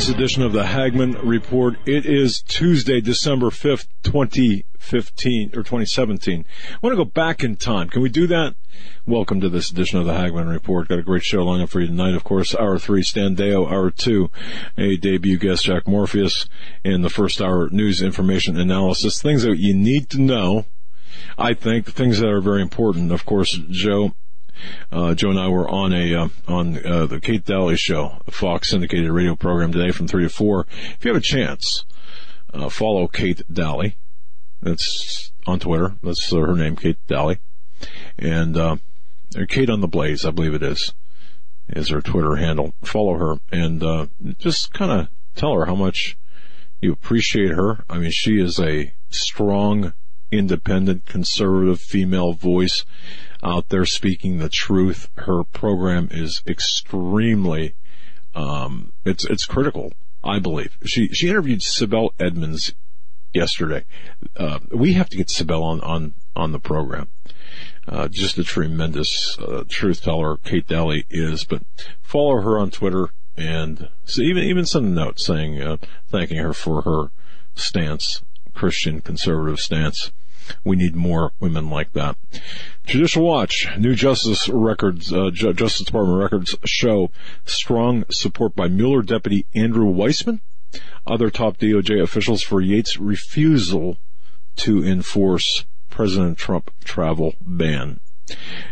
This edition of the Hagmann Report. It is Tuesday, December 5th, 2015, or 2017. I want to go back in time. Can we do that? Welcome to this edition of the Hagmann Report. Got a great show lined up for you tonight. Of course, hour three, Stan Deyo, hour two, a debut guest, Jake Morphonios, in the first hour, news, information, analysis, things that you need to know. I think things that are very important. Of course, Joe uh, Joe and I were on a uh, on uh, the Kate Dalley show, a Fox syndicated radio program today from three to four. If you have a chance, uh, follow Kate Dalley. That's on Twitter. That's her name, Kate Dalley, and uh, Kate on the Blaze, I believe it is, is her Twitter handle. Follow her and uh, just kind of tell her how much you appreciate her. I mean, she is a strong, independent, conservative female voice out there speaking the truth. Her program is extremely, um, it's, it's critical, I believe. She, she interviewed Sibel Edmonds yesterday. Uh, we have to get Sibel on, on, on the program. Uh, just a tremendous, uh, truth teller Kate Dalley is, but follow her on Twitter and so even, even send a note saying, uh, thanking her for her stance, Christian conservative stance. We need more women like that. Judicial Watch, new Justice records, uh, Ju- Justice Department records show strong support by Mueller deputy Andrew Weissmann, other top DOJ officials for Yates' refusal to enforce President Trump travel ban.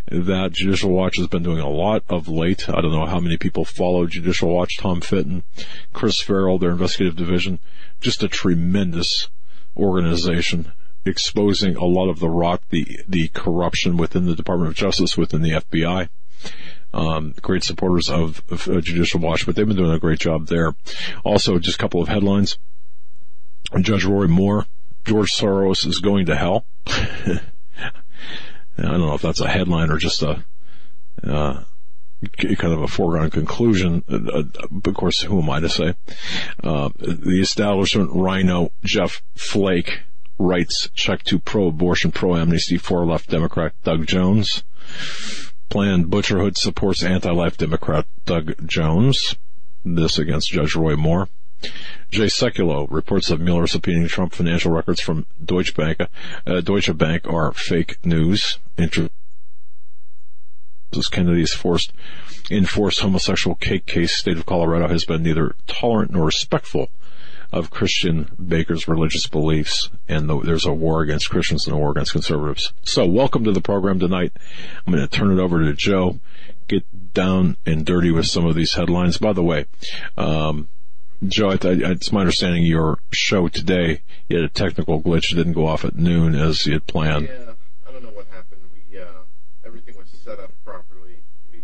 That Judicial Watch has been doing a lot of late. I don't know how many people follow Judicial Watch. Tom Fitton, Chris Farrell, their investigative division, just a tremendous organization exposing a lot of the rot, the the corruption within the Department of Justice, within the FBI. Um, great supporters of, of uh, Judicial Watch, but they've been doing a great job there. Also, just a couple of headlines. Judge Roy Moore, George Soros is going to hell. I don't know if that's a headline or just a uh, kind of a foregone conclusion. Uh, of course, who am I to say? Uh, the establishment RINO Jeff Flake writes check to pro-abortion, pro-amnesty, for-left Democrat Doug Jones. Planned Butcherhood supports anti-life Democrat Doug Jones. This against Judge Roy Moore. Jay Sekulow reports that Mueller subpoenaing Trump financial records from Deutsche Bank, uh, Deutsche Bank are fake news. Inter- Kennedy's forced enforced homosexual cake case, state of Colorado has been neither tolerant nor respectful of Christian Baker's religious beliefs, and the, there's a war against Christians and a war against conservatives. So, welcome to the program tonight. I'm going to turn it over to Joe, get down and dirty with some of these headlines. By the way, um, Joe, I th- it's my understanding your show today, you had a technical glitch, it didn't go off at noon as you had planned. Yeah, I don't know what happened. We uh, everything was set up properly. We...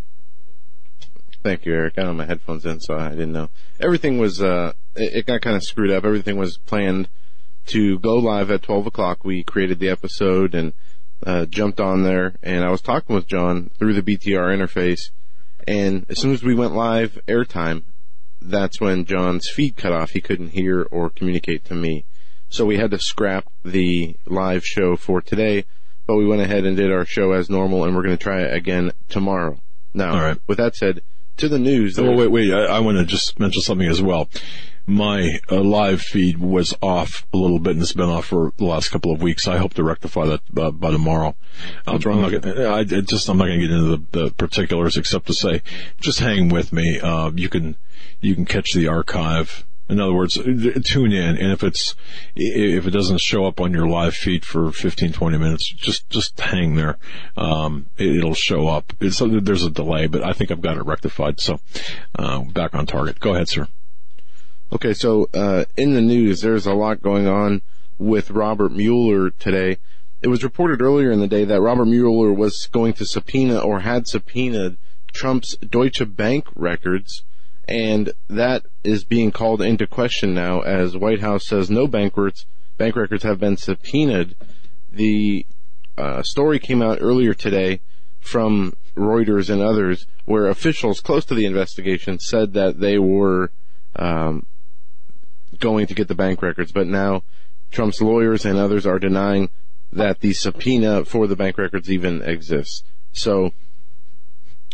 Thank you, Eric. I don't have my headphones in, so I didn't know. Everything was uh, it, got kind of screwed up. Everything was planned to go live at 12 o'clock. We created the episode and uh, jumped on there, and I was talking with John through the BTR interface. And as soon as we went live, airtime, that's when John's feed cut off. He couldn't hear or communicate to me. So we had to scrap the live show for today, but we went ahead and did our show as normal, and we're going to try it again tomorrow. Now, All right. with that said, to the news. Oh, wait, wait. I, I want to just mention something as well. My uh, live feed was off a little bit, and it's been off for the last couple of weeks. I hope to rectify that uh, by tomorrow. I'm, I'm not gonna, I, I just I'm not going to get into the, the particulars, except to say, just hang with me. Uh, you can you can catch the archive. In other words, tune in, and if it's if it doesn't show up on your live feed for 15, 20 minutes, just just hang there. Um, it, will show up. It's, there's a delay, but I think I've got it rectified. So uh, back on target. Go ahead, sir. Okay, so uh, in the news, there's a lot going on with Robert Mueller today. It was reported earlier in the day that Robert Mueller was going to subpoena or had subpoenaed Trump's Deutsche Bank records, And that is being called into question now as White House says no bank records, bank records have been subpoenaed. The uh, story came out earlier today from Reuters and others where officials close to the investigation said that they were um, going to get the bank records, but now Trump's lawyers and others are denying that the subpoena for the bank records even exists. So,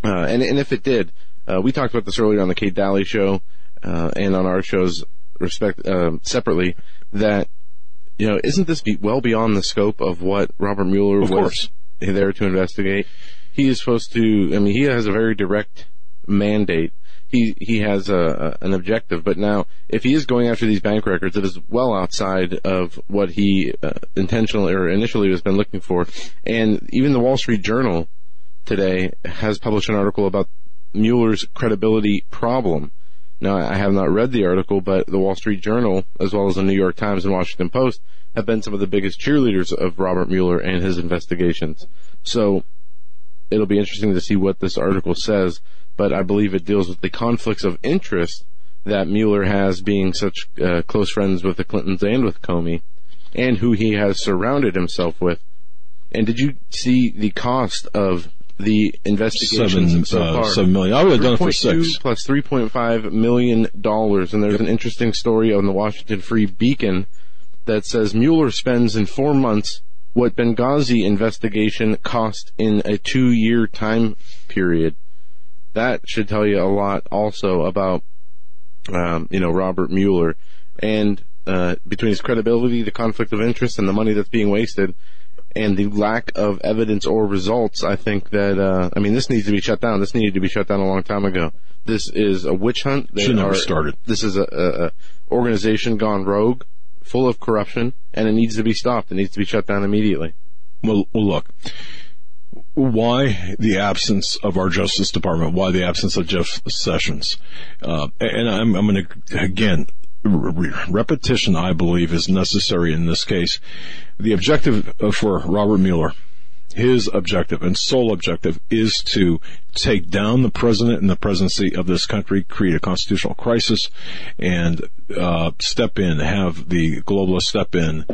uh, and, and if it did, uh, we talked about this earlier on the Kate Dalley show, uh, and on our shows respect, uh, separately, that, you know, isn't this be well beyond the scope of what Robert Mueller Of was course. there to investigate? He is supposed to, I mean, he has a very direct mandate. He, he has a, a, an objective, but now, if he is going after these bank records, it is well outside of what he uh, intentionally or initially has been looking for. And even the Wall Street Journal today has published an article about Mueller's credibility problem. Now, I have not read the article, but the Wall Street Journal, as well as the New York Times and Washington Post, have been some of the biggest cheerleaders of Robert Mueller and his investigations. So, it'll be interesting to see what this article says, but I believe it deals with the conflicts of interest that Mueller has being such uh, close friends with the Clintons and with Comey, and who he has surrounded himself with. And did you see the cost of the investigations Seven, so uh, far? seven million. I would have done it for 3.2 six. plus three point five million dollars, and there's an interesting story on the Washington Free Beacon that says Mueller spends in four months what Benghazi investigation cost in a two-year time period. That should tell you a lot, also about um, you know Robert Mueller and uh, between his credibility, the conflict of interest, and the money that's being wasted. And the lack of evidence or results, I think that, uh, I mean, this needs to be shut down. This needed to be shut down a long time ago. This is a witch hunt. They Should never started. This is a, a, a organization gone rogue, full of corruption, and it needs to be stopped. It needs to be shut down immediately. Well, well, look, why the absence of our Justice Department? Why the absence of Jeff Sessions? Uh, and I'm, I'm going to again. re- Repetition, I believe, is necessary in this case. The objective for Robert Mueller, his objective and sole objective, is to take down the president and the presidency of this country, create a constitutional crisis, and uh, step in, have the globalists step in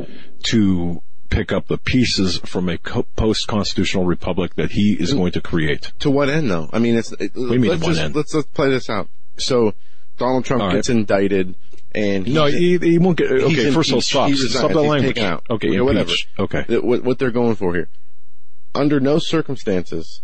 to pick up the pieces from a co- post-constitutional republic that he is going to create. To what end, though? I mean, it's. It, mean, let's what just end? let's let's play this out. So, Donald Trump right. gets indicted, and No, he's- he, he won't get. Okay, first of all, stop. Stop that language. out. Okay, Yeah, whatever. Okay. what, what they're going for here. Under no circumstances,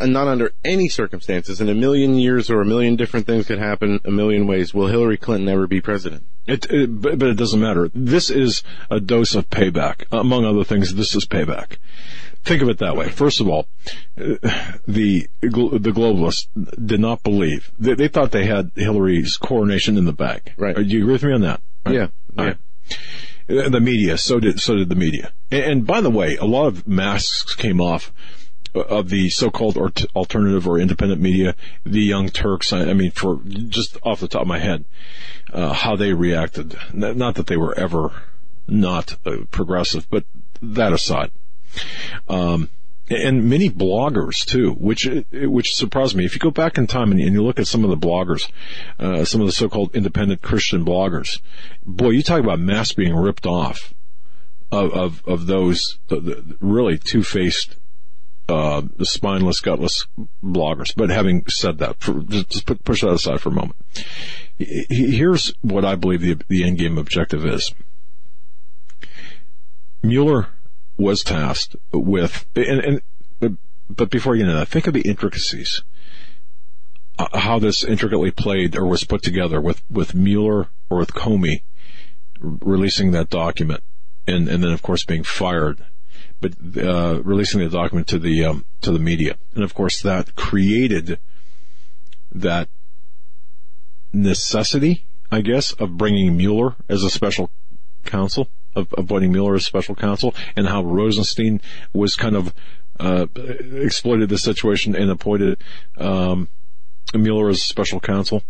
not under any circumstances, in a million years or a million different things could happen a million ways, will Hillary Clinton ever be president? It, it, but, it doesn't matter. This is a dose of payback. Among other things, this is payback. Think of it that way. First of all, uh, the the globalists did not believe. They, they thought they had Hillary's coronation in the bag. Right. Do you agree with me on that? Right. Yeah, All yeah. right. Uh, The media, so did so did the media. And, and by the way, a lot of masks came off uh, of the so-called alternative or independent media, the Young Turks. I, mean, for just off the top of my head, uh, how they reacted. Not that they were ever not uh, progressive, but that aside. Um, and many bloggers too, which which surprised me. If you go back in time and, you look at some of the bloggers, uh, some of the so-called independent Christian bloggers, boy, you talk about mass being ripped off of of, of those really two-faced, uh, spineless, gutless bloggers. But having said that, for, just put, push that aside for a moment. He- he- Here's what I believe the the end game objective is. Mueller was tasked with, and, and but, before you into that, think of the intricacies, uh, how this intricately played or was put together with with Mueller or with Comey releasing that document, and and then of course being fired, but uh, releasing the document to the um, to the media, and of course that created that necessity, I guess, of bringing Mueller as a special counsel, of appointing Mueller as special counsel, and how Rosenstein was kind of uh, exploited the situation and appointed um, Mueller as special counsel.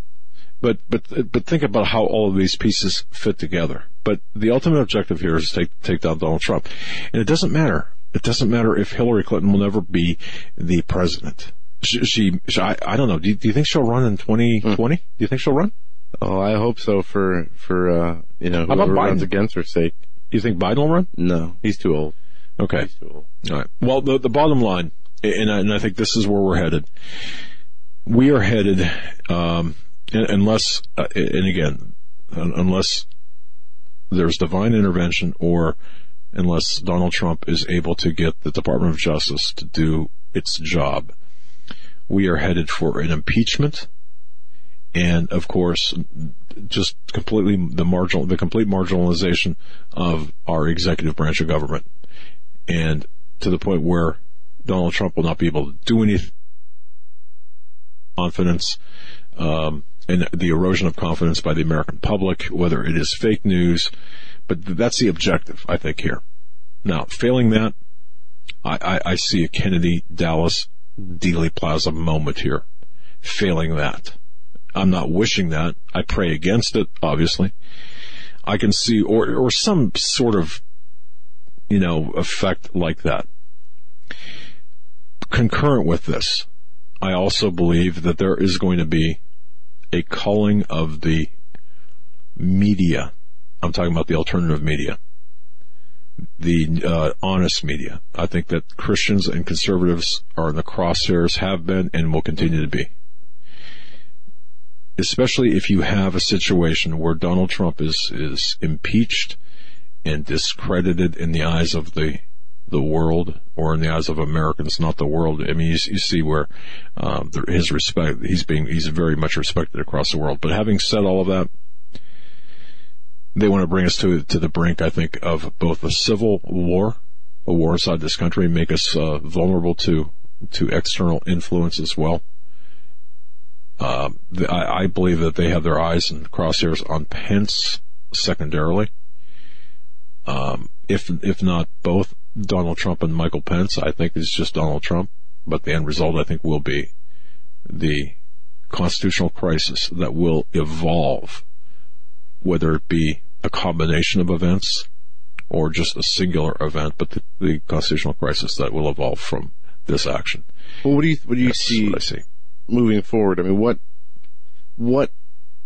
But but but think about how all of these pieces fit together. But the ultimate objective here is to take take down Donald Trump, and it doesn't matter. It doesn't matter if Hillary Clinton will never be the president. she, she, she I, I don't know. Do you, do you think she'll run in 2020? Do you think she'll run? Oh, I hope so for for uh, you know How about whoever runs Biden? against her sake. Do you think Biden will run? No, he's too old. Okay. He's too old. All right. Well, the, the bottom line, and I, and I think this is where we're headed. We are headed, um, un- unless, uh, and again, unless there's divine intervention or unless Donald Trump is able to get the Department of Justice to do its job, we are headed for an impeachment. And of course just completely the marginal the complete marginalization of our executive branch of government. And to the point where Donald Trump will not be able to do anything confidence um, and the erosion of confidence by the American public whether it is fake news but that's the objective I think here now failing that I, I, I see a Kennedy Dallas Dealey Plaza moment here failing that I'm not wishing that. I pray against it, obviously. I can see, or, or some sort of, you know, effect like that. Concurrent with this, I also believe that there is going to be a culling of the media. I'm talking about the alternative media. The uh, honest media. I think that Christians and conservatives are in the crosshairs, have been, and will continue to be especially if you have a situation where Donald Trump is is impeached and discredited in the eyes of the the world or in the eyes of Americans, not the world. I mean, you, you see where um, his respect he's being he's very much respected across the world. But having said all of that, they want to bring us to to the brink, I think, of both a civil war, a war inside this country, make us uh, vulnerable to to external influence as well. Um, the, I, I believe that they have their eyes and crosshairs on Pence secondarily. Um, if if not both Donald Trump and Michael Pence, I think it's just Donald Trump. But the end result, I think, will be the constitutional crisis that will evolve, whether it be a combination of events or just a singular event, but the, the constitutional crisis that will evolve from this action. Well, what do you what do you see see. moving forward? I mean, what what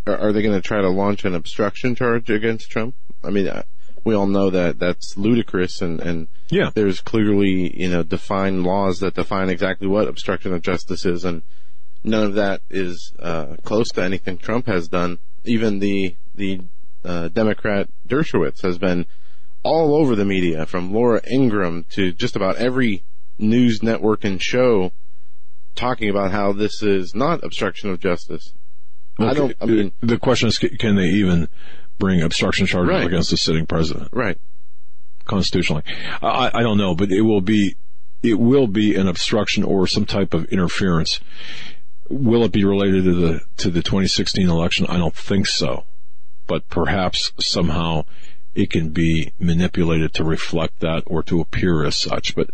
are, are they going to try to launch an obstruction charge against Trump? I mean, uh, we all know that that's ludicrous, and and Yeah. there's clearly you know defined laws that define exactly what obstruction of justice is, and none of that is uh, close to anything Trump has done. Even the the uh, Democrat Dershowitz has been all over the media, from Laura Ingraham to just about every news network and show, talking about how this is not obstruction of justice. I don't. I mean, the question is, can they even bring obstruction charges Right. against the sitting president right? constitutionally? I, I don't know, but it will be, it will be an obstruction or some type of interference. Will it be related to the to the 2016 election? I don't think so, but perhaps somehow it can be manipulated to reflect that or to appear as such. But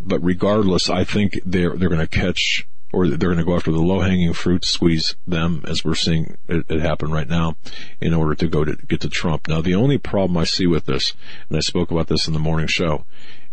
but regardless, I think they're they're going to catch or they're going to go after the low hanging fruit, squeeze them as we're seeing it, it happen right now, in order to go to get to Trump. Now, the only problem I see with this, and I spoke about this in the morning show,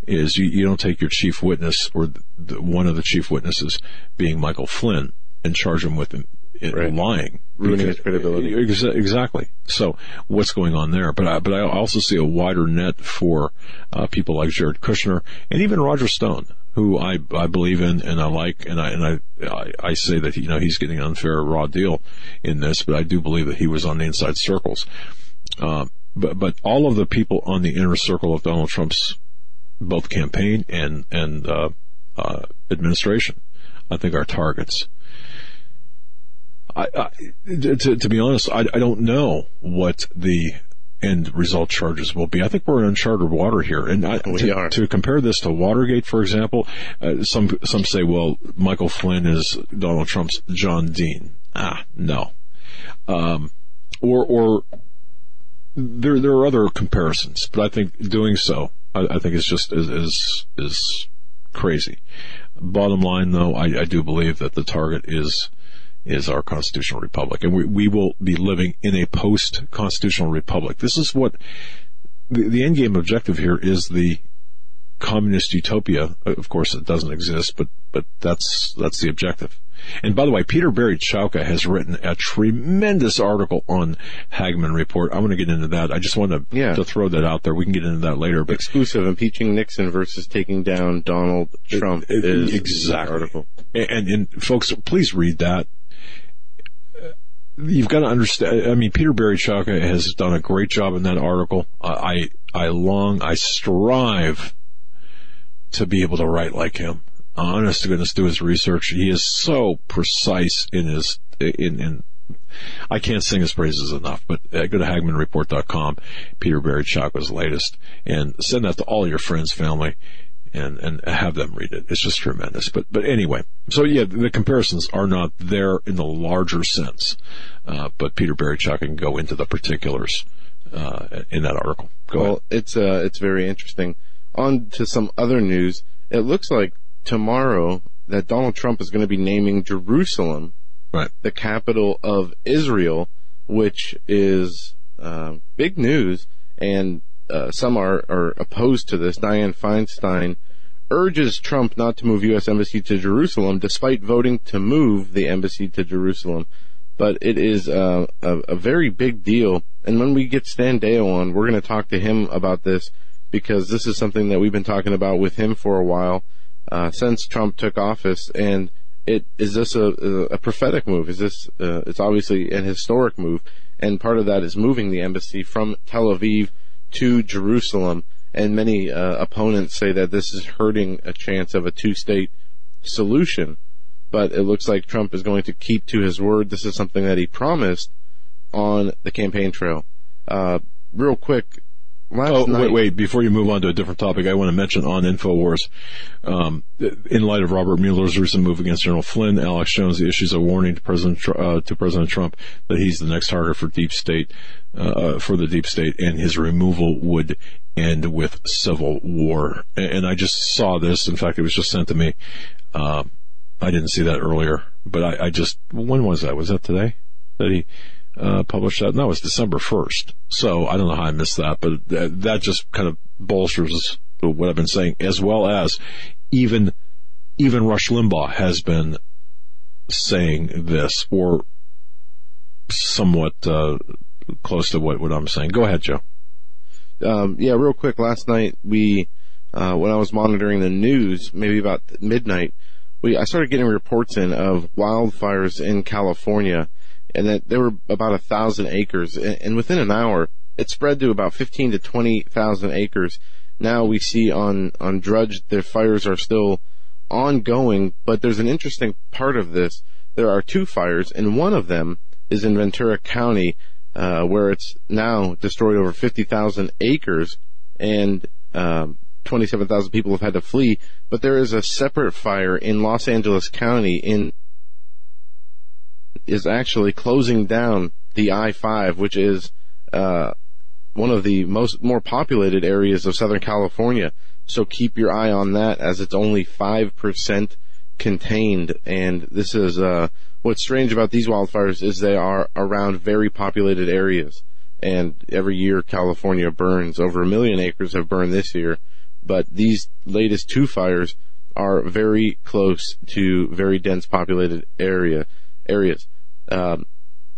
is you, you don't take your chief witness or the, the, one of the chief witnesses being Michael Flynn and charge him with it, Right. lying, Ruining his credibility. Exa- Exactly. So what's going on there? But I, but I also see a wider net for uh, people like Jared Kushner and even Roger Stone, who I I believe in and I like, and I and I I, say that you know he's getting an unfair raw deal in this, but I do believe that he was on the inside circles. Uh, but but all of the people on the inner circle of Donald Trump's both campaign and and uh, uh, administration, I think are targets. I, I to, to be honest, I, I don't know what the end result charges will be. I think we're in uncharted water here, and I, We to, are. to compare this to Watergate, for example, uh, some some say, well, Michael Flynn is Donald Trump's John Dean. Ah, no, um, or or there there are other comparisons, but I think doing so, I, I think is just is is, is crazy. Bottom line, though, I, I do believe that the target is is our constitutional republic, and we we will be living in a post constitutional republic. This is what the, the end game objective here is the communist utopia. Uh, of course, it doesn't exist, but but that's that's the objective. And by the way, Peter Barry Chowka has written a tremendous article on Hagmann Report. I want to get into that. I just want to, Yeah. to throw that out there. We can get into that later. But Exclusive impeaching Nixon versus taking down Donald Trump It- it- is exactly. article. and, and folks, please read that. You've got to understand. I mean, Peter Barry Chowka has done a great job in that article. I, I long, I strive to be able to write like him. Honest to goodness, do his research. He is so precise in his, in, in, I can't sing his praises enough, but uh, go to HagmannReport.com, Peter Barry Chowka's latest, and send that to all your friends, family, and, and have them read it. It's just tremendous. But, but anyway, so yeah, the comparisons are not there in the larger sense. Uh, but Peter Barry Chowka can go into the particulars, uh, in that article. Go well, ahead. it's uh, it's very interesting. On to some other news. It looks like tomorrow that Donald Trump is going to be naming Jerusalem Right. the capital of Israel, which is uh, big news. And uh, some are, are opposed to this. Dianne Feinstein urges Trump not to move U.S. embassy to Jerusalem, despite voting to move the embassy to Jerusalem. But it is uh, a, a very big deal. And when we get Stan Deyo on, we're going to talk to him about this because this is something that we've been talking about with him for a while uh, since Trump took office. And it is this a, a prophetic move? Is this? Uh, it's obviously an historic move, and part of that is moving the embassy from Tel Aviv to Jerusalem. And many uh, opponents say that this is hurting a chance of a two-state solution. But it looks like Trump is going to keep to his word. This is something that he promised on the campaign trail. Uh, real quick, last Oh, night. wait, wait. Before you move on to a different topic, I want to mention on InfoWars, um, in light of Robert Mueller's recent move against General Flynn, Alex Jones issues a warning to President, Tr- uh, to President Trump that he's the next target for deep state, uh, for the deep state, and his removal would end with civil war. And, and I just saw this. In fact, it was just sent to me. Uh, I didn't see that earlier, but I, I just, when was that? Was that today that he, uh, published that? No, it was December 1st. So I don't know how I missed that, but that, that just kind of bolsters what I've been saying, as well as even, even Rush Limbaugh has been saying this or somewhat, uh, close to what, what I'm saying. Go ahead, Joe. um, yeah, real quick. Last night we, uh, when I was monitoring the news, maybe about midnight, we I started getting reports in of wildfires in California, and that there were about a thousand acres, and, within an hour, it spread to about fifteen to twenty thousand acres. Now we see on on Drudge the fires are still ongoing, but there's an interesting part of this. There are two fires, and one of them is in Ventura County, uh, where it's now destroyed over 50,000 acres and um, 27,000 people have had to flee. But there is a separate fire in Los Angeles County in is actually closing down the I-5, which is uh, one of the most more populated areas of Southern California. So keep your eye on that, as it's only five percent contained. And this is uh, what's strange about these wildfires is they are around very populated areas. And every year California burns over a million acres have burned this year, but these latest two fires are very close to very dense populated area areas. Um,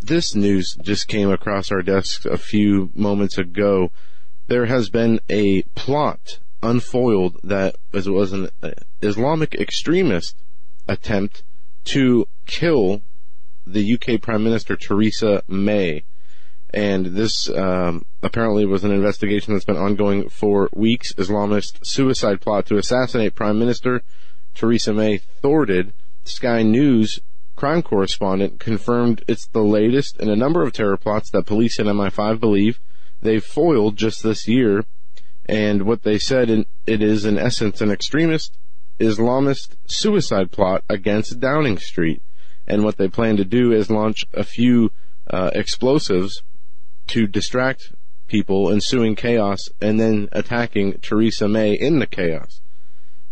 this news just came across our desks a few moments ago. There has been a plot unfoiled that was, an uh, Islamic extremist attempt to kill the UK Prime Minister Theresa May. And this um, apparently was an investigation that's been ongoing for weeks. Islamist suicide plot to assassinate Prime Minister Theresa May thwarted. Sky News crime correspondent confirmed it's the latest in a number of terror plots that police and MI5 believe they've foiled just this year. And what they said, in, it is in essence an extremist Islamist suicide plot against Downing Street. And what they plan to do is launch a few uh, explosives to distract people, ensuing chaos, and then attacking Theresa May in the chaos.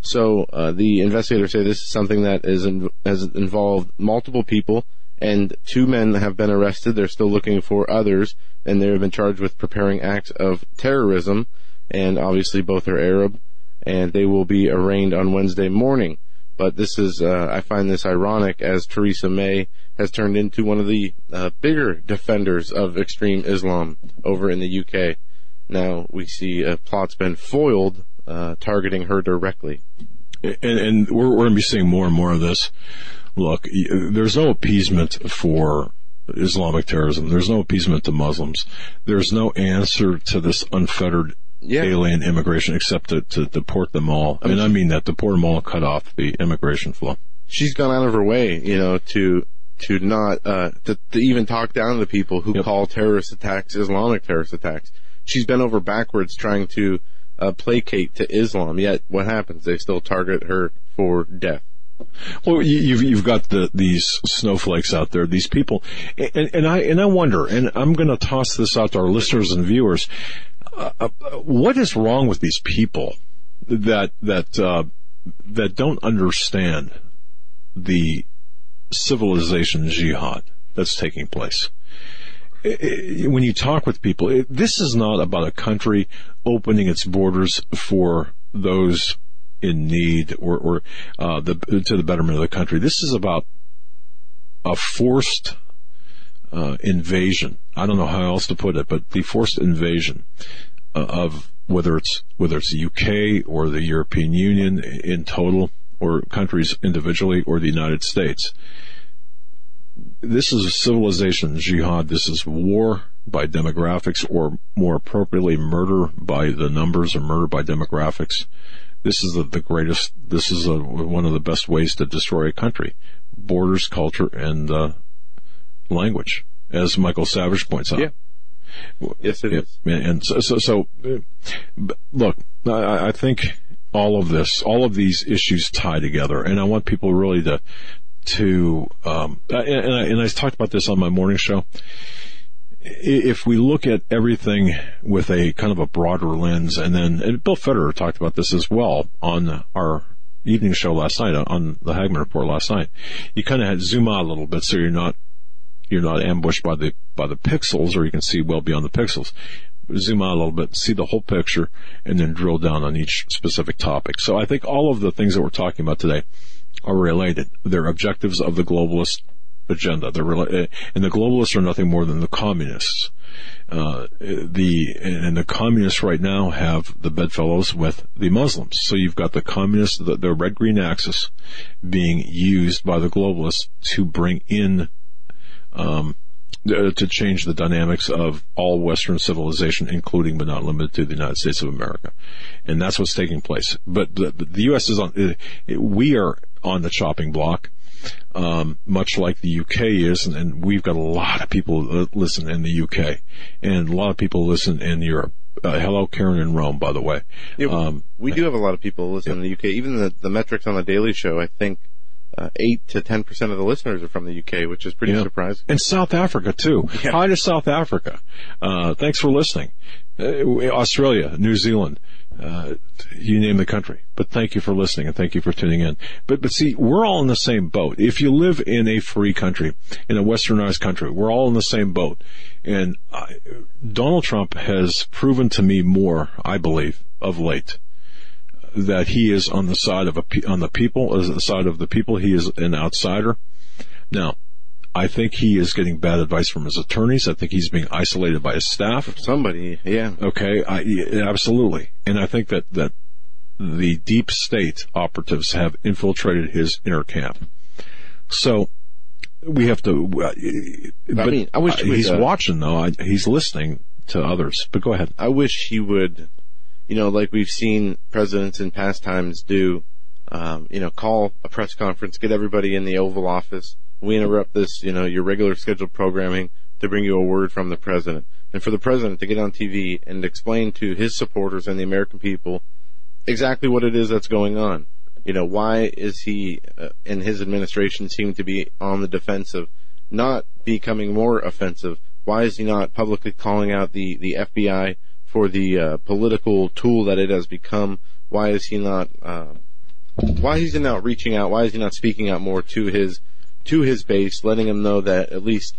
So uh, the investigators say this is something that is in, has involved multiple people, and two men have been arrested. They're still looking for others, and they have been charged with preparing acts of terrorism. And obviously, both are Arab. and they will be arraigned on Wednesday morning. But this is, uh, I find this ironic as Theresa May has turned into one of the uh, bigger defenders of extreme Islam over in the UK. Now we see a plot's been foiled, uh, targeting her directly. And, and we're, we're going to be seeing more and more of this. Look, there's no appeasement for Islamic terrorism. There's no appeasement to Muslims. There's no answer to this unfettered yeah. alien immigration except to, to deport them all. I mean, I mean that deport them all and cut off the immigration flow. She's gone out of her way, you know, to to not uh, to, to even talk down to the people who yep. call terrorist attacks Islamic terrorist attacks. She's been over backwards trying to uh, placate to Islam. Yet, what happens? They still target her for death. Well, you've you've got the, these snowflakes out there, these people, and, and I and I wonder, and I'm going to toss this out to our listeners and viewers. Uh, uh, what is wrong with these people that that uh, that don't understand the civilization jihad that's taking place? When you talk with people, this is not about a country opening its borders for those in need or, or uh, the, to the betterment of the country. This is about a forced uh, invasion. I don't know how else to put it, but the forced invasion uh, of whether it's whether it's the UK or the European Union in total, or countries individually, or the United States. This is a civilization jihad. This is war by demographics, or more appropriately, murder by the numbers or murder by demographics. This is the, the greatest, this is a, one of the best ways to destroy a country. Borders, culture, and uh, language, as Michael Savage points out. Yeah. Yes, it is. And so, so, so look, I, I think all of this, all of these issues tie together, and I want people really to, to, um, and, I, and I talked about this on my morning show if we look at everything with a kind of a broader lens, and then and Bill Federer talked about this as well on our evening show last night on the Hagmann Report last night. You kind of had zoom out a little bit so you're not you're not ambushed by the by the pixels, or you can see well beyond the pixels. Zoom out a little bit, see the whole picture, and then drill down on each specific topic. So I think all of the things that we're talking about today are related. They're objectives of the globalist agenda. Uh, and the globalists are nothing more than the communists. Uh, the and the communists right now have the bedfellows with the Muslims. So you've got the communists, the, the red green axis, being used by the globalists to bring in. Um, uh, to change the dynamics of all Western civilization, including but not limited to the United States of America, and that's what's taking place. But the, the U.S. is on. Uh, we are on the chopping block um, much like the UK is, and, and, we've got a lot of people that listen in the UK, and a lot of people listen in Europe. Uh, hello, Karen in Rome, by the way. Yeah, um, we do have a lot of people listen yeah. in the UK. Even the, the metrics on the Daily Show, I think uh, eight to ten percent of the listeners are from the UK, which is pretty yeah. surprising. And South Africa too. Yeah. Hi to South Africa. Uh, thanks for listening. Uh, Australia, New Zealand, uh, you name the country. But thank you for listening and thank you for tuning in. But but see, we're all in the same boat. If you live in a free country, in a westernized country, we're all in the same boat. And I, Donald Trump has proven to me more, I believe, of late, that he is on the side of a, on the people, as the side of the people. He is an outsider. Now, I think he is getting bad advice from his attorneys. I think he's being isolated by his staff. Somebody, yeah. Okay, I, absolutely. And I think that, that the deep state operatives have infiltrated his inner camp. So we have to. Uh, but I mean, I wish he's uh, watching though. I, he's listening to others. But go ahead. I wish he would, you know, like we've seen presidents in past times do. Um, you know, call a press conference, get everybody in the Oval Office, we interrupt this, you know, your regular scheduled programming to bring you a word from the president. And for the president to get on TV and explain to his supporters and the American people exactly what it is that's going on. You know, why is he uh, and his administration seem to be on the defensive, not becoming more offensive? Why is he not publicly calling out the, the FBI for the uh, political tool that it has become? Why is he not, uh, why is he not reaching out? Why is he not speaking out more to his to his base, letting him know that at least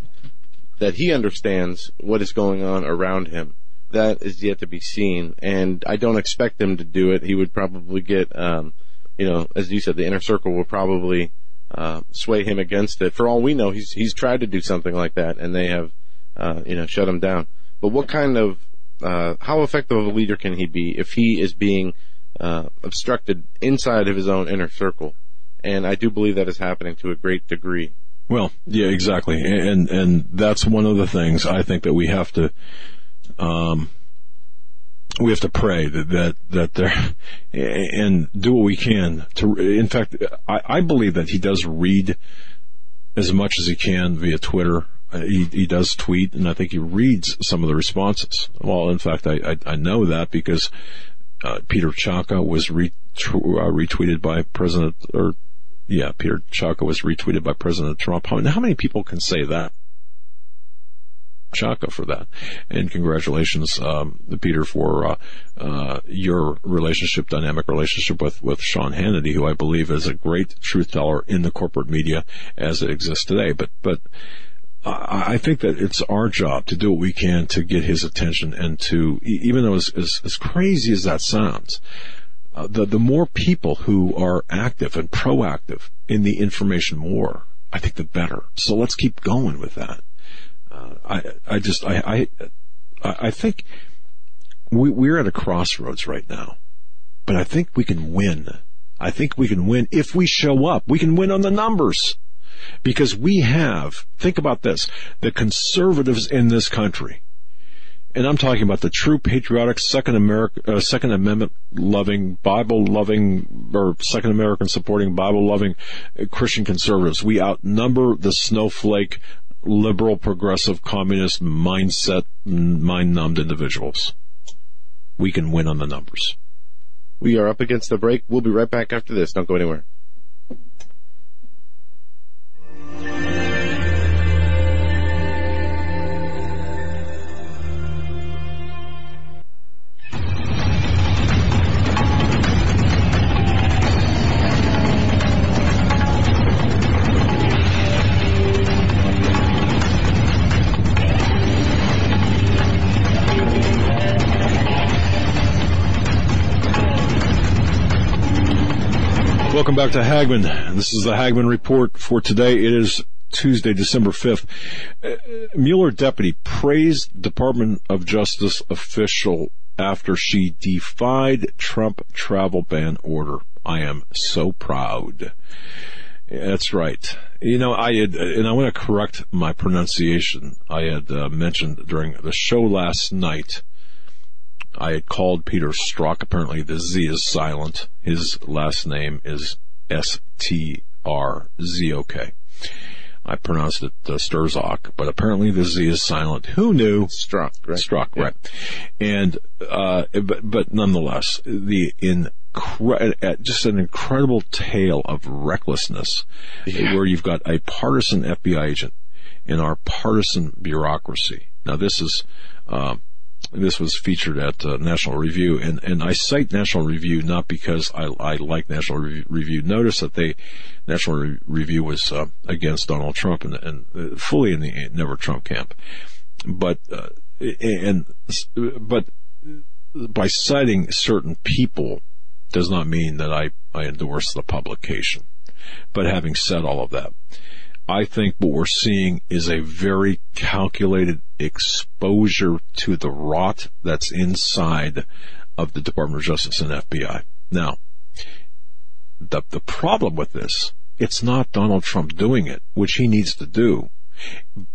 that he understands what is going on around him. that is yet to be seen, and I don't expect him to do it. He would probably get, um, you know, as you said, the inner circle will probably uh, sway him against it. For all we know, he's he's tried to do something like that, and they have, uh, you know, shut him down. But what kind of, uh, how effective of a leader can he be if he is being uh, obstructed inside of his own inner circle? And I do believe that is happening to a great degree. Well, yeah, exactly, and and that's one of the things I think that we have to, um, we have to pray that that that there, and do what we can to. In fact, I, I believe that he does read as much as he can via Twitter. Uh, he he does tweet, and I think he reads some of the responses. Well, in fact, I I, I know that because uh, Peter Chowka was uh, retweeted by President or yeah, Peter Chowka was retweeted by President Trump. How, how many people can say that? Chowka for that. And congratulations, um, Peter, for uh, uh, your relationship, dynamic relationship with, with Sean Hannity, who I believe is a great truth teller in the corporate media as it exists today. But but I think that it's our job to do what we can to get his attention and to, even though as, as, as crazy as that sounds, uh, the the more people who are active and proactive in the information war, I think the better. So let's keep going with that. Uh, I I just I I I think we we're at a crossroads right now, but I think we can win. I think we can win if we show up. We can win on the numbers because we have. Think about this: the conservatives in this country and I'm talking about the true patriotic Second America, uh, Second Amendment loving, Bible loving, or Second American supporting, Bible loving uh, Christian conservatives. We outnumber the snowflake, liberal, progressive, communist mindset, mind numbed individuals. We can win on the numbers. We are up against the break. We'll be right back after this. Don't go anywhere. Back to Hagmann. This is the Hagmann Report for today. It is Tuesday, December 5th. Uh, Mueller deputy praised Department of Justice official after she defied Trump travel ban order. I am so proud. That's right. You know, I had, and I want to correct my pronunciation. I had uh, mentioned during the show last night I had called Peter Strzok. Apparently the Z is silent. His last name is S-T-R-Z-O-K. I pronounced it uh, Sturzok, but apparently the Z is silent. Who knew? Strzok, right? Strzok, yeah. right. And, uh, but, but nonetheless, the incre- uh, just an incredible tale of recklessness yeah. where you've got a partisan FBI agent in our partisan bureaucracy. Now this is, um, this was featured at uh, National Review, and, and I cite National Review not because I, I like National Re- Review. Notice that they National Re- Review was uh, against Donald Trump and, and uh, fully in the Never Trump camp, but uh, and but by citing certain people does not mean that I, I endorse the publication. But having said all of that, I think what we're seeing is a very calculated exposure to the rot that's inside of the Department of Justice and FBI. Now, the, the problem with this, it's not Donald Trump doing it, which he needs to do.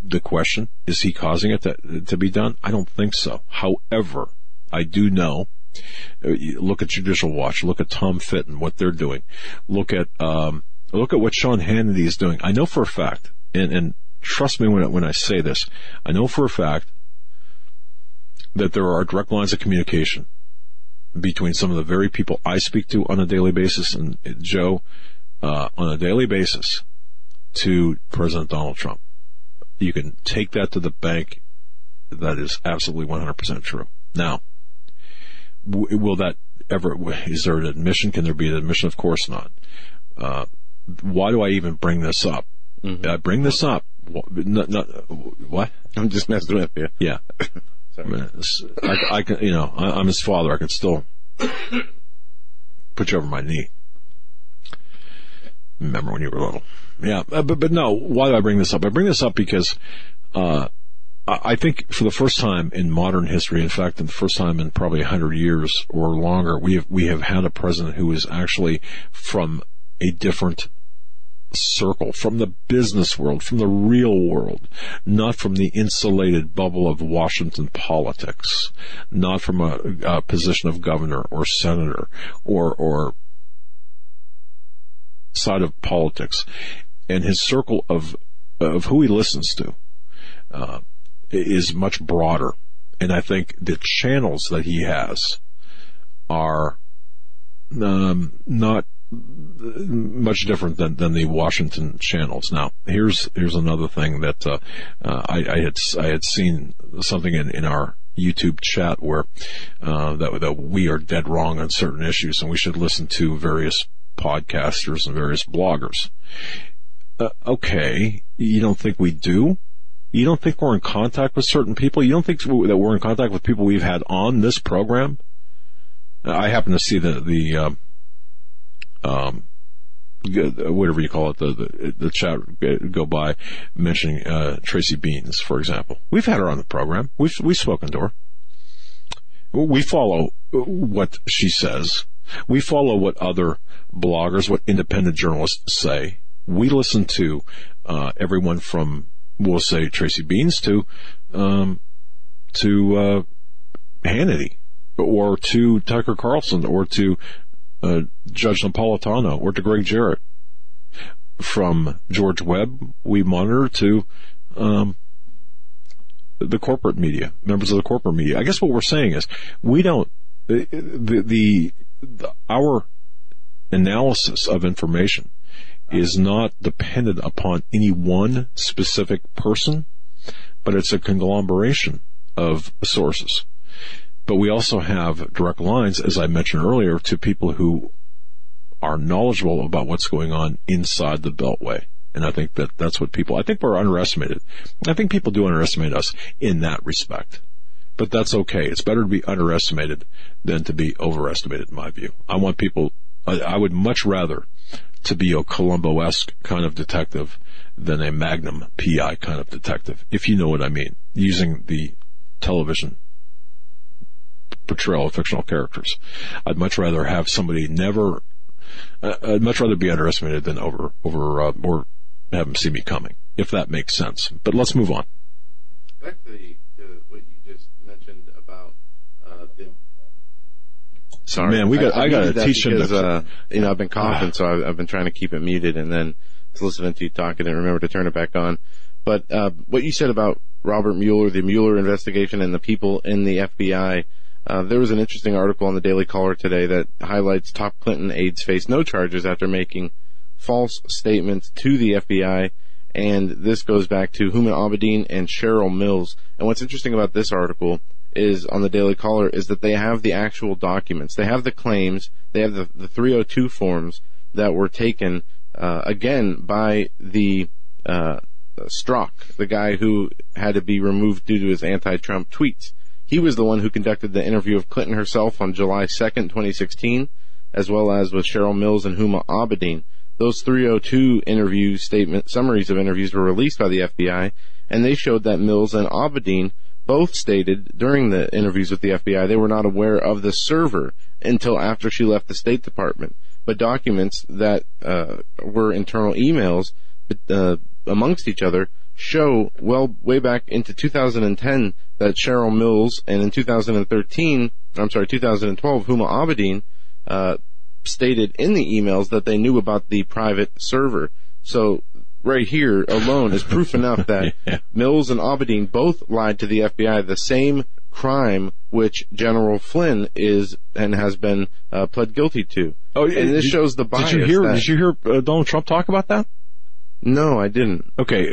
The question, is he causing it to, to be done? I don't think so. However, I do know uh, look at Judicial Watch, look at Tom Fitton, what they're doing. Look at um, Look at what Sean Hannity is doing. I know for a fact, and, and trust me when, when I say this, I know for a fact that there are direct lines of communication between some of the very people I speak to on a daily basis and Joe uh, on a daily basis to President Donald Trump. You can take that to the bank. That is absolutely 100% true. Now, will that ever, is there an admission? Can there be an admission? Of course not. Uh, why do I even bring this up? Mm-hmm. I bring this up. Not, not, what? I'm just messing with you. Yeah. I, mean, I, can, you know, I, I'm his father. I can still put you over my knee. Remember when you were little? Yeah, uh, but but no. Why do I bring this up? I bring this up because uh, I I think for the first time in modern history, in fact, in the first time in probably hundred years or longer, we have we have had a president who is actually from a different circle, from the business world, from the real world, not from the insulated bubble of Washington politics, not from a, a position of governor or senator or or side of politics, and his circle of of who he listens to uh, is much broader. And I think the channels that he has are um, not much different than, than the Washington channels. Now, here's here's another thing that uh, uh, I, I had I had seen something in, in our YouTube chat where uh, that that we are dead wrong on certain issues, and we should listen to various podcasters and various bloggers. Uh, okay, you don't think we do? You don't think we're in contact with certain people? You don't think that we're in contact with people we've had on this program? I happen to see the the um, um, whatever you call it, the, the, the chat go by mentioning, uh, Tracy Beanz, for example. We've had her on the program. We've, we've spoken to her. We follow what she says. We follow what other bloggers, what independent journalists say. We listen to, uh, everyone from, we'll say Tracy Beanz to, um, to, uh, Hannity or to Tucker Carlson or to uh, Judge Napolitano or to Gregg Jarrett. From George Webb, we monitor to um, the corporate media, members of the corporate media. I guess what we're saying is we don't the the, the, the our analysis of information is not dependent upon any one specific person, but it's a conglomeration of sources. But we also have direct lines, as I mentioned earlier, to people who are knowledgeable about what's going on inside the Beltway. And I think that that's what people, I think we're underestimated. I think people do underestimate us in that respect. But that's okay. It's better to be underestimated than to be overestimated in my view. I want people, I, I would much rather to be a Columbo-esque kind of detective than a Magnum PI kind of detective, if you know what I mean, using the television portrayal of fictional characters. I'd much rather have somebody never. Uh, I'd much rather be underestimated than over over uh, or have them see me coming, if that makes sense. But let's move on. Back to, the, to what you just mentioned about uh, the. Sorry, Man, we got- I gotta muted that teach him because, to- Uh, you know, I've been coughing, so I've, I've been trying to keep it muted, and then was listening to you talk, and remember to turn it back on. But uh, what you said about Robert Mueller, the Mueller investigation, and the people in the FBI. Uh, there was an interesting article on the Daily Caller today that highlights top Clinton aides face no charges after making false statements to the FBI. And this goes back to Huma Abedin and Cheryl Mills. And what's interesting about this article is on the Daily Caller is that they have the actual documents. They have the claims. They have the, the 302 forms that were taken, uh, again by the, uh, the guy who had to be removed due to his anti-Trump tweets. He was the one who conducted the interview of Clinton herself on July 2nd, 2016, as well as with Cheryl Mills and Huma Abedin. Those 302 interview statement summaries of interviews were released by the FBI, and they showed that Mills and Abedin both stated during the interviews with the FBI they were not aware of the server until after she left the State Department. But documents that uh, were internal emails uh, amongst each other show well way back into 2010 that Cheryl Mills and in 2013, I'm sorry, 2012, Huma Abedin uh, stated in the emails that they knew about the private server. So right here alone is proof enough that Yeah. Mills and Abedin both lied to the FBI the same crime which General Flynn is and has been uh, pled guilty to. Oh, and this did- shows the bias. Did you hear? that- Did you hear uh, Donald Trump talk about that? No, I didn't. Okay,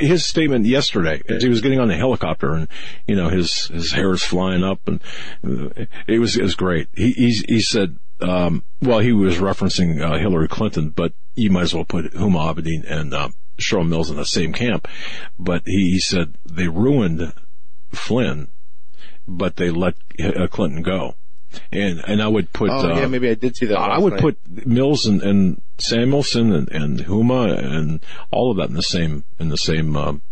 his statement yesterday, as he was getting on the helicopter, and you know his his hair is flying up, and uh, it was it was great. He he, he said, um, well, he was referencing uh, Hillary Clinton, but you might as well put Huma Abedin and um, Cheryl Mills in the same camp. But he, he said they ruined Flynn but they let uh, Clinton go. And and I would put Oh uh, yeah, maybe I did see that. I would night. put Mills and, and Samuelson and, and Huma and all of that in the same in the same um,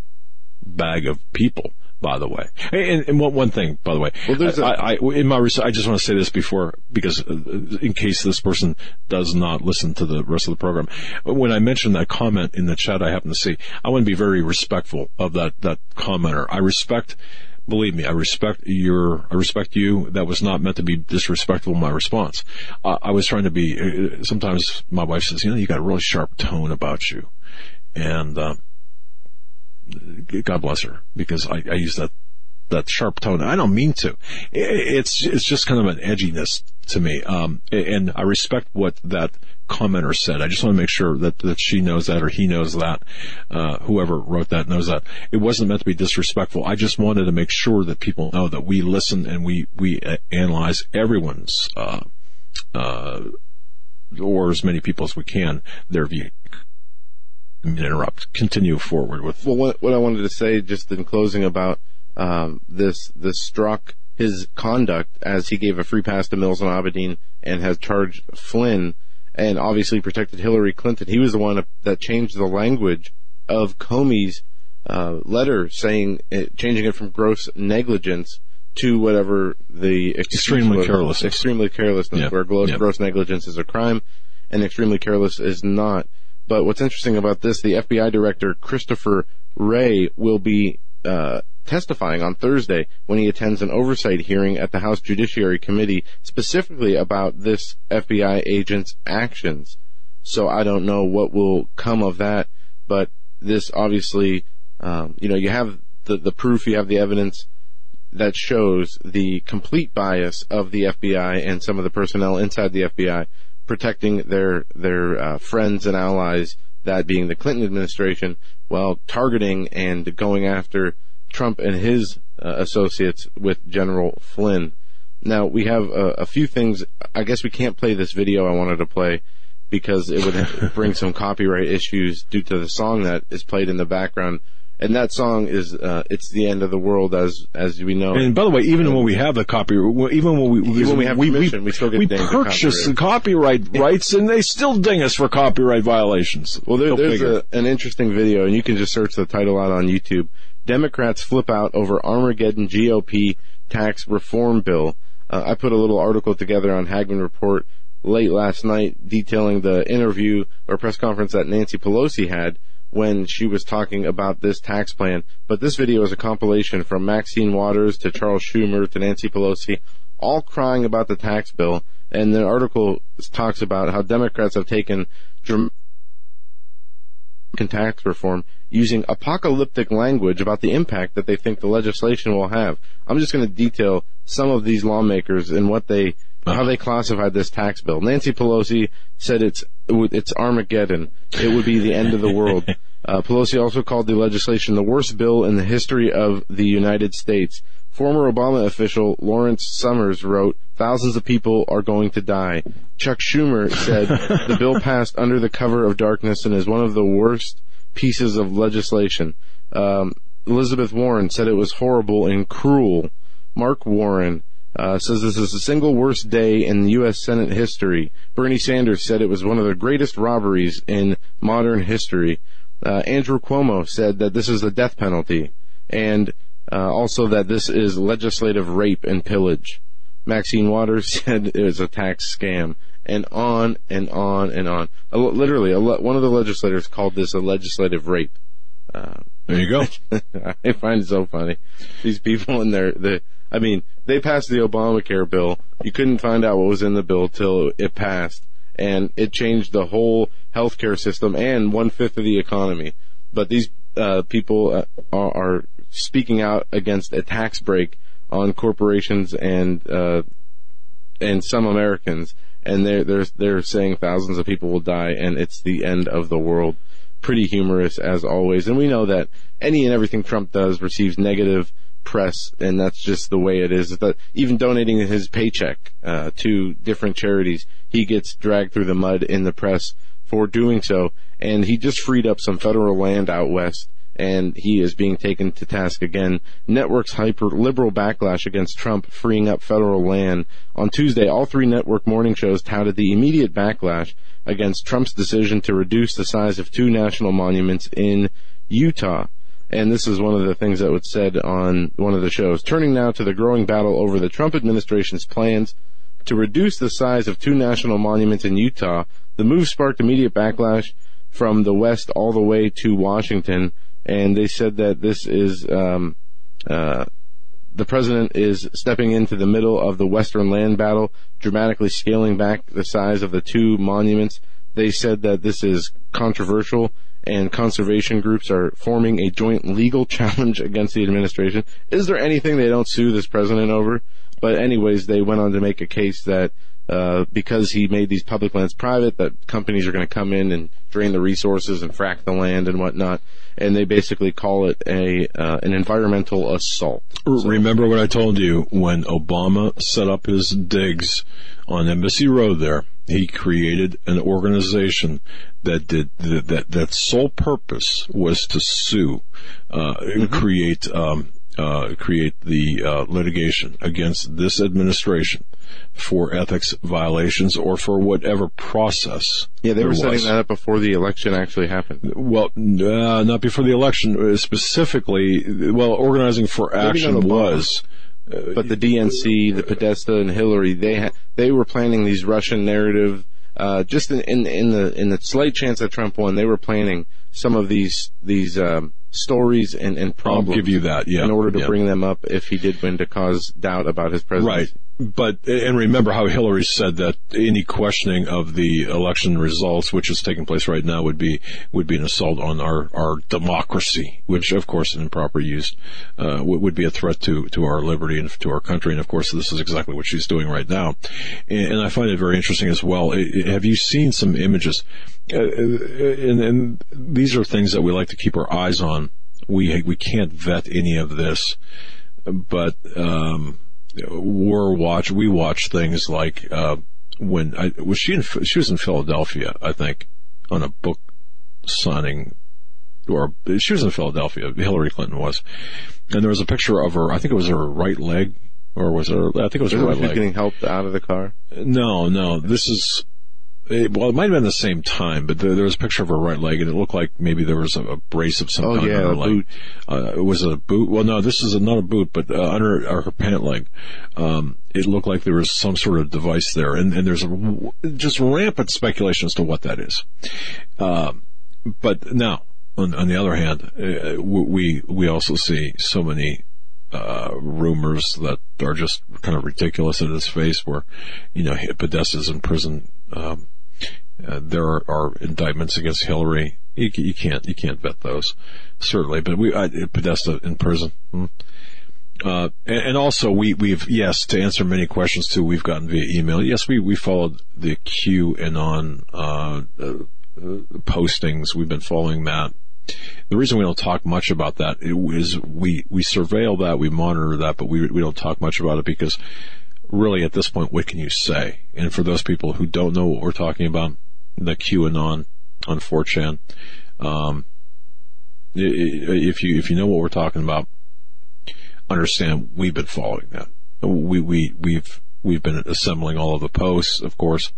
bag of people. By the way, and, and one, one thing, by the way, Well, there's a- I, I, in my research, I just want to say this before because uh, in case this person does not listen to the rest of the program, when I mentioned that comment in the chat, I happen to see, I want to be very respectful of that that commenter. I respect believe me, I respect your, I respect you. That was not meant to be disrespectful my response. Uh, I was trying to be, uh, sometimes my wife says, you know, you got a really sharp tone about you. And, uh, God bless her because I, I use that, that sharp tone. I don't mean to. It's, it's just kind of an edginess to me. Um, and I respect what that commenter said. I just want to make sure that, that she knows that or he knows that, uh, whoever wrote that knows that. It wasn't meant to be disrespectful. I just wanted to make sure that people know that we listen and we, we uh, analyze everyone's, uh, uh, or as many people as we can, their view. Interrupt. Continue forward with. Well, what, what I wanted to say just in closing about um, this this struck his conduct as he gave a free pass to Mills and Abedin and has charged Flynn and obviously protected Hillary Clinton. He was the one that changed the language of Comey's uh, letter, saying it, changing it from gross negligence to whatever the Extremely was. carelessness. Extremely carelessness, where gross, gross negligence is a crime and extremely careless is not. But what's interesting about this, the FBI director Christopher Wray will be uh, testifying on Thursday when he attends an oversight hearing at the House Judiciary Committee specifically about this FBI agent's actions. So I don't know what will come of that, but this obviously, um, you know, you have the, the proof, you have the evidence that shows the complete bias of the FBI and some of the personnel inside the FBI protecting their their uh, friends and allies, that being the Clinton administration, while targeting and going after Trump and his uh, associates with General Flynn. Now we have a, a few things. I guess we can't play this video I wanted to play because it would bring some copyright issues due to the song that is played in the background. And that song is uh, "It's the End of the World" as as we know. And by the way, even when we have the copyright, even when we Even when we have permission, we still get we purchase the copyright rights, and they still ding us for copyright violations. Well, there, there's a, an interesting video, and you can just search the title out on YouTube. Democrats flip out over Armageddon GOP tax reform bill. Uh, I put a little article together on Hagmann Report late last night detailing the interview or press conference that Nancy Pelosi had when she was talking about this tax plan. But this video is a compilation from Maxine Waters to Charles Schumer to Nancy Pelosi, all crying about the tax bill. And the article talks about how Democrats have taken dramatic tax reform using apocalyptic language about the impact that they think the legislation will have. I'm just going to detail some of these lawmakers and what they how they classified this tax bill. Nancy Pelosi said it's it's Armageddon. It would be the end of the world. Uh, Pelosi also called the legislation the worst bill in the history of the United States. Former Obama official Lawrence Summers wrote, thousands of people are going to die. Chuck Schumer said the bill passed under the cover of darkness and is one of the worst pieces of legislation. Um, Elizabeth Warren said it was horrible and cruel. Mark Warren uh, says this is the single worst day in U.S. Senate history. Bernie Sanders said it was one of the greatest robberies in modern history. Uh, Andrew Cuomo said that this is the death penalty, and uh, also that this is legislative rape and pillage. Maxine Waters said it was a tax scam, and on and on and on. A, literally, a, one of the legislators called this a legislative rape. Uh, There you go. I find it so funny. These people in their, the, I mean, they passed the Obamacare bill. You couldn't find out what was in the bill till it passed, and it changed the whole healthcare system and one fifth of the economy. But these uh, people uh, are, are speaking out against a tax break on corporations and uh, and some Americans, and they're they're they're saying thousands of people will die, and it's the end of the world. Pretty humorous as always, and we know that any and everything Trump does receives negative press, and that's just the way it is. That even donating his paycheck uh, to different charities, he gets dragged through the mud in the press for doing so, and he just freed up some federal land out west and he is being taken to task again. Networks hyper liberal backlash against Trump freeing up federal land. On Tuesday, all three network morning shows touted the immediate backlash against Trump's decision to reduce the size of two national monuments in Utah. And this is one of the things that was said on one of the shows. Turning now to the growing battle over the Trump administration's plans to reduce the size of two national monuments in Utah, the move sparked immediate backlash from the West all the way to Washington, and they said that this is um, uh, the president is stepping into the middle of the Western land battle, dramatically scaling back the size of the two monuments. They said that this is controversial and conservation groups are forming a joint legal challenge against the administration. Is there anything they don't sue this president over? But anyways, they went on to make a case that uh, because he made these public lands private, that companies are going to come in and drain the resources and frack the land and whatnot, and they basically call it a uh, an environmental assault. So, Remember what I told you when Obama set up his digs on Embassy Row there. He created an organization that did that that, that sole purpose was to sue, uh, mm-hmm. create um, uh, create the uh, litigation against this administration for ethics violations or for whatever process. Yeah, they were was. setting that up before the election actually happened. Well, uh, not before the election. Uh, specifically, well, organizing for action was. Uh, but the DNC, the Podesta, and Hillary, they ha- they were planning these Russian narrative. Uh, just in, in in the in the slight chance that Trump won, they were planning some of these these um, stories and, and problems. I'll give you that, yeah. In order to yeah. bring them up if he did win to cause doubt about his presidency. Right. But, and remember how Hillary said that any questioning of the election results, which is taking place right now, would be, would be an assault on our, our democracy, which of course in improper use, uh, would be a threat to, to our liberty and to our country. And of course this is exactly what she's doing right now. And, and I find it very interesting as well. Have you seen some images? Uh, uh, and, and these are things that we like to keep our eyes on. We we can't vet any of this, but um, we're watch we watch things like uh, when I was she in she was in Philadelphia, I think, on a book signing, or she was in Philadelphia. Hillary Clinton was, and there was a picture of her. I think it was her right leg or was it? I think it was her right leg. Getting helped out of the car. No, no. This is it, well, it might have been the same time, but there, there, was a picture of her right leg, and it looked like maybe there was a, a brace of some oh, kind yeah, on her leg. Boot. Uh, it was a boot. Well, no, this is not a boot, but uh, under her, her pant leg, um, it looked like there was some sort of device there, and, and there's a, just rampant speculation as to what that is. Um, but now, on, on, the other hand, uh, we we also see so many uh, rumors that are just kind of ridiculous in his face where, you know, Podesta's in prison, um, uh, there are, are, indictments against Hillary. You, you, can't you can't vet those certainly, but we I, Podesta in prison. Hmm. Uh, and, and, also we we've yes to answer many questions too. We've gotten via email. Yes, we we followed the QAnon uh, uh, postings. We've been following that. The reason we don't talk much about that is we we surveil that, we monitor that, but we we don't talk much about it because really at this point, what can you say? And for those people who don't know what we're talking about, the QAnon on 4chan, um, if you if you know what we're talking about, understand we've been following that. We we we've we've been assembling all of the posts, of course,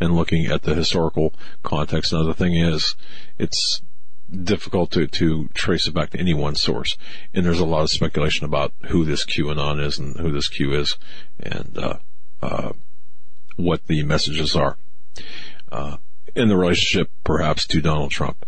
and looking at the historical context. Now the thing is, it's difficult to, to trace it back to any one source. And there's a lot of speculation about who this QAnon is and who this Q is and, uh, uh, what the messages are, uh, in the relationship perhaps to Donald Trump.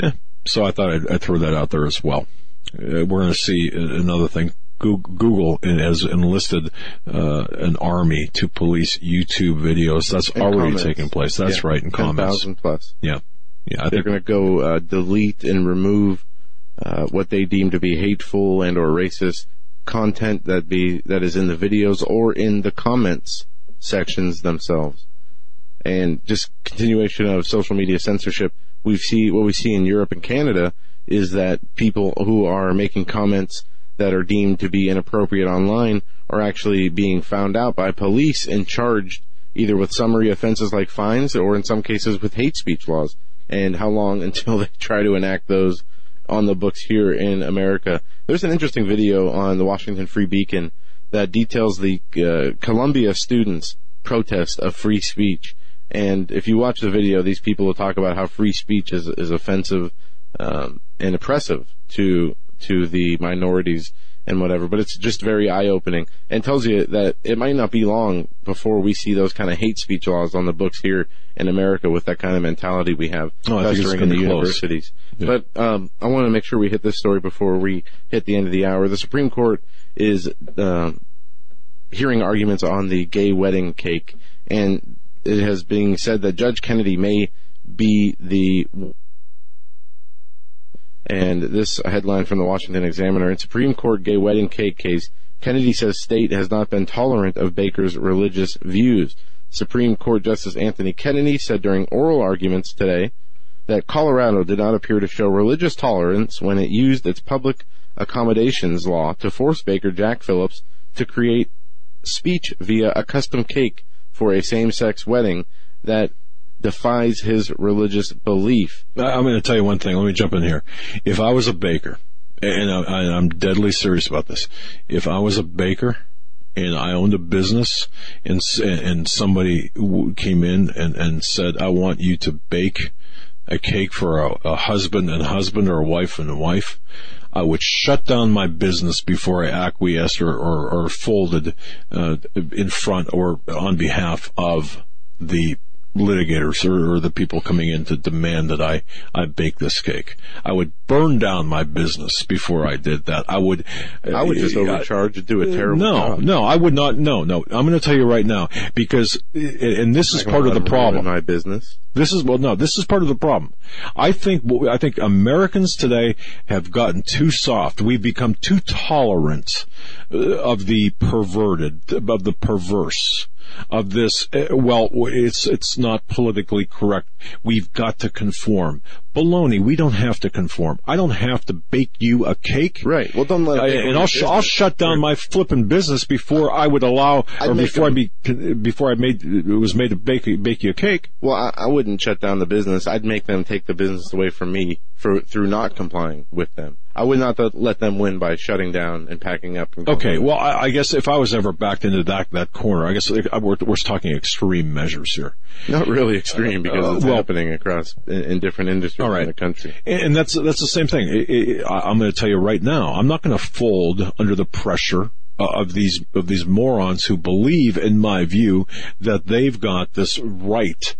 Yeah. So I thought I'd, I'd throw that out there as well. Uh, we're going to see another thing. Google has enlisted uh, an army to police YouTube videos. That's and already comments. taking place. That's yeah. right in comments. 10,000 plus. Yeah. Yeah, they're going to go uh, delete and remove uh, what they deem to be hateful and or racist content that be that is in the videos or in the comments sections themselves. And just continuation of social media censorship. We see what we see in Europe and Canada is that people who are making comments that are deemed to be inappropriate online are actually being found out by police and charged either with summary offenses like fines or in some cases with hate speech laws and how long until they try to enact those on the books here in America. There's an interesting video on the Washington Free Beacon that details the uh, Columbia students' protest of free speech. And if you watch the video, these people will talk about how free speech is, is offensive um, and oppressive to to the minorities and whatever. But it's just very eye opening and tells you that it might not be long before we see those kind of hate speech laws on the books here in America with that kind of mentality we have oh, festering in the universities. Yeah. But um, I want to make sure we hit this story before we hit the end of the hour. The Supreme Court is uh, hearing arguments on the gay wedding cake, and it has been said that Judge Kennedy may be the and this headline from the Washington Examiner in Supreme Court gay wedding cake case, Kennedy says state has not been tolerant of Baker's religious views. Supreme Court Justice Anthony Kennedy said during oral arguments today that Colorado did not appear to show religious tolerance when it used its public accommodations law to force Baker Jack Phillips to create speech via a custom cake for a same-sex wedding that defies his religious belief. I'm going to tell you one thing. Let me jump in here. If I was a baker, and I, am deadly serious about this, if I was a baker and I owned a business and and somebody came in and, and said, I want you to bake a cake for a, a husband and husband or a wife and a wife, I would shut down my business before I acquiesced or, or, or folded uh, in front or on behalf of the litigators or, or, the people coming in to demand that I, I bake this cake. I would burn down my business before I did that. I would, I would just uh, overcharge and do a terrible no, job. No, I would not. No, no. I'm going to tell you right now because, and this is part of the problem. My business. This is well, no, this is part of the problem. I think I think Americans today have gotten too soft. We've become too tolerant uh, of the perverted, of the perverse of this. Uh, well, it's it's not politically correct. We've got to conform. Baloney. We don't have to conform. I don't have to bake you a cake. Right. Well, don't let. I, and I'll sh- I'll shut down my flipping business before I would allow I'd or before I be before I made it was made to bake bake you a cake. Well, I, I wouldn't shut down the business. I'd make them take the business away from me for through not complying with them. I would not let them win by shutting down and packing up. And okay, well, I, I, guess if I was ever backed into that that corner, I guess we're, we're talking extreme measures here. Not really extreme because uh, it's well, happening across in, in, different industries in the country. And that's that's the same thing. It, it, I'm going to tell you right now. I'm not going to fold under the pressure uh, of these of these morons who believe, in my view, that they've got this right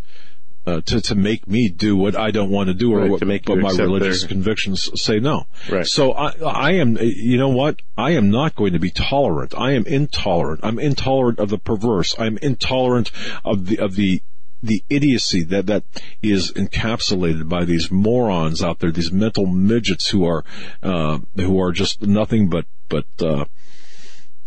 uh, to to make me do what I don't want to do, or right, what, to make but my religious their... convictions say no. Right. So I I am you know what I am not going to be tolerant. I am intolerant. I'm intolerant of the perverse. I'm intolerant of the of the the idiocy that that is encapsulated by these morons out there, these mental midgets who are uh, who are just nothing but but uh,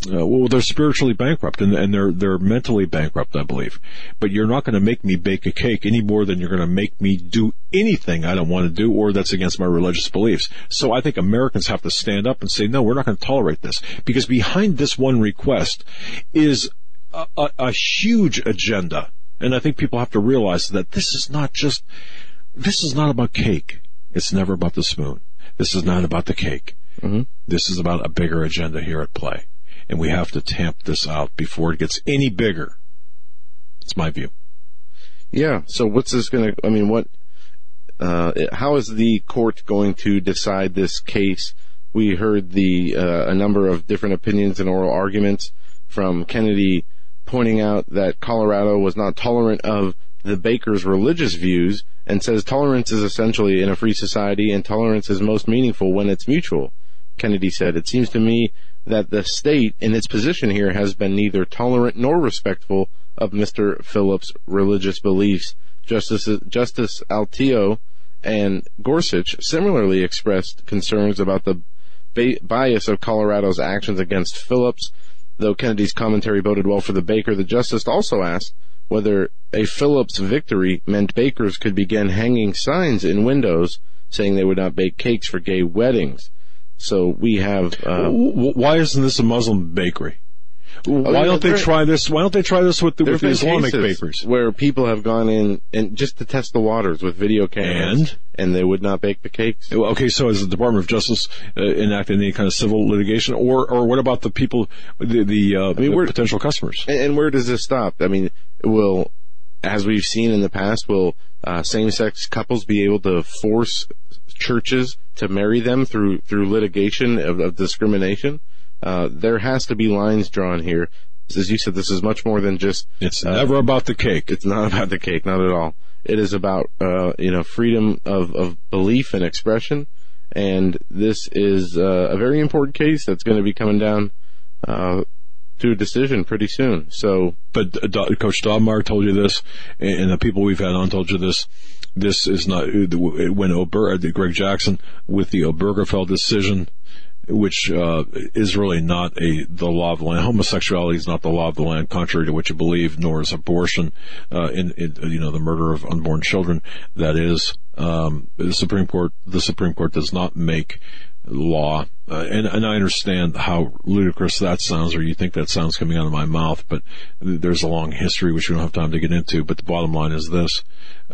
uh, well, they're spiritually bankrupt and, and, they're they're mentally bankrupt, I believe. But you're not going to make me bake a cake any more than you're going to make me do anything I don't want to do or that's against my religious beliefs. So I think Americans have to stand up and say, no, we're not going to tolerate this because behind this one request is a, a, a huge agenda, and I think people have to realize that this is not just this is not about cake. It's never about the spoon. This is not about the cake. Mm-hmm. This is about a bigger agenda here at play and we have to tamp this out before it gets any bigger. It's my view. Yeah. So what's this going to? I mean, what? Uh, how is the court going to decide this case? We heard the uh, a number of different opinions and oral arguments from Kennedy pointing out that Colorado was not tolerant of the baker's religious views and says tolerance is essentially in a free society and tolerance is most meaningful when it's mutual. Kennedy said, it seems to me that the state in its position here has been neither tolerant nor respectful of Mr. Phillips' religious beliefs. Justice, Justice Alito and Gorsuch similarly expressed concerns about the ba- bias of Colorado's actions against Phillips. Though Kennedy's commentary voted well for the baker, the justice also asked whether a Phillips victory meant bakers could begin hanging signs in windows saying they would not bake cakes for gay weddings. So we have. Uh, Why isn't this a Muslim bakery? Why don't they try this? Why don't they try this with the, with the Islamic papers? where people have gone in and just to test the waters with video cameras, And? and they would not bake the cakes. Okay, so has the Department of Justice uh, enacted any kind of civil litigation, or or what about the people, the the, uh, the we're- potential customers? And, and where does this stop? I mean, will, as we've seen in the past, will uh, same-sex couples be able to force churches to marry them through through litigation of, of discrimination? Uh, there has to be lines drawn here. As you said, this is much more than just. It's uh, never about the cake. It's not about the cake, not at all. It is about uh, you know freedom of, of belief and expression, and this is uh, a very important case that's going to be coming down uh, to a decision pretty soon. So But uh, Coach Daubenmire told you this, and the people we've had on told you this. This is not when Ober, Greg Jackson with the Obergefell decision, which uh, is really not a the law of the land. Homosexuality is not the law of the land, contrary to what you believe, nor is abortion, uh, in, in you know the murder of unborn children. That is um, the Supreme Court. The Supreme Court does not make law, uh, and and I understand how ludicrous that sounds, or you think that sounds coming out of my mouth, but there's a long history which we don't have time to get into. But the bottom line is this: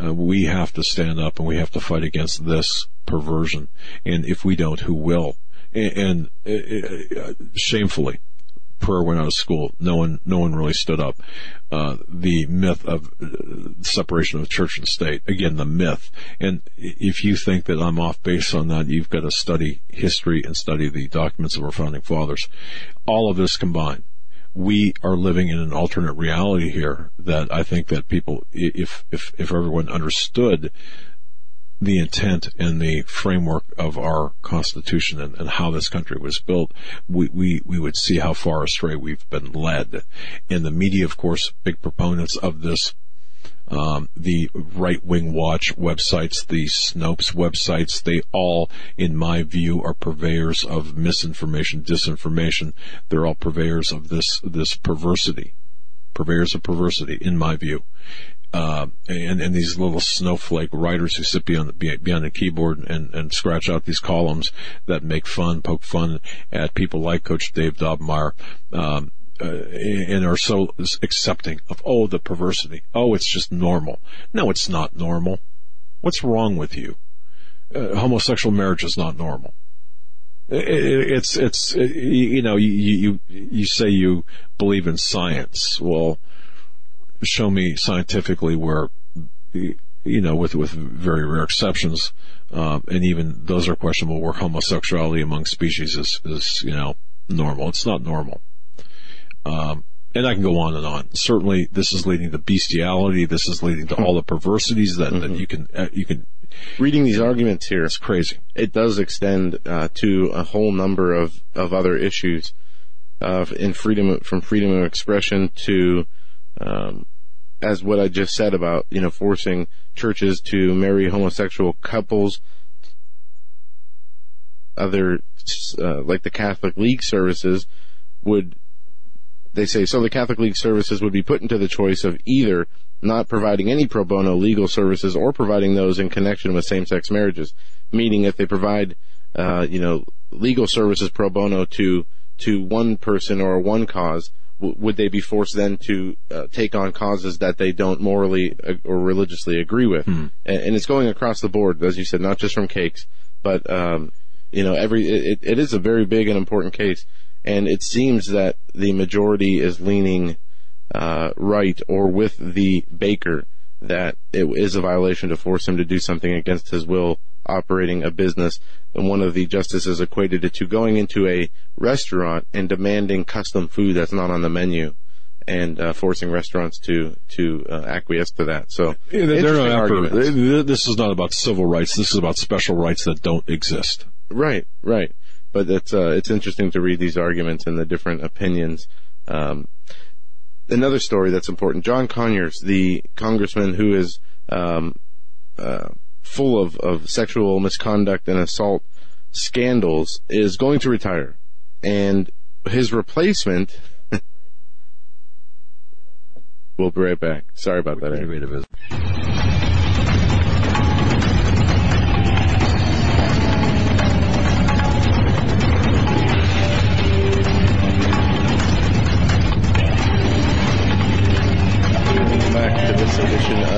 uh, we have to stand up and we have to fight against this perversion, and if we don't, who will? And, uh, shamefully, prayer went out of school. No one, no one really stood up. Uh, the myth of uh, separation of church and state. Again, the myth. And if you think that I'm off base on that, you've got to study history and study the documents of our founding fathers. All of this combined. We are living in an alternate reality here that I think that people, if, if, if everyone understood the intent and the framework of our Constitution and, and how this country was built, we, we, we would see how far astray we've been led. And the media, of course, big proponents of this. Um, the right wing watch websites, the Snopes websites, they all, in my view, are purveyors of misinformation, disinformation. They're all purveyors of this, this perversity purveyors of perversity, in my view. Uh, and, and these little snowflake writers who sit behind the, behind the keyboard and, and scratch out these columns that make fun, poke fun at people like Coach Dave Daubenmire, um, uh, and are so accepting of, oh, the perversity. Oh, it's just normal. No, it's not normal. What's wrong with you? Uh, homosexual marriage is not normal. It- It's it's you know you you you say you believe in science. Well, show me scientifically where you know with with very rare exceptions, um, and even those are questionable. Where homosexuality among species is is you know normal. It's not normal. Um, and I can go on and on. Certainly, this is leading to bestiality. This is leading to all the perversities that, that you can uh, you can. reading these arguments here, It's crazy. it does extend uh, to a whole number of, of other issues uh, in freedom from freedom of expression to um, as what I just said about you know forcing churches to marry homosexual couples other uh, like the Catholic League services would they say so the Catholic League services would be put into the choice of either not providing any pro bono legal services or providing those in connection with same-sex marriages. Meaning, if they provide, uh, you know, legal services pro bono to to one person or one cause, would they be forced then to uh, take on causes that they don't morally or religiously agree with? And, and it's going across the board, as you said, not just from cakes, but um, you know, every it, it is a very big and important case, and it seems that the majority is leaning uh, right or with the baker that it is a violation to force him to do something against his will operating a business. And one of the justices equated it to going into a restaurant and demanding custom food that's not on the menu. And uh, forcing restaurants to to uh, acquiesce to that. So Yeah, they're after, they- this is not about civil rights. This is about special rights that don't exist. Right, right. But it's uh, it's interesting to read these arguments and the different opinions. Um, another story that's important: John Conyers, the congressman who is um, uh, full of, of sexual misconduct and assault scandals, is going to retire, and his replacement. we'll be right back. Sorry about that.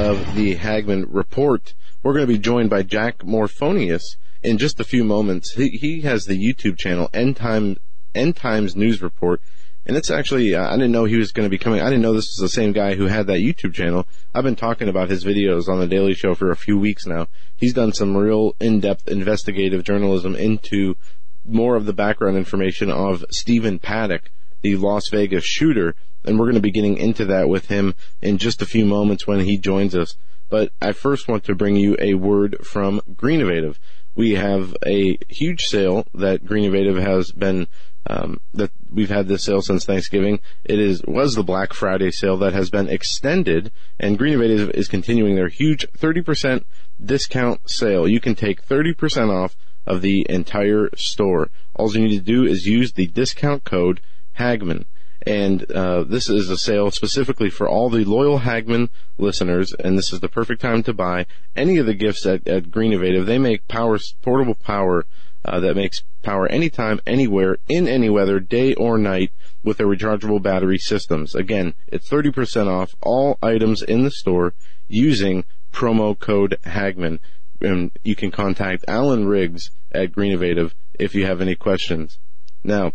Of the Hagmann Report. We're going to be joined by Jack Morphonios in just a few moments. He, he has the YouTube channel End Time End Times News Report, and it's actually uh, I didn't know he was going to be coming. I didn't know this was the same guy who had that YouTube channel. I've been talking about his videos on the Daily Show for a few weeks now. He's done some real in-depth investigative journalism into more of the background information of Stephen Paddock, the Las Vegas shooter, and we're going to be getting into that with him in just a few moments when he joins us. But I first want to bring you a word from Greennovative. We have a huge sale that Greennovative has been um, that we've had this sale since Thanksgiving. It is was the Black Friday sale that has been extended, and Greennovative is continuing their huge 30% discount sale. You can take 30% off of the entire store. All you need to do is use the discount code Hagmann and uh, this is a sale specifically for all the loyal Hagmann listeners, and this is the perfect time to buy any of the gifts at, at Greennovative. They make power, portable power uh, that makes power anytime, anywhere, in any weather, day or night, with their rechargeable battery systems. Again, it's 30% off all items in the store using promo code Hagmann. And you can contact Alan Riggs at Greennovative if you have any questions. Now,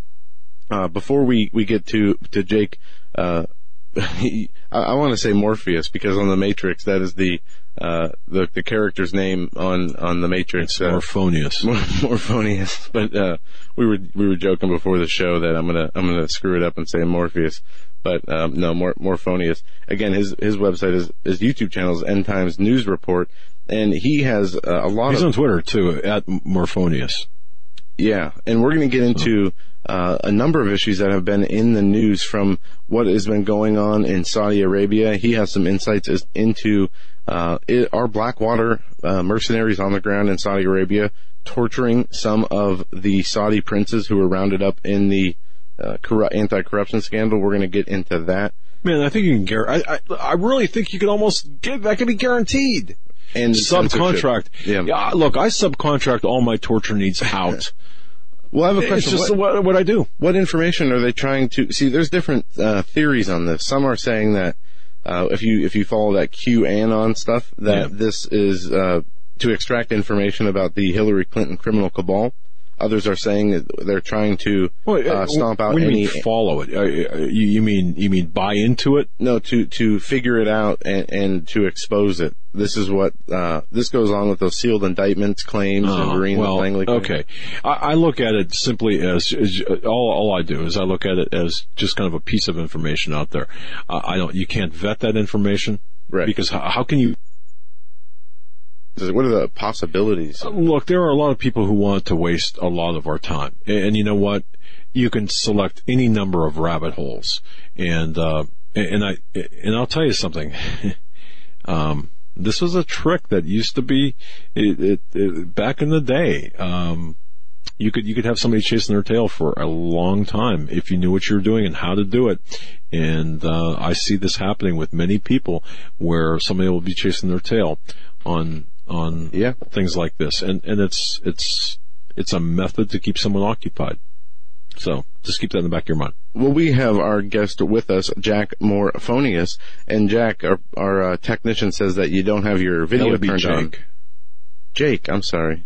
uh, before we, we get to, to Jake, uh, I, I want to say Morpheus because on the Matrix that is the uh, the the character's name on on the Matrix. It's uh, Morphonios. Morphonios. But uh, we were we were joking before the show that I'm gonna I'm gonna screw it up and say Morpheus. But um, no, Mor- Morphonios. Again, his his website is his YouTube channel is End Times News Report, and he has uh, a lot. He's of, on Twitter too at Morphonios. Yeah, and we're going to get into uh, a number of issues that have been in the news from what has been going on in Saudi Arabia. He has some insights as, into uh, it, our Blackwater uh, mercenaries on the ground in Saudi Arabia torturing some of the Saudi princes who were rounded up in the uh, anti-corruption scandal. We're going to get into that. Man, I think you can. Gar- I, I, I really think you could almost get that. Could be guaranteed. And subcontract. Yeah. yeah. Look, I subcontract all my torture needs out. Well, I have a question. What, what, what I do. What information are they trying to see? There's different uh, theories on this. Some are saying that uh, if you if you follow that QAnon stuff, that Yeah. this is uh, to extract information about the Hillary Clinton criminal cabal. Others are saying that they're trying to uh, stomp out you any mean follow it, uh, uh, you, mean you mean buy into it? no to to figure it out and, and to expose it. This is what uh, this goes on with those sealed indictments claims and Oh, Marine well, Langley. claims. okay. I, I look at it simply as, as all all I do is I look at it as just kind of a piece of information out there. Uh, I don't. You can't vet that information, Right. Because how, how can you What are the possibilities? look? There are a lot of people who want to waste a lot of our time, and, and you know what? You can select any number of rabbit holes, and uh, and I and I'll tell you something. um, this was a trick that used to be it, it, it, back in the day. Um, you could you could have somebody chasing their tail for a long time if you knew what you were doing and how to do it. And uh, I see this happening with many people where somebody will be chasing their tail on on Yeah. things like this, and and it's it's it's a method to keep someone occupied. So just keep that in the back of your mind. Well, we have our guest with us, Jack Morphonios, and Jack, our, our uh, technician, says that you don't have your That video would be turned on. Jake. Jake, I'm sorry.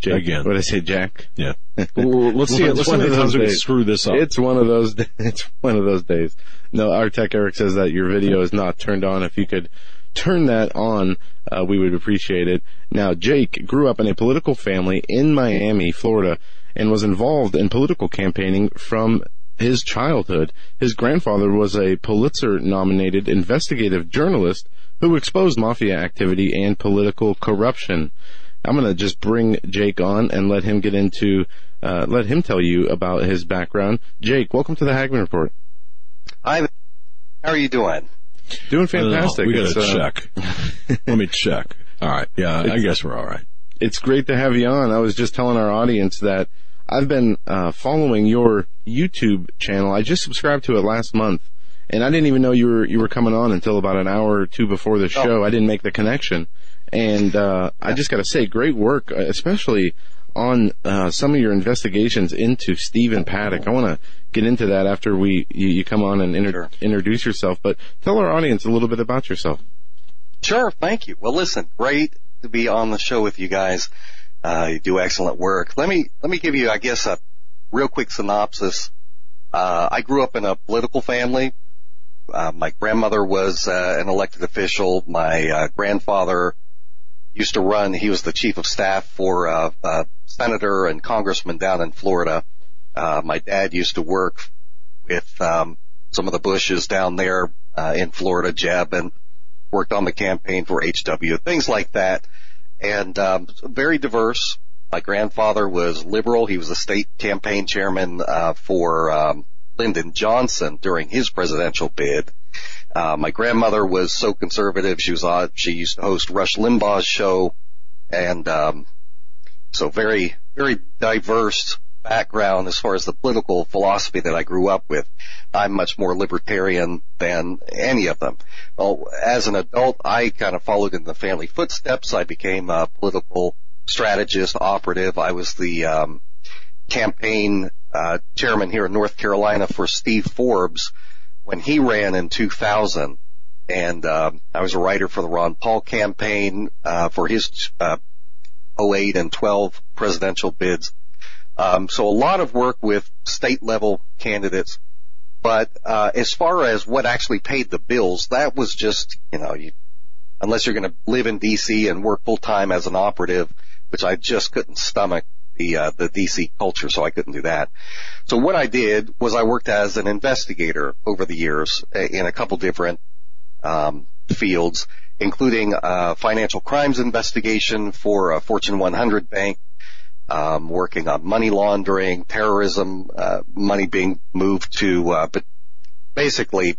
Jake. Again. What did I say, Jack? Yeah. Well, let's see. It's Let's one of those days. screw this up. It's one of those. It's one of those days. No, our tech Eric says that your video is not turned on. If you could turn that on, uh, we would appreciate it. Now, Jake grew up in a political family in Miami, Florida, and was involved in political campaigning from his childhood. His grandfather was a Pulitzer-nominated investigative journalist who exposed mafia activity and political corruption. I'm going to just bring Jake on and let him get into, uh, let him tell you about his background. Jake, welcome to the Hagmann Report. Hi, how are you doing? Doing I don't know. fantastic. We got It's, to uh, check. Let me check. All right. Yeah, I guess we're all right. It's great to have you on. I was just telling our audience that I've been uh, following your YouTube channel. I just subscribed to it last month, and I didn't even know you were you were coming on until about an hour or two before the show. I didn't make the connection, and uh, I just got to say, great work, uh, especially on uh, some of your investigations into Stephen Paddock. I want to get into that after we you, you come on and inter- Sure. introduce yourself. But tell our audience a little bit about yourself. Sure, thank you. Well, listen, great to be on the show with you guys. Uh, you do excellent work. Let me let me give you, I guess, a real quick synopsis. Uh, I grew up in a political family. Uh, my grandmother was uh, an elected official. My uh, grandfather used to run. He was the chief of staff for uh, a senator and congressman down in Florida. Uh, my dad used to work with um, some of the Bushes down there uh, in Florida, Jeb, and worked on the campaign for HW, things like that. And um, very diverse. My grandfather was liberal. He was the state campaign chairman uh, for um, Lyndon Johnson during his presidential bid. Uh, my grandmother was so conservative. She was on, she used to host Rush Limbaugh's show and, um, so very, very diverse background as far as the political philosophy that I grew up with. I'm much more libertarian than any of them. Well, as an adult, I kind of followed in the family footsteps. I became a political strategist, operative. I was the, um, campaign, uh, chairman here in North Carolina for Steve Forbes when he ran in 2000. And, uh, I was a writer for the Ron Paul campaign, uh, for his, uh, 08 and 12 presidential bids. Um, so a lot of work with state level candidates. But, uh, as far as what actually paid the bills, that was just, you know, you, unless you're going to live in DC and work full time as an operative, which I just couldn't stomach the, uh, the DC culture, so I couldn't do that. So what I did was I worked as an investigator over the years in a couple different, um, fields, including, uh, financial crimes investigation for a Fortune 100 bank, um, working on money laundering, terrorism, uh, money being moved to, uh, but basically,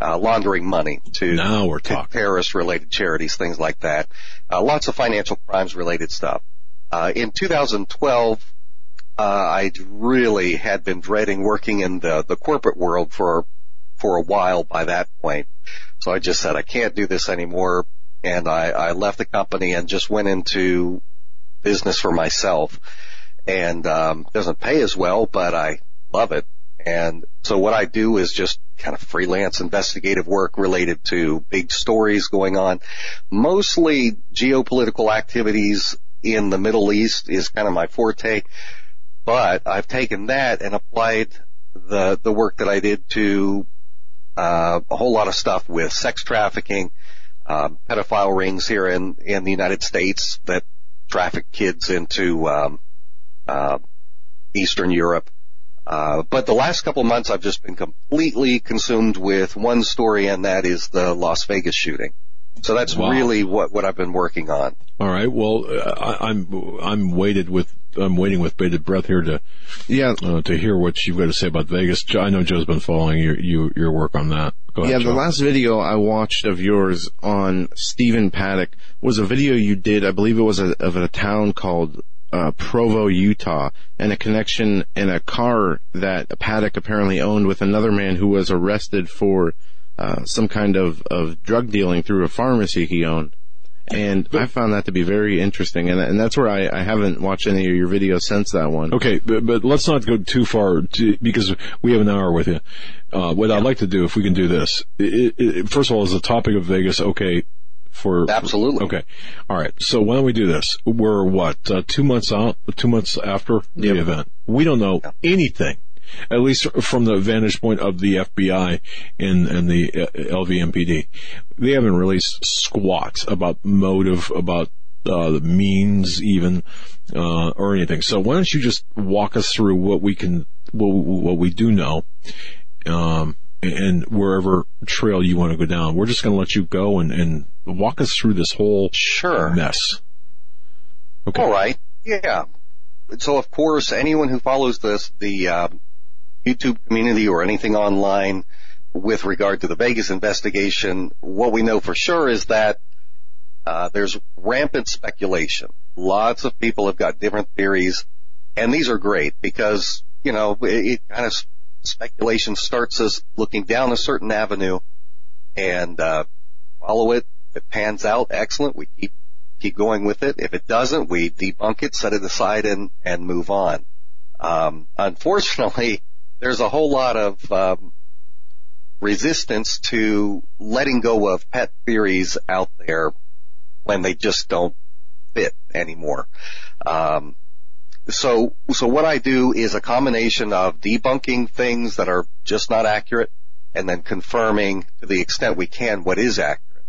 uh, laundering money to, now we're talking. terrorist related charities, things like that. Uh, lots of financial crimes related stuff. Uh, in 2012, uh, I really had been dreading working in the, the corporate world for, for a while by that point. So I just said, I can't do this anymore. And I, I left the company and just went into business for myself and um, doesn't pay as well, but I love it. And so what I do is just kind of freelance investigative work related to big stories going on, mostly geopolitical activities in the Middle East is kind of my forte. But I've taken that and applied the the work that I did to uh, a whole lot of stuff with sex trafficking, um, pedophile rings here in in the United States that traffic kids into um, uh, Eastern Europe. Uh, but the last couple months I've just been completely consumed with one story and that is the Las Vegas shooting. So that's Wow. really what, what I've been working on. All right. Well, uh, I, I'm I'm waited with I'm waiting with bated breath here to Yeah, uh, to hear what you've got to say about Vegas. Jo- I know Joe's been following your you, your work on that. Go ahead, yeah. The Joe. last video I watched of yours on Stephen Paddock was a video you did. I believe it was a, of a town called uh, Provo, Utah, and a connection in a car that Paddock apparently owned with another man who was arrested for uh, some kind of of drug dealing through a pharmacy he owned. And I found that to be very interesting, and and that's where I, I haven't watched any of your videos since that one. Okay, but, but let's not go too far to, because we have an hour with you. Uh, what I'd like to do, if we can do this, i i first of all, is the topic of Vegas okay for Absolutely. Okay, all right. So why don't we do this? We're what uh, two months out, two months after the Yep. event. We don't know anything, at least from the vantage point of the FBI and and the uh, LVMPD. They haven't released squat about motive, about uh, the means even, uh, or anything. So why don't you just walk us through what we can, what, what we do know, um, and wherever trail you want to go down. We're just going to let you go and, and walk us through this whole Sure. mess. Okay. All right. Yeah. So of course, anyone who follows this, the um, YouTube community or anything online with regard to the Vegas investigation, what we know for sure is that uh, there's rampant speculation. Lots of people have got different theories, and these are great because you know it, it kind of speculation starts us looking down a certain avenue and uh, follow it. If it pans out, excellent. We keep keep going with it. If it doesn't, we debunk it, set it aside, and and move on. Um, unfortunately, there's a whole lot of um, resistance to letting go of pet theories out there when they just don't fit anymore. Um, so, so what I do is a combination of debunking things that are just not accurate and then confirming to the extent we can what is accurate.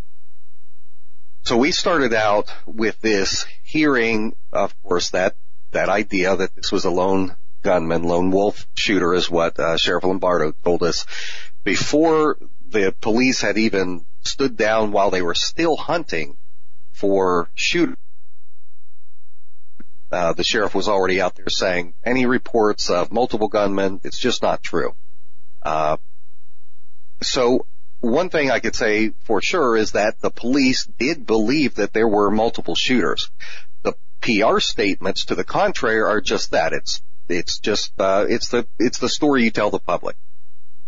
So we started out with this hearing, of course, that, that idea that this was a lone gunman, lone wolf shooter is what uh, Sheriff Lombardo told us before the police had even stood down while they were still hunting for shooters. Uh, the sheriff was already out there saying any reports of multiple gunmen, it's just not true. Uh, so one thing I could say for sure is that the police did believe that there were multiple shooters. The PR statements to the contrary are just that. It's it's just uh, it's the it's the story you tell the public.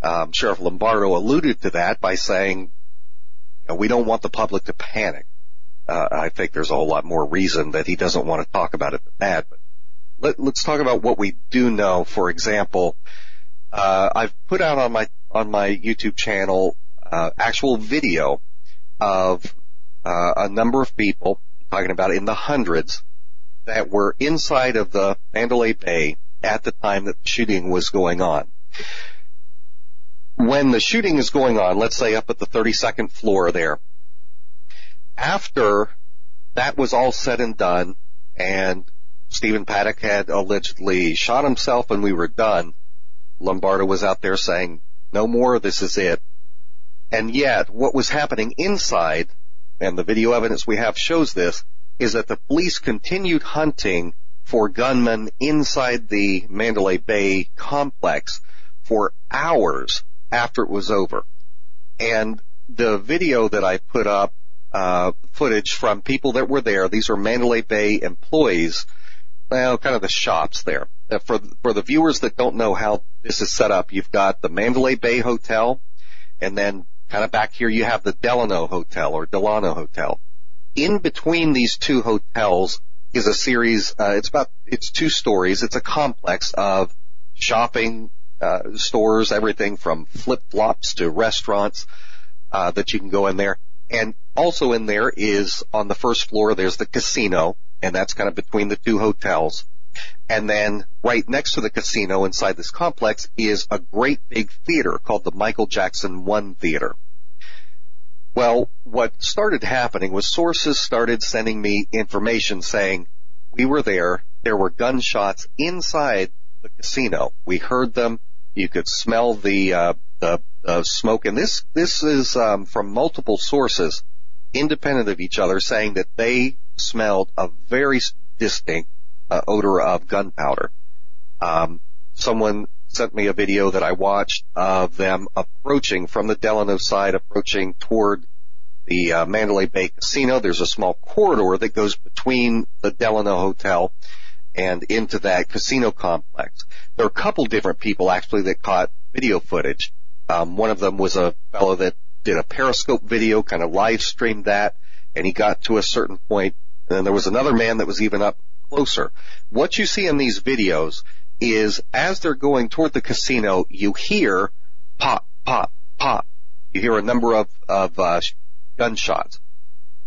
Um, Sheriff Lombardo alluded to that by saying, we don't want the public to panic. Uh, I think there's a whole lot more reason that he doesn't want to talk about it than that. But let, us talk about what we do know. For example, uh, I've put out on my on my YouTube channel uh, actual video of uh, a number of people talking about in the hundreds that were inside of the Mandalay Bay at the time that the shooting was going on when the shooting is going on, let's say up at the 32nd floor there, after that was all said and done and Stephen Paddock had allegedly shot himself and we were done, Lombardo was out there saying, no more, this is it. And yet, what was happening inside, and the video evidence we have shows this, is that the police continued hunting for gunmen inside the Mandalay Bay complex for hours after it was over. And the video that I put up, uh, footage from people that were there, these are Mandalay Bay employees, well, kind of the shops there. Uh, for, for the viewers that don't know how this is set up, you've got the Mandalay Bay Hotel, and then kind of back here you have the Delano Hotel or Delano Hotel. In between these two hotels is a series, uh, it's about, it's two stories, it's a complex of shopping, uh, stores, everything from flip flops to restaurants uh, that you can go in there. And also in there is on the first floor there's the casino, and that's kind of between the two hotels. And then right next to the casino inside this complex is a great big theater called the Michael Jackson One Theater. Well, what started happening was sources started sending me information saying we were there. There were gunshots inside the casino. We heard them. You could smell the uh, the smoke, and this this is um, from multiple sources, independent of each other, saying that they smelled a very distinct uh, odor of gunpowder. Um, someone sent me a video that I watched of them approaching from the Delano side, approaching toward the uh, Mandalay Bay Casino. There's a small corridor that goes between the Delano Hotel and into that casino complex. There are a couple different people actually that caught video footage. Um, one of them was a fellow that did a Periscope video, kind of live streamed that, and he got to a certain point, and then there was another man that was even up closer. What you see in these videos is as they're going toward the casino, you hear pop, pop, pop. You hear a number of, of uh, gunshots.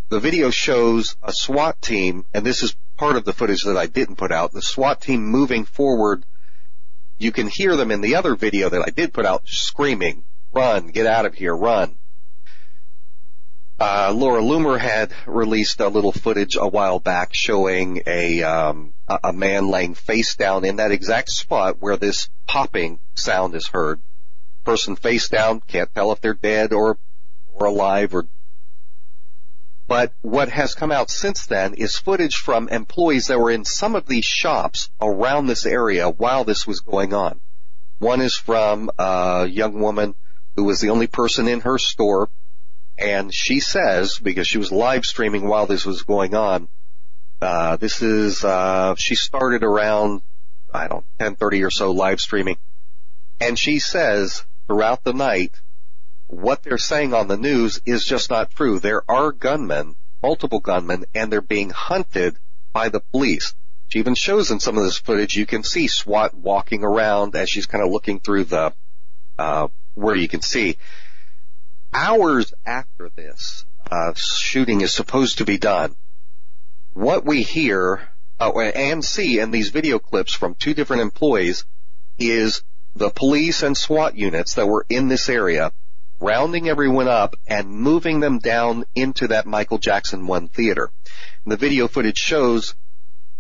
The video shows a SWAT team, and this is part of the footage that I didn't put out. The SWAT team moving forward you can hear them in the other video that I did put out screaming, run, get out of here, run. Uh, Laura Loomer had released a little footage a while back showing a, um, a man laying face down in that exact spot where this popping sound is heard. Person face down, can't tell if they're dead or, or alive or but what has come out since then is footage from employees that were in some of these shops around this area while this was going on. One is from a young woman who was the only person in her store and she says, because she was live streaming while this was going on, uh, this is, uh, she started around, I don't, 1030 or so live streaming. And she says throughout the night, what they're saying on the news is just not true. There are gunmen, multiple gunmen, and they're being hunted by the police. She even shows in some of this footage you can see SWAT walking around as she's kind of looking through the uh, where you can see. Hours after this uh, shooting is supposed to be done, what we hear uh, and see in these video clips from two different employees is the police and SWAT units that were in this area rounding everyone up and moving them down into that Michael Jackson 1 theater. And the video footage shows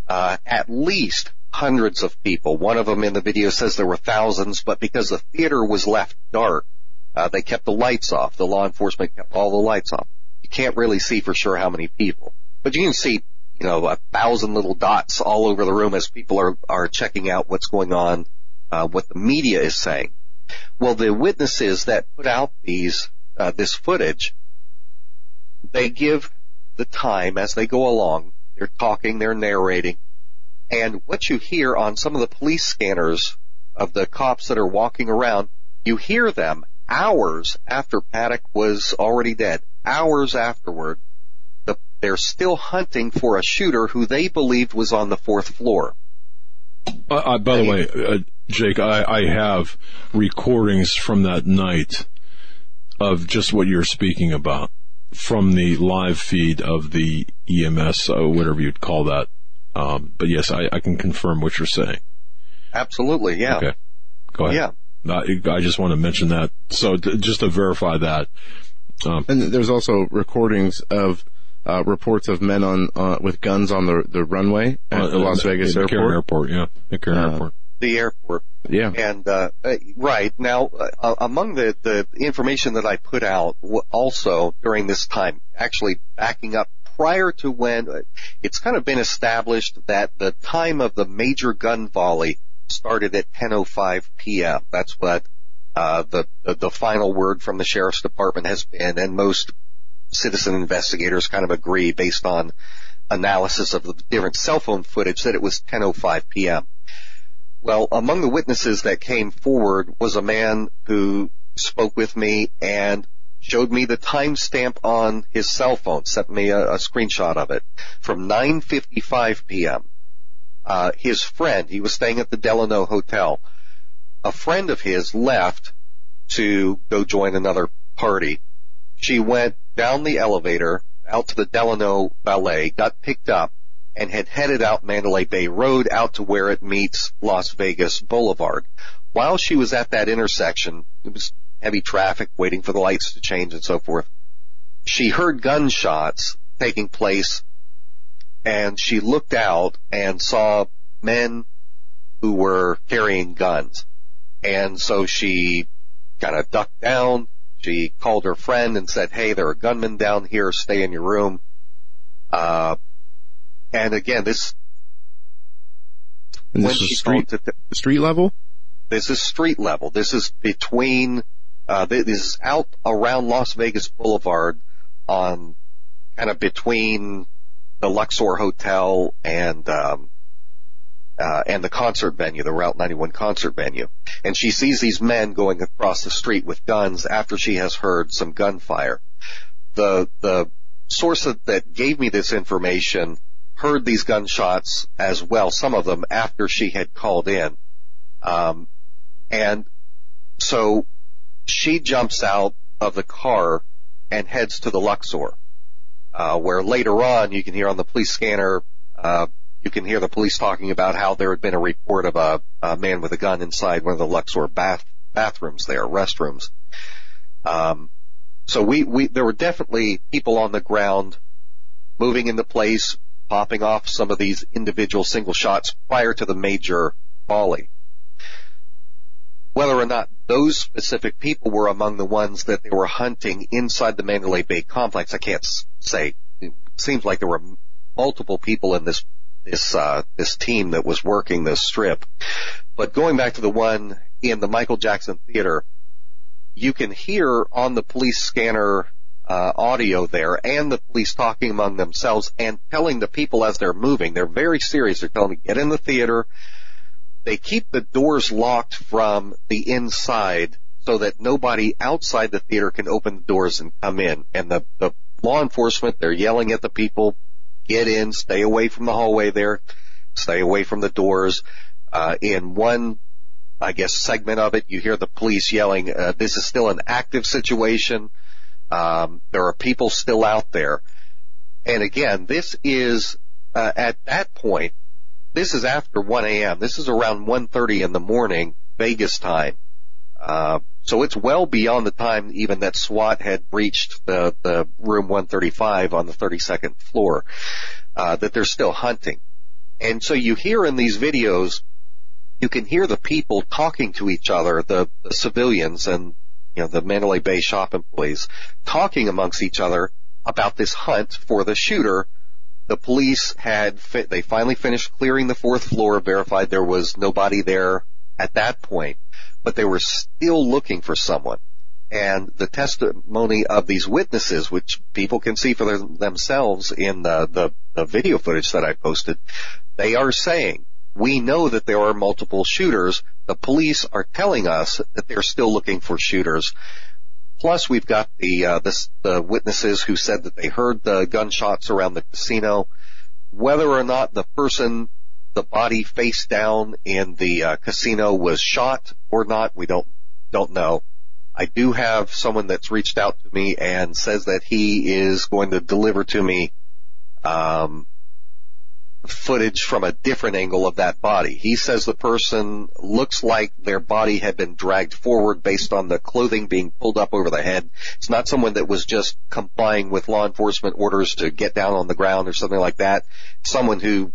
uh, at least hundreds of people. One of them in the video says there were thousands, but because the theater was left dark, uh, they kept the lights off. The law enforcement kept all the lights off. You can't really see for sure how many people, but you can see, you know, a thousand little dots all over the room as people are are checking out what's going on, uh, what the media is saying. Well, the witnesses that put out these uh, this footage, they give the time as they go along. They're talking, they're narrating, and what you hear on some of the police scanners of the cops that are walking around, you hear them hours after Paddock was already dead, hours afterward. The, they're still hunting for a shooter who they believed was on the fourth floor. Uh, uh, by the way, uh, Jake, I, I have recordings from that night of just what you're speaking about from the live feed of the EMS, uh, whatever you'd call that. Um, but yes, I, I, can confirm what you're saying. Absolutely, yeah. Okay, go ahead. Yeah, I, I just want to mention that. So to, just to verify that. Um, and there's also recordings of uh, reports of men on uh, with guns on the the runway at uh, the Las Vegas airport. airport, yeah, McCarran uh, Airport. The airport, yeah, and uh, uh, right now, among the the information that I put out, also during this time, actually backing up prior to when it's kind of been established that the time of the major gun volley started at 10:05 p.m. That's what uh, the, the the final word from the sheriff's department has been, and most citizen investigators kind of agree based on analysis of the different cell phone footage that it was 10:05 p.m. Well, among the witnesses that came forward was a man who spoke with me and showed me the timestamp on his cell phone, sent me a, a screenshot of it from 9:55 p.m. Uh, his friend, he was staying at the Delano Hotel. A friend of his left to go join another party. She went down the elevator out to the Delano Ballet, got picked up, and had headed out Mandalay Bay Road out to where it meets Las Vegas Boulevard. While she was at that intersection, it was heavy traffic waiting for the lights to change and so forth. She heard gunshots taking place and she looked out and saw men who were carrying guns. And so she kind of ducked down, she called her friend and said, "Hey, there are gunmen down here. Stay in your room." Uh, and again, this and this is street the, street level. This is street level. This is between. Uh, this is out around Las Vegas Boulevard, on kind of between the Luxor Hotel and um, uh, and the concert venue, the Route 91 concert venue. And she sees these men going across the street with guns after she has heard some gunfire. The, the source that gave me this information heard these gunshots as well, some of them after she had called in. Um, and so she jumps out of the car and heads to the Luxor, uh, where later on you can hear on the police scanner, uh, you can hear the police talking about how there had been a report of a, a man with a gun inside one of the Luxor bath, bathrooms there, restrooms. Um, so we, we, there were definitely people on the ground moving into place, popping off some of these individual single shots prior to the major volley. Whether or not those specific people were among the ones that they were hunting inside the Mandalay Bay complex, I can't say. It seems like there were multiple people in this this uh, this team that was working this strip. But going back to the one in the Michael Jackson Theater, you can hear on the police scanner uh, audio there and the police talking among themselves and telling the people as they're moving. They're very serious. They're telling them, get in the theater. They keep the doors locked from the inside so that nobody outside the theater can open the doors and come in. And the, the law enforcement, they're yelling at the people, get in, stay away from the hallway there, stay away from the doors. Uh, in one I guess, segment of it. You hear the police yelling, uh, this is still an active situation. Um, there are people still out there. And again, this is, uh, at that point, this is after 1 a.m. This is around 1.30 in the morning, Vegas time. Uh, so it's well beyond the time even that SWAT had breached the, the room 135 on the 32nd floor, uh, that they're still hunting. And so you hear in these videos, you can hear the people talking to each other, the, the civilians and, you know, the Mandalay Bay shop employees talking amongst each other about this hunt for the shooter. The police had, fi- they finally finished clearing the fourth floor, verified there was nobody there at that point, but they were still looking for someone. And the testimony of these witnesses, which people can see for their, themselves in the, the, the video footage that I posted, they are saying, we know that there are multiple shooters. The police are telling us that they're still looking for shooters. Plus, we've got the uh, this, the witnesses who said that they heard the gunshots around the casino. Whether or not the person, the body face down in the uh, casino was shot or not, we don't don't know. I do have someone that's reached out to me and says that he is going to deliver to me um, footage from a different angle of that body. He says the person looks like their body had been dragged forward based on the clothing being pulled up over the head. It's not someone that was just complying with law enforcement orders to get down on the ground or something like that. Someone who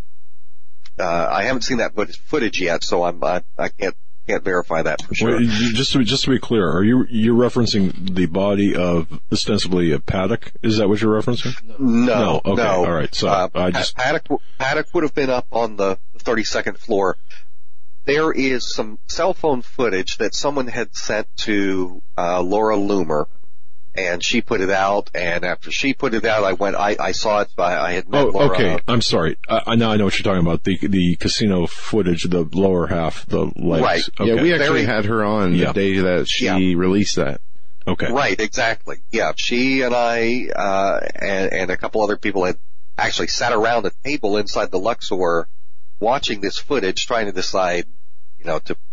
uh, I haven't seen that footage yet, so I'm I, I can't can't verify that for sure. Wait, just to just to be clear, are you you're referencing the body of ostensibly a Paddock? Is that what you're referencing? No, No, okay, no. all right, so uh, I just- Paddock Paddock would have been up on the 32nd floor. There is some cell phone footage that someone had sent to uh, Laura Loomer, and she put it out. And after she put it out, I went. I, I saw it. I, I had met Oh, Laura. okay. I'm sorry. I, I now I know what you're talking about. The the casino footage, the lower half, the legs. Right. Okay. Yeah, we actually Very- had her on Yeah. the day that she Yeah. released that. okay. Right, exactly. Yeah, she and I uh, and, and a couple other people had actually sat around a table inside the Luxor, watching this footage, trying to decide, you know, to do we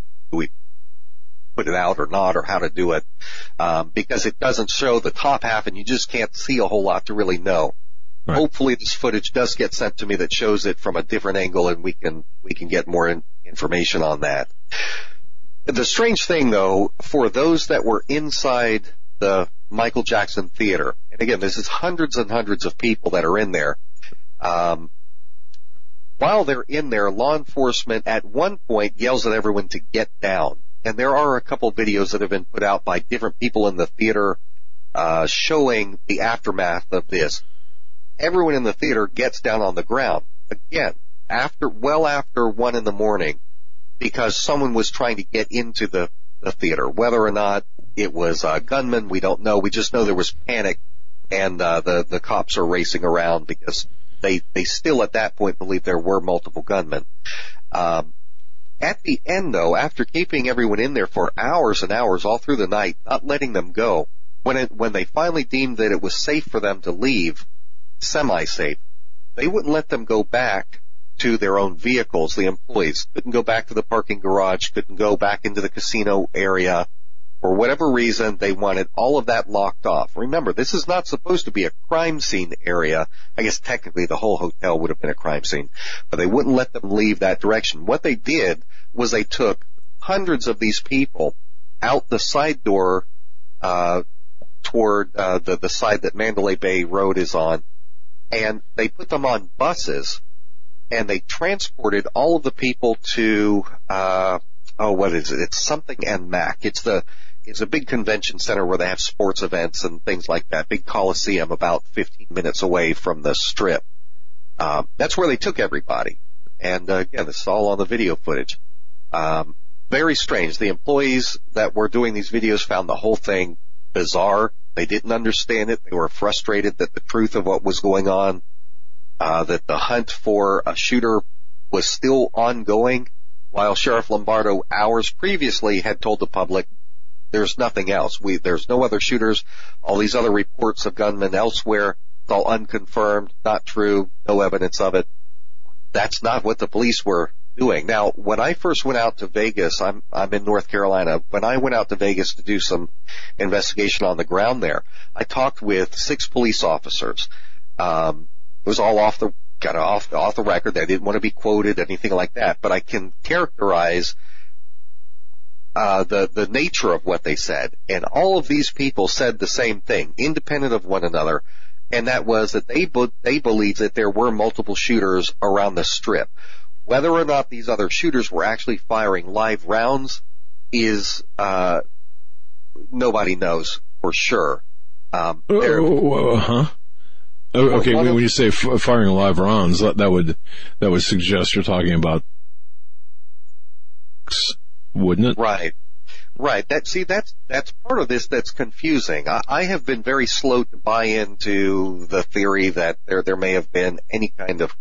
put it out or not, or how to do it, um, because it doesn't show the top half, and you just can't see a whole lot to really know. Right. Hopefully, this footage does get sent to me that shows it from a different angle, and we can we can get more in, information on that. The strange thing though, for those that were inside the Michael Jackson Theater, and again, this is hundreds and hundreds of people that are in there, um, while they're in there, law enforcement at one point yells at everyone to get down. And there are a couple videos that have been put out by different people in the theater, uh, showing the aftermath of this. Everyone in the theater gets down on the ground. Again, after, well after one in the morning, because someone was trying to get into the, the theater. Whether or not it was a gunman, we don't know. We just know there was panic and, uh, the, the cops are racing around because they, they still at that point believe there were multiple gunmen. Um, at the end though, after keeping everyone in there for hours and hours all through the night, not letting them go, when it, when they finally deemed that it was safe for them to leave, semi-safe, they wouldn't let them go back to their own vehicles. The employees couldn't go back to the parking garage, couldn't go back into the casino area. For whatever reason, they wanted all of that locked off. Remember, this is not supposed to be a crime scene area. I guess technically the whole hotel would have been a crime scene, but they wouldn't let them leave that direction. What they did was they took hundreds of these people out the side door, uh, toward, uh, the, the side that Mandalay Bay Road is on, and they put them on buses and they transported all of the people to uh oh what is it? It's something and Mack. It's the it's a big convention center where they have sports events and things like that. Big coliseum about 15 minutes away from the strip. Um, that's where they took everybody. And uh, again, this is all on the video footage. Um, very strange. The employees that were doing these videos found the whole thing bizarre. They didn't understand it. They were frustrated that the truth of what was going on uh, that the hunt for a shooter was still ongoing, while Sheriff Lombardo hours previously had told the public there's nothing else. We there's no other shooters. All these other reports of gunmen elsewhere, it's all unconfirmed, not true, no evidence of it. That's not what the police were doing. Now, when I first went out to Vegas, I'm I'm in North Carolina. When I went out to Vegas to do some investigation on the ground there, I talked with six police officers. Um, it was all off the of off off the record. They didn't want to be quoted, anything like that. But I can characterize uh, the the nature of what they said, and all of these people said the same thing, independent of one another, and that was that they be- they believed that there were multiple shooters around the strip. Whether or not these other shooters were actually firing live rounds is uh, nobody knows for sure. Um, there- Uh, huh? Oh, Okay, when of- you say f- firing live rounds, that, that would that would suggest you're talking about, wouldn't it? Right. Right. That see that's that's part of this that's confusing. I, I have been very slow to buy into the theory that there there may have been any kind of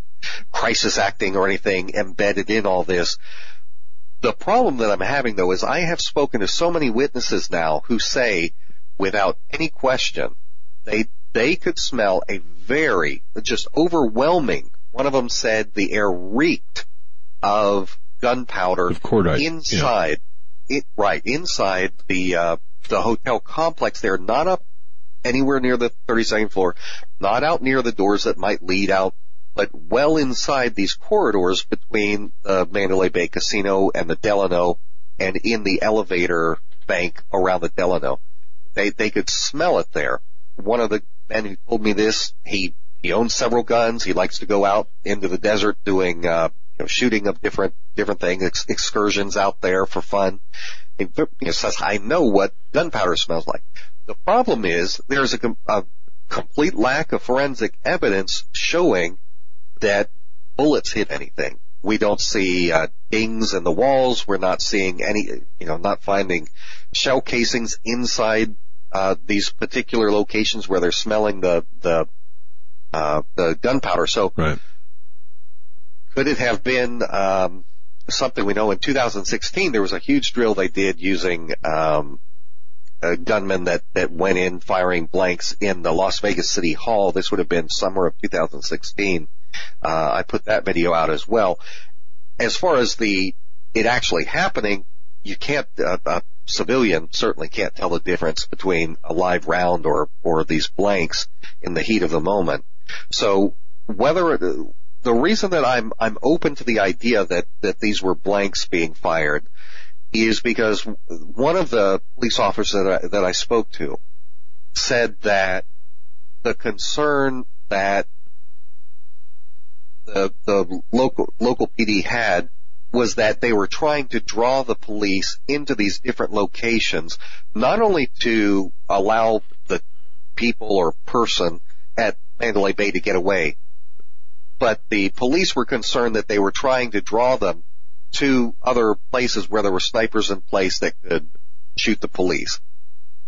crisis acting or anything embedded in all this. The problem that I'm having though is I have spoken to so many witnesses now who say without any question they they could smell a very just overwhelming one of them said the air reeked of gunpowder cordite. yeah. inside it right inside the uh the hotel complex there not up anywhere near the 32nd floor not out near the doors that might lead out but well inside these corridors between the Mandalay Bay Casino and the Delano and in the elevator bank around the Delano they they could smell it there one of the men who told me this he he owns several guns he likes to go out into the desert doing uh know, shooting of different different things, ex- excursions out there for fun. He you know, says, "I know what gunpowder smells like." The problem is there's a, com- a complete lack of forensic evidence showing that bullets hit anything. We don't see uh, dings in the walls. We're not seeing any, you know, not finding shell casings inside uh, these particular locations where they're smelling the the uh, the gunpowder. So Right. Could it have been um, something we know in 2016 there was a huge drill they did using um, gunmen that that went in firing blanks in the Las Vegas City Hall. This would have been summer of 2016. Uh, I put that video out as well. As far as the it actually happening, you can't. Uh, a civilian certainly can't tell the difference between a live round or or these blanks in the heat of the moment. So whether the reason that I'm I'm open to the idea that that these were blanks being fired is because one of the police officers that I, that I spoke to said that the concern that the the local local PD had was that they were trying to draw the police into these different locations, not only to allow the people or person at Mandalay Bay to get away, but the police were concerned that they were trying to draw them to other places where there were snipers in place that could shoot the police.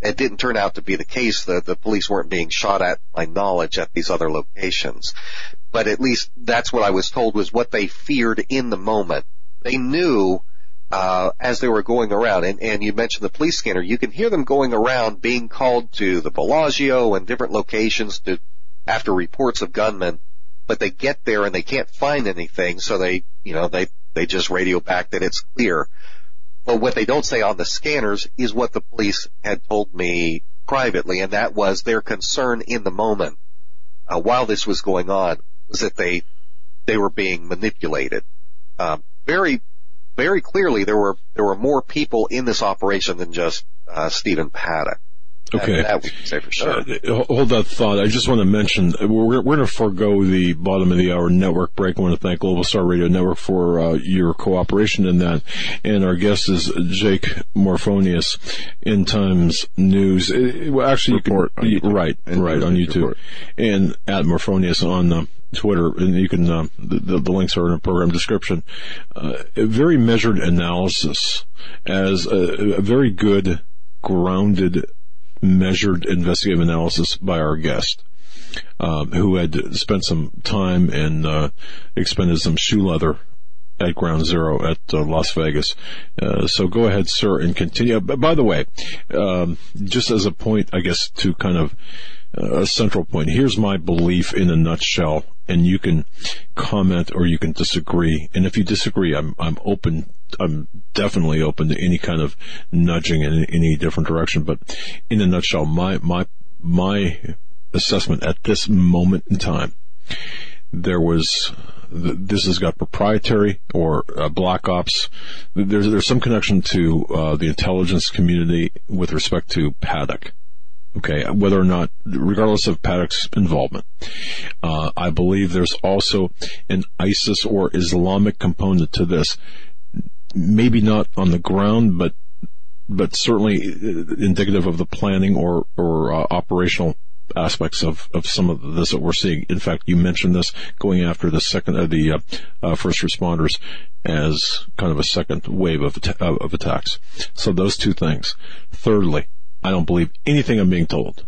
It didn't turn out to be the case. The, the police weren't being shot at, my knowledge, at these other locations. But at least that's what I was told was what they feared in the moment. They knew uh, as they were going around, and, and you mentioned the police scanner, you can hear them going around being called to the Bellagio and different locations to after reports of gunmen, but they get there and they can't find anything, so they, you know, they, they just radio back that it's clear. But what they don't say on the scanners is what the police had told me privately, and that was their concern in the moment, uh, while this was going on, was that they, they were being manipulated. Um, very, very clearly there were, there were more people in this operation than just, uh, Stephen Paddock. That- Okay. That, we can say for sure. Uh, hold that thought. I just want to mention uh, we're, we're going to forego the bottom of the hour network break. I want to thank Global Star Radio Network for uh, your cooperation in that. And our guest is Jake Morphonios, in Times News. Uh, well, actually, Report you on can, YouTube. right, And right on YouTube, Report. and at Morphonios on uh, Twitter, and you can uh, the, the, links are in the program description. Uh, a very measured analysis, as a, a very good grounded measured investigative analysis by our guest, um, who had spent some time and uh, expended some shoe leather at Ground Zero at uh, Las Vegas. Uh, so go ahead, sir, and continue. By the way, um, just as a point, I guess to kind of uh, a central point. Here's my belief in a nutshell, and you can comment or you can disagree. And if you disagree, I'm I'm open. I'm definitely open to any kind of nudging in any different direction. But in a nutshell, my my my assessment at this moment in time, there was this has got proprietary or uh, black ops. There's there's some connection to uh, the intelligence community with respect to Paddock. Okay, whether or not, regardless of Paddock's involvement, uh, I believe there's also an ISIS or Islamic component to this. Maybe not on the ground, but but certainly uh, indicative of the planning or or uh, operational aspects of, of some of this that we're seeing. In fact, you mentioned this going after the second uh, the uh, uh, first responders as kind of a second wave of of attacks. So those two things. Thirdly, I don't believe anything I'm being told.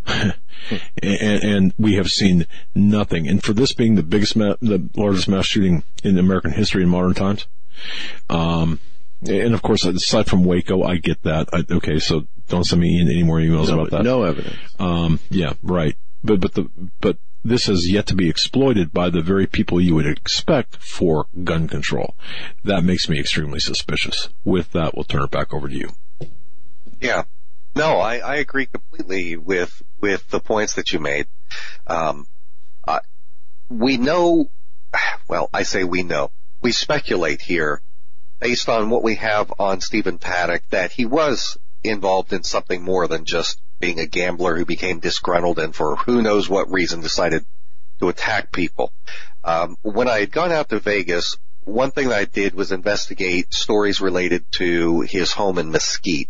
and, and, we have seen nothing. And for this being the biggest, ma- the largest mass shooting in American history in modern times, um, and of course, aside from Waco, I get that. I, okay, so don't send me any more emails no, about that. No evidence. Um, yeah, right. But but the but this has yet to be exploited by the very people you would expect for gun control. That makes me extremely suspicious. With that, we'll turn it back over to you. Yeah, no, I, I agree completely with with the points that you made. Um, uh, we know, well, I say we know. We speculate here, based on what we have on Stephen Paddock, that he was involved in something more than just being a gambler who became disgruntled and for who knows what reason decided to attack people. Um, when I had gone out to Vegas, one thing that I did was investigate stories related to his home in Mesquite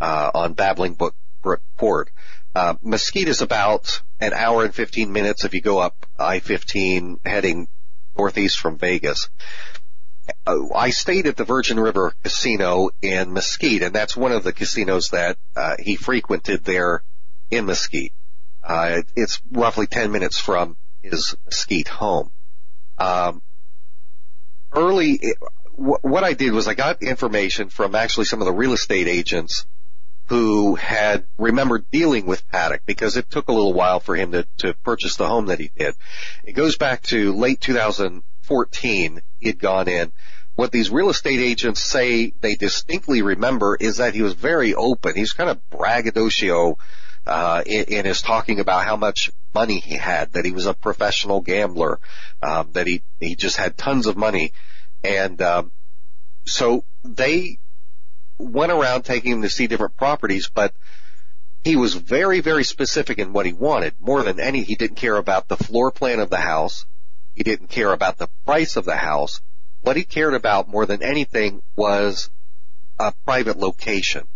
uh, on Babbling Brook Court. Uh, Mesquite is about an hour and 15 minutes if you go up I-15 heading northeast from Vegas. I stayed at the Virgin River Casino in Mesquite, and that's one of the casinos that uh, he frequented there in Mesquite. Uh, it's roughly 10 minutes from his Mesquite home. Um, early, what I did was I got information from actually some of the real estate agents who had remembered dealing with Paddock because it took a little while for him to, to purchase the home that he did. It goes back to late 2014. He had gone in. What these real estate agents say they distinctly remember is that he was very open. He's kind of braggadocio uh, in, in his talking about how much money he had, that he was a professional gambler, um, that he he just had tons of money, and um, so they went around taking him to see different properties, but he was very, very specific in what he wanted. More than any, he didn't care about the floor plan of the house. He didn't care about the price of the house. What he cared about more than anything was a private location.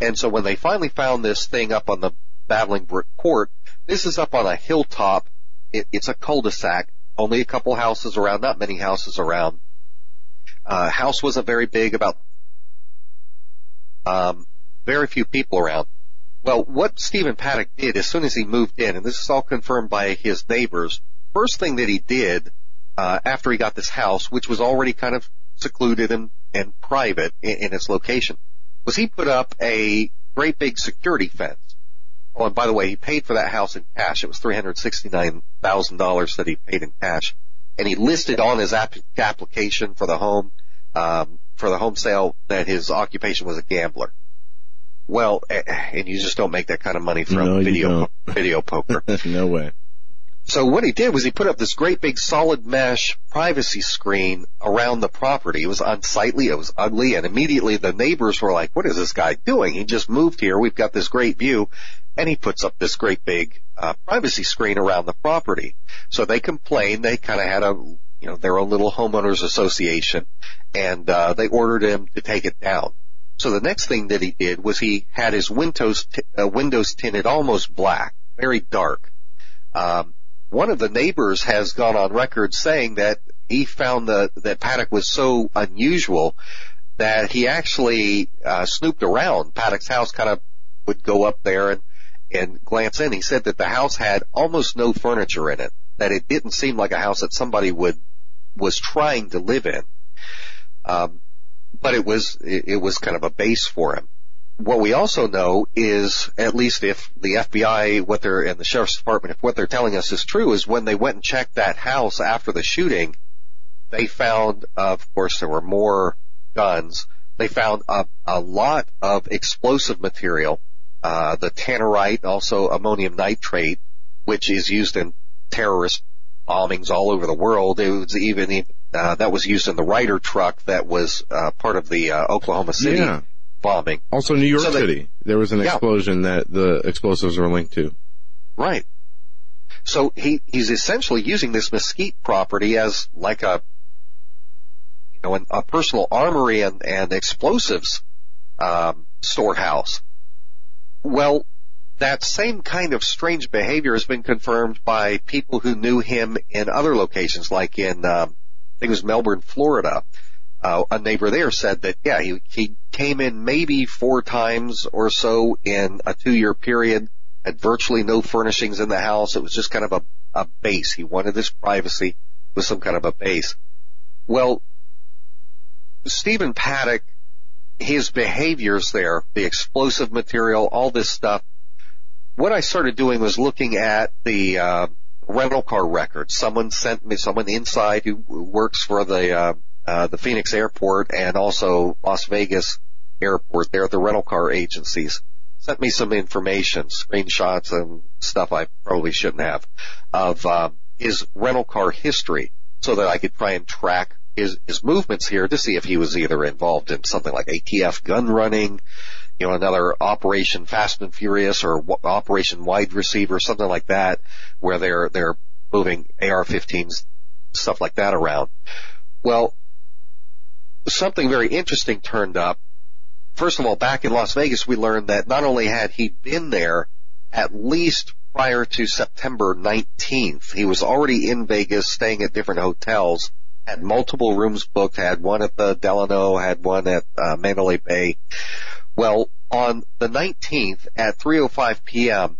And so when they finally found this thing up on the Babbling Brook Court, this is up on a hilltop. It, it's a cul-de-sac. Only a couple houses around, not many houses around. Uh, house wasn't very big, about um, very few people around. Well, what Stephen Paddock did as soon as he moved in, and this is all confirmed by his neighbors, first thing that he did uh, after he got this house, which was already kind of secluded and, and private in, in its location, was he put up a great big security fence. Oh, and by the way, he paid for that house in cash. It was $369,000 that he paid in cash. And he listed on his app- application for the home um, for the home sale that his occupation was a gambler. Well, eh, and you just don't make that kind of money from no, video video poker. no way. So what he did was he put up this great big solid mesh privacy screen around the property. It was unsightly, it was ugly, and immediately the neighbors were like, "What is this guy doing? He just moved here. We've got this great view." And he puts up this great big uh, privacy screen around the property. So they complained. They kind of had a you know, their own little homeowners association, and uh, they ordered him to take it down. So the next thing that he did was he had his windows t- uh, windows tinted almost black, very dark. Um, one of the neighbors has gone on record saying that he found the, that Paddock was so unusual that he actually uh, snooped around Paddock's house, kind of would go up there and and glance in. He said that the house had almost no furniture in it, that it didn't seem like a house that somebody would was trying to live in. Um, but it was, it, it was kind of a base for him. What we also know is, at least if the FBI, what they're, and the sheriff's department, if what they're telling us is true, is when they went and checked that house after the shooting, they found, of course, there were more guns. They found a, a lot of explosive material, uh, the tannerite, also ammonium nitrate, which is used in terrorist bombings all over the world. It was even uh, that was used in the Ryder truck that was uh, part of the uh, Oklahoma City Yeah. Bombing. Also, New York So they- City, there was an Yeah. explosion that the explosives were linked to. Right. So he he's essentially using this mesquite property as like a you know an, a personal armory and and explosives um, storehouse. Well, that same kind of strange behavior has been confirmed by people who knew him in other locations, like in um, I think it was Melbourne, Florida. Uh, a neighbor there said that yeah, he he came in maybe four times or so in a two year period had virtually no furnishings in the house. It was just kind of a, a base. He wanted his privacy with some kind of a base. Well, Stephen Paddock, his behaviors there, the explosive material, all this stuff, what I started doing was looking at the, uh, rental car records. Someone sent me, someone inside who works for the, uh, uh, the Phoenix airport and also Las Vegas airport there, the rental car agencies sent me some information, screenshots and stuff I probably shouldn't have of uh, his rental car history so that I could try and track his, his movements here to see if he was either involved in something like ATF gun running, you know, another Operation Fast and Furious or Operation Wide Receiver, something like that, where they're, they're moving AR-15s, stuff like that around. Well, something very interesting turned up first of all, back in Las Vegas, we learned that not only had he been there at least prior to September 19th, he was already in Vegas staying at different hotels, had multiple rooms booked, had one at the Delano, had one at uh, Mandalay Bay. Well, on the 19th at 3.05 p.m.,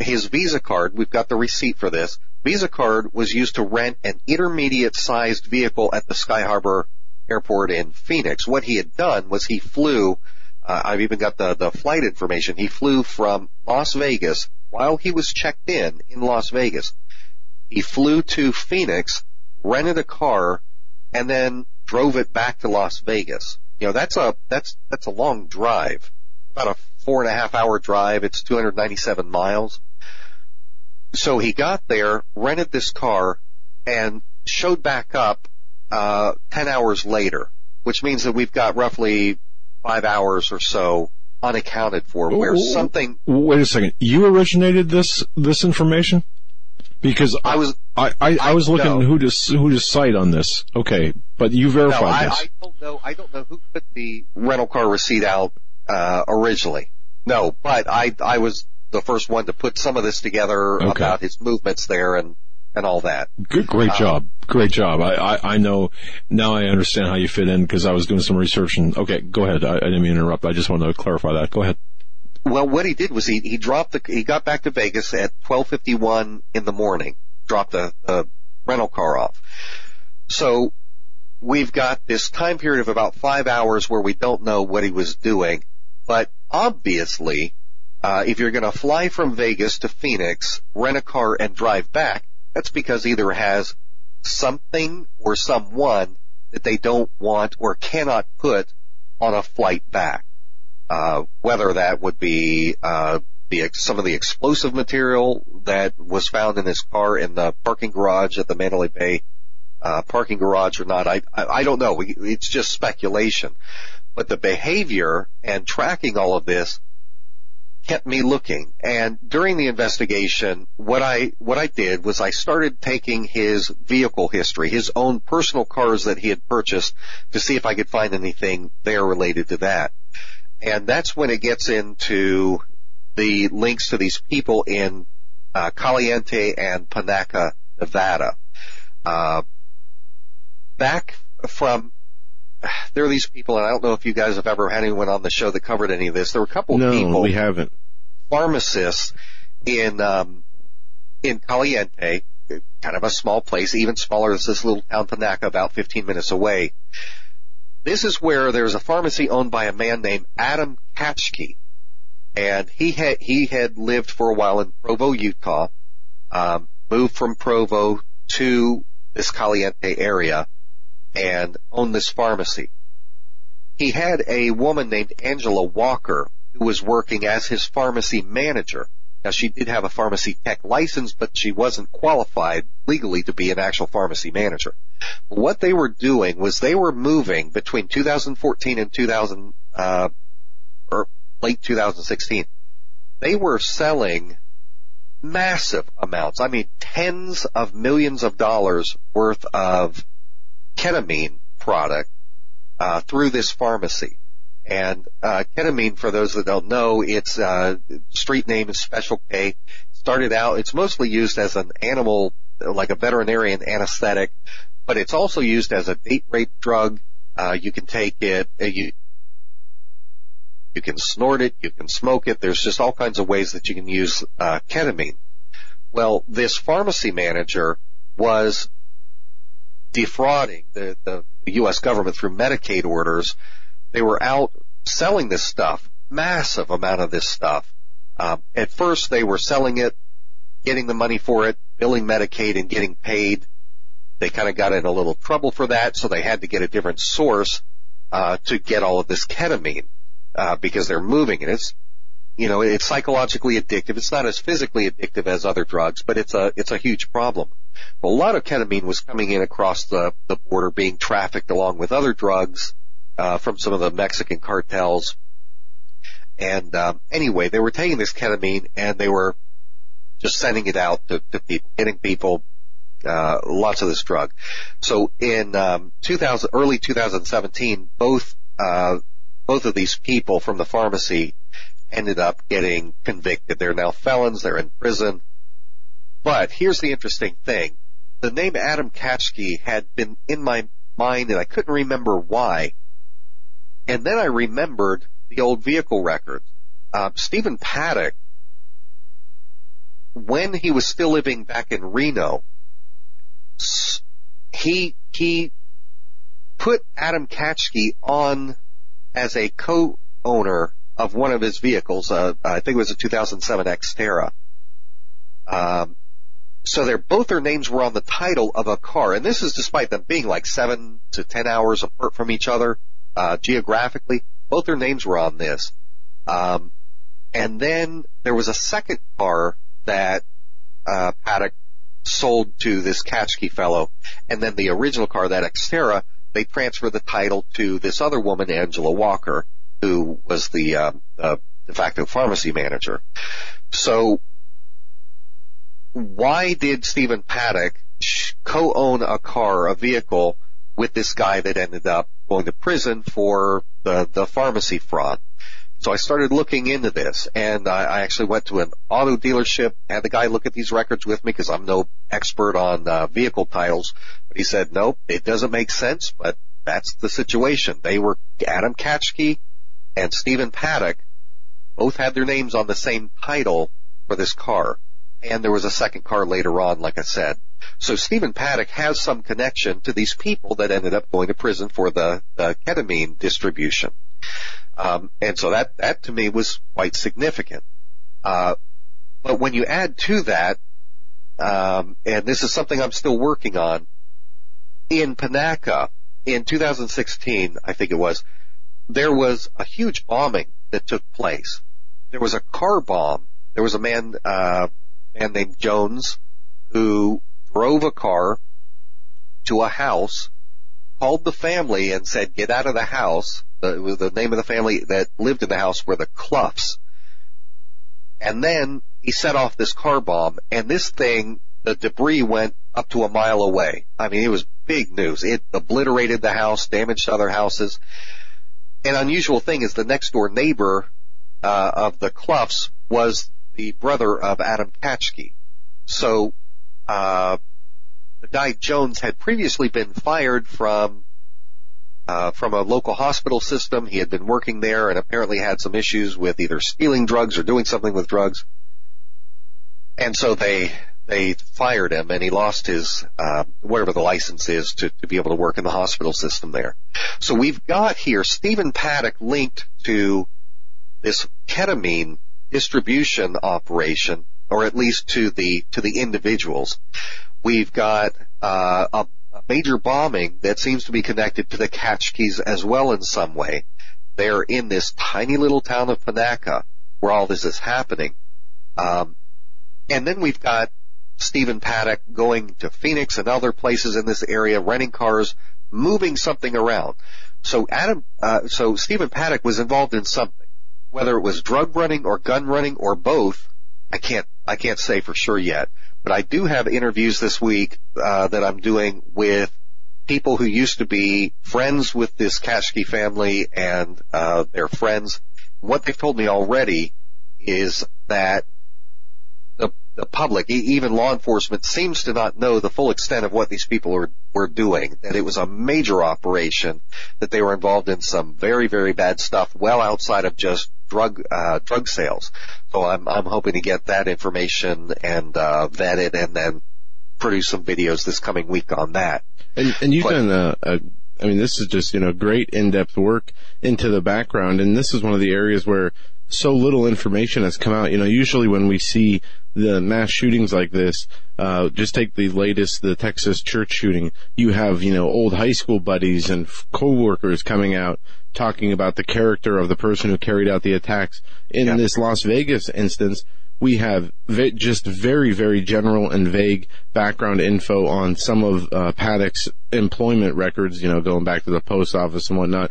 his Visa card, we've got the receipt for this, Visa card was used to rent an intermediate sized vehicle at the Sky Harbor airport in Phoenix. What he had done was he flew, uh, I've even got the, the flight information, he flew from Las Vegas while he was checked in in Las Vegas. He flew to Phoenix, rented a car, and then drove it back to Las Vegas. You know, that's a, that's, that's a long drive. About a four and a half hour drive. It's 297 miles. So he got there, rented this car, and showed back up uh, 10 hours later, which means that we've got roughly five hours or so unaccounted for where Ooh. something Wait a second. You originated this this information? Because I was I, I, I was looking no. who to who to cite on this. Okay, but you no, verified I, this. I don't know I don't know who put the rental car receipt out uh, originally. No, but I I was the first one to put some of this together Okay. about his movements there and and all that. Good, great job, great job. I, I, I know now. I understand how you fit in because I was doing some research. And okay, go ahead. I, I didn't mean to interrupt. I just wanted to clarify that. Go ahead. Well, what he did was he, he dropped the, he got back to Vegas at 1251 in the morning, dropped the, rental car off. So we've got this time period of about five hours where we don't know what he was doing, but obviously, uh, if you're gonna fly from Vegas to Phoenix, rent a car and drive back, that's because either has something or someone that they don't want or cannot put on a flight back uh, whether that would be uh, the some of the explosive material that was found in his car in the parking garage at the Mandalay Bay uh, parking garage or not. I I, I don't know. It's just speculation. But the behavior and tracking all of this kept me looking. And during the investigation, what I what I did was I started taking his vehicle history, his own personal cars that he had purchased, to see if I could find anything there related to that. And that's when it gets into the links to these people in uh, Caliente and Panaca, Nevada. Uh, back from there are these people, and I don't know if you guys have ever had anyone on the show that covered any of this. There were a couple of No, people we haven't. pharmacists in um, in Caliente kind of a small place, even smaller than this little town Panaca, about 15 minutes away. This is where there's a pharmacy owned by a man named Adam Katchke, and he had he had lived for a while in Provo, Utah, um, moved from Provo to this Caliente area, and owned this pharmacy. He had a woman named Angela Walker who was working as his pharmacy manager. Now she did have a pharmacy tech license, but she wasn't qualified legally to be an actual pharmacy manager. What they were doing was they were moving between 2014 and 2000, uh, or late 2016. They were selling massive amounts. I mean, tens of millions of dollars worth of ketamine product uh, through this pharmacy. And uh, ketamine, for those that don't know, its uh, street name is Special K. Started out, it's mostly used as an animal, like a veterinarian anesthetic, but it's also used as a date rape drug. Uh, you can take it, uh, you you can snort it, you can smoke it. There's just all kinds of ways that you can use uh, ketamine. Well, this pharmacy manager was defrauding the, the U.S. government through Medicaid orders. They were out selling this stuff, massive amount of this stuff. Um, at first, they were selling it, getting the money for it, billing Medicaid, and getting paid. They kind of got in a little trouble for that, so they had to get a different source uh, to get all of this ketamine uh, because they're moving it. It's you know it's psychologically addictive. It's not as physically addictive as other drugs, but it's a it's a huge problem. A lot of ketamine was coming in across the, the border, being trafficked along with other drugs uh, from some of the Mexican cartels. And um, anyway, they were taking this ketamine and they were just sending it out to, to people, getting people uh, lots of this drug. So in um, 2000, early 2017, both uh, both of these people from the pharmacy ended up getting convicted. They're now felons. They're in prison. But here's the interesting thing. The name Adam Katchke had been in my mind and I couldn't remember why. And then I remembered the old vehicle records. Uh, Stephen Paddock, when he was still living back in Reno, he, he put Adam Katchke on as a co-owner of one of his vehicles. Uh, I think it was a 2007 Xterra. Um, so their both their names were on the title of a car, and this is despite them being like seven to ten hours apart from each other uh, geographically. Both their names were on this. Um, and then there was a second car that uh, Paddock sold to this Katchke fellow, and then the original car, that Xterra, they transferred the title to this other woman, Angela Walker, who was the uh, uh, de facto pharmacy manager. So why did Stephen Paddock co-own a car, a vehicle, with this guy that ended up going to prison for the, the pharmacy fraud? So I started looking into this, and I, I actually went to an auto dealership, had the guy look at these records with me because I'm no expert on uh, vehicle titles, but he said, nope, it doesn't make sense, but that's the situation. They were Adam Katchke and Stephen Paddock both had their names on the same title for this car and there was a second car later on, like I said. So Stephen Paddock has some connection to these people that ended up going to prison for the, the ketamine distribution. Um, and so that, that to me was quite significant. Uh, but when you add to that, um, and this is something I'm still working on, in Panaca, in 2016, I think it was, there was a huge bombing that took place. There was a car bomb. There was a man, uh, man named Jones who drove a car to a house, called the family and said, get out of the house. The, the name of the family that lived in the house were the Cluffs. And then he set off this car bomb and this thing, the debris went up to a mile away. I mean, it was big news. It obliterated the house, damaged other houses. An unusual thing is the next door neighbor uh, of the Cluffs was the brother of Adam Katchke. So, uh, guy Jones had previously been fired from uh, from a local hospital system. He had been working there and apparently had some issues with either stealing drugs or doing something with drugs. And so they they fired him and he lost his uh, whatever the license is to, to be able to work in the hospital system there. So we've got here Stephen Paddock linked to this ketamine distribution operation, or at least to the to the individuals. We've got uh, a, a major bombing that seems to be connected to the Kashkis as well in some way. They're in this tiny little town of Panaca where all this is happening. Um, and then we've got Stephen Paddock going to Phoenix and other places in this area, renting cars, moving something around. So Adam, uh, so Stephen Paddock was involved in something, whether it was drug running or gun running or both. I can't, I can't say for sure yet, but I do have interviews this week uh, that I'm doing with people who used to be friends with this Kashki family and uh, their friends. What they've told me already is that the public, even law enforcement, seems to not know the full extent of what these people were, were doing. That it was a major operation, that they were involved in some very, very bad stuff, well outside of just drug uh, drug sales. So I'm I'm hoping to get that information and uh, vet it, and then produce some videos this coming week on that. And, and you've but, done a, a I mean, this is just, you know, great in-depth work into the background. And this is one of the areas where so little information has come out. You know, usually when we see the mass shootings like this, uh, just take the latest, the Texas church shooting. You have, you know, old high school buddies and co-workers coming out talking about the character of the person who carried out the attacks. In yeah. this Las Vegas instance, we have v- just very, very general and vague background info on some of uh, Paddock's employment records, you know, going back to the post office and whatnot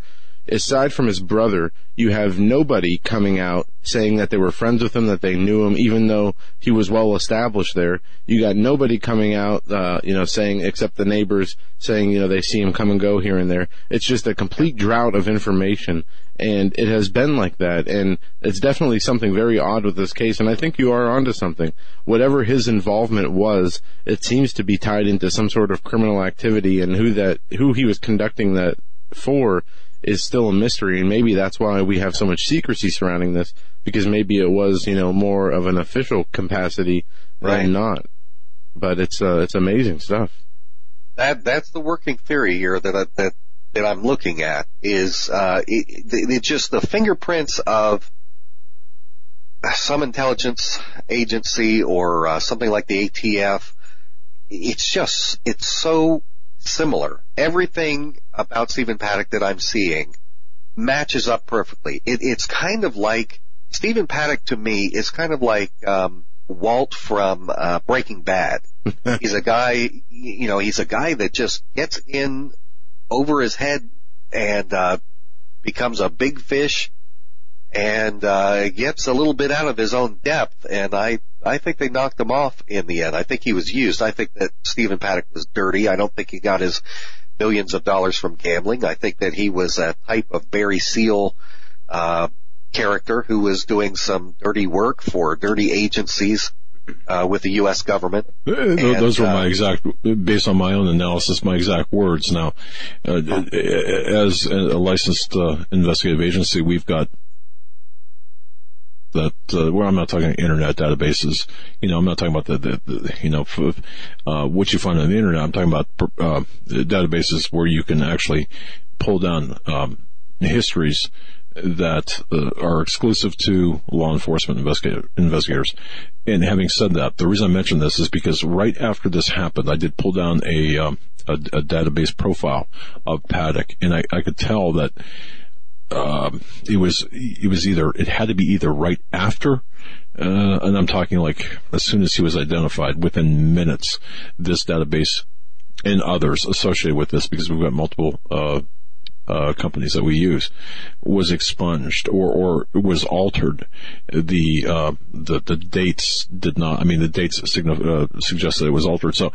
aside from his brother, you have nobody coming out saying that they were friends with him, that they knew him, even though he was well established there. You got nobody coming out, uh, you know, saying, except the neighbors saying, you know, they see him come and go here and there. It's just a complete drought of information. And it has been like that. And it's definitely something very odd with this case. And I think you are onto something. Whatever his involvement was, it seems to be tied into some sort of criminal activity and who that, who he was conducting that for is still a mystery, and maybe that's why we have so much secrecy surrounding this because maybe it was you know more of an official capacity right. than not. But it's uh, it's amazing stuff. That that's the working theory here that I, that that I'm looking at is uh, it, it just the fingerprints of some intelligence agency or uh, something like the ATF. It's just it's so similar. Everything about Stephen Paddock that I'm seeing matches up perfectly. It, it's kind of like Stephen Paddock to me is kind of like um, Walt from uh, Breaking Bad. he's a guy, you know, he's a guy that just gets in over his head and uh, becomes a big fish and uh, gets a little bit out of his own depth. And I I think they knocked him off in the end. I think he was used. I think that Stephen Paddock was dirty. I don't think he got his millions of dollars from gambling. I think that he was a type of Barry Seal uh, character who was doing some dirty work for dirty agencies uh, with the U.S. government. Uh, and, Those were uh, my exact, based on my own analysis, my exact words. Now, uh, as a licensed uh, investigative agency, we've got that uh, where I'm not talking internet databases. You know, I'm not talking about the, the, the you know uh, what you find on the internet. I'm talking about uh, databases where you can actually pull down um, histories that uh, are exclusive to law enforcement investigator, investigators. And having said that, the reason I mention this is because right after this happened, I did pull down a um, a, a, database profile of Paddock, and I, I could tell that um, it was it was either it had to be either right after, uh, and I'm talking like as soon as he was identified, within minutes, this database and others associated with this, because we've got multiple uh, uh, companies that we use, was expunged or or was altered. The uh, the the dates did not. I mean, the dates uh, suggested it was altered. So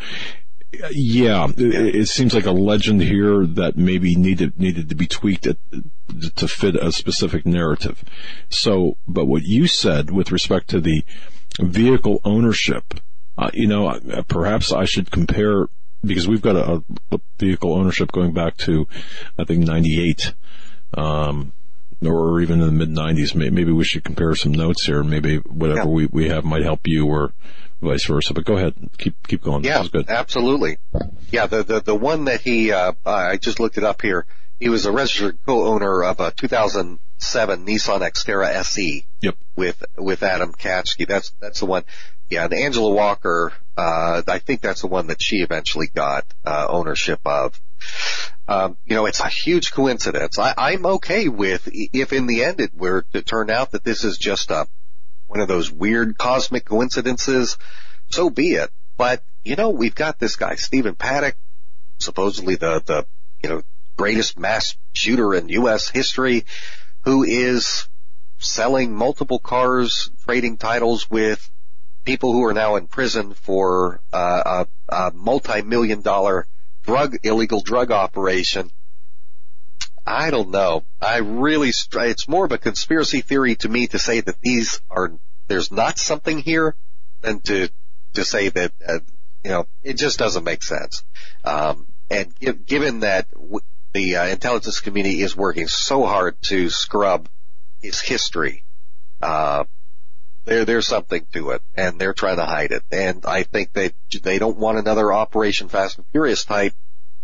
yeah, it, it, seems like a legend here that maybe needed needed to be tweaked at, to fit a specific narrative. So, but what you said with respect to the vehicle ownership, uh, you know, uh, perhaps I should compare because we've got a, a vehicle ownership going back to I think '98. Um, or even in the mid '90s. Maybe we should compare some notes here, and maybe whatever yeah. we, we have might help you, or vice versa. But go ahead, keep keep going. Yeah, absolutely. Yeah, the the the one that he uh, I just looked it up here. He was a registered co-owner of a 2007 Nissan Xterra SE. Yep. With with Adam Katsky. That's that's the one. Yeah, and Angela Walker. Uh, I think that's the one that she eventually got uh, ownership of. Um, you know, it's a huge coincidence. I, I'm okay with if in the end it were to turn out that this is just a one of those weird cosmic coincidences. So be it. But you know, we've got this guy Stephen Paddock, supposedly the the you know greatest mass shooter in U.S. history, who is selling multiple cars, trading titles with people who are now in prison for uh, a, a multi-million dollar drug illegal drug operation. I don't know. I really, it's more of a conspiracy theory to me to say that these are, there's not something here than to, to say that, uh, you know, it just doesn't make sense. Um, and give, given that w- the uh, intelligence community is working so hard to scrub his history, uh, there, there's something to it, and they're trying to hide it. And I think that they don't want another Operation Fast and Furious type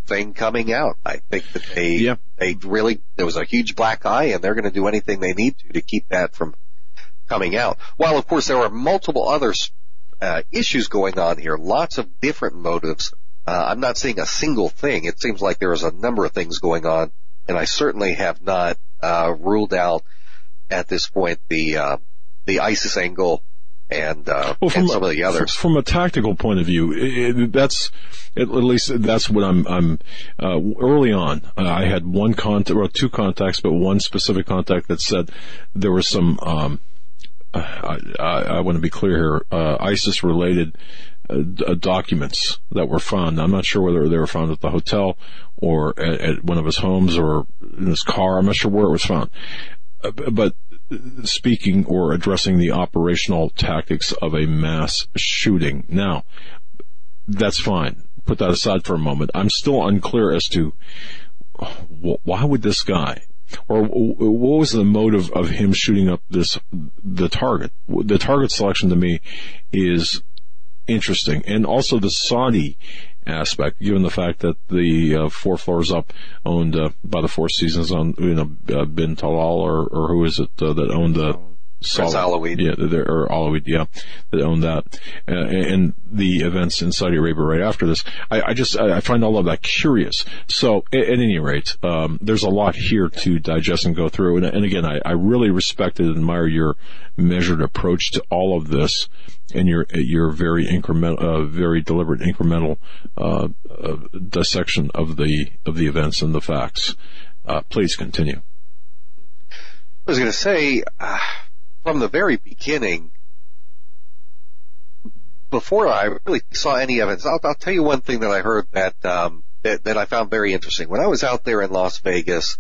thing coming out. I think that they, yeah. they really, there was a huge black eye, and they're going to do anything they need to to keep that from coming out. While of course there are multiple other uh, issues going on here, lots of different motives. Uh, I'm not seeing a single thing. It seems like there is a number of things going on, and I certainly have not uh, ruled out at this point the uh, the ISIS angle and, uh, well, and some a, of the others. From a tactical point of view, it, that's at least that's what I'm. I'm uh, early on. Uh, I had one contact, or two contacts, but one specific contact that said there was some. Um, I, I, I, want to be clear here. Uh, ISIS related uh, documents that were found. I'm not sure whether they were found at the hotel or at, at one of his homes or in his car. I'm not sure where it was found. Uh, but speaking or addressing the operational tactics of a mass shooting. Now, that's fine. Put that aside for a moment. I'm still unclear as to why would this guy, or what was the motive of him shooting up this the target? The target selection to me is interesting, and also the Saudi aspect, given the fact that the uh, four floors up owned uh, by the Four Seasons on you know uh, Bin Talal or or who is it uh, that owned the Solid, Alwaleed. Yeah, or Alwaleed, yeah, that owned that. Uh, and the events in Saudi Arabia right after this. I, I just, I find all of that curious. So at, at any rate, um, there's a lot here to digest and go through. And, and again, I, I really respect and admire your measured approach to all of this and your, your very incremental, uh, very deliberate incremental, uh, uh, dissection of the, of the events and the facts. Uh, please continue. I was going to say, uh, from the very beginning, before I really saw any evidence, I'll, I'll tell you one thing that I heard that, um, that, that I found very interesting. When I was out there in Las Vegas,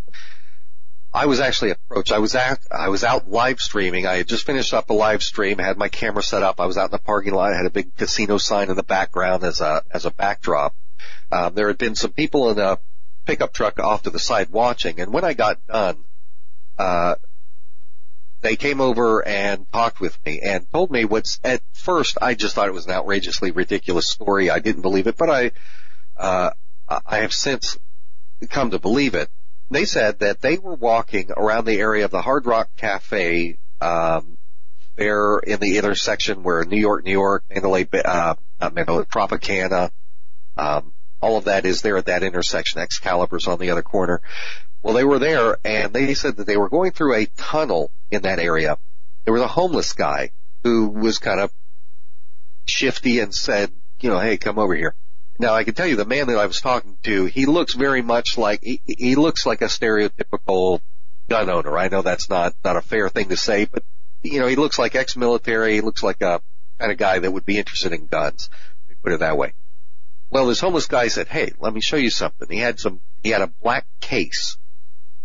I was actually approached. I was at, I was out live streaming. I had just finished up a live stream, had my camera set up. I was out in the parking lot. I had a big casino sign in the background as a, as a backdrop. Um, there had been some people in a pickup truck off to the side watching. And when I got done, uh, they came over and talked with me and told me what's at first I just thought it was an outrageously ridiculous story. I didn't believe it, but I, uh, I have since come to believe it. They said that they were walking around the area of the Hard Rock Cafe, um, there in the intersection where New York, New York, Mandalay, uh, Mandalay, Tropicana, um, all of that is there at that intersection. Excalibur's on the other corner. Well, they were there and they said that they were going through a tunnel in that area. There was a homeless guy who was kind of shifty and said, you know, hey, come over here. Now I can tell you the man that I was talking to, he looks very much like, he, he looks like a stereotypical gun owner. I know that's not, not a fair thing to say, but you know, he looks like ex-military. He looks like a kind of guy that would be interested in guns. Let me put it that way. Well, this homeless guy said, hey, let me show you something. He had some, he had a black case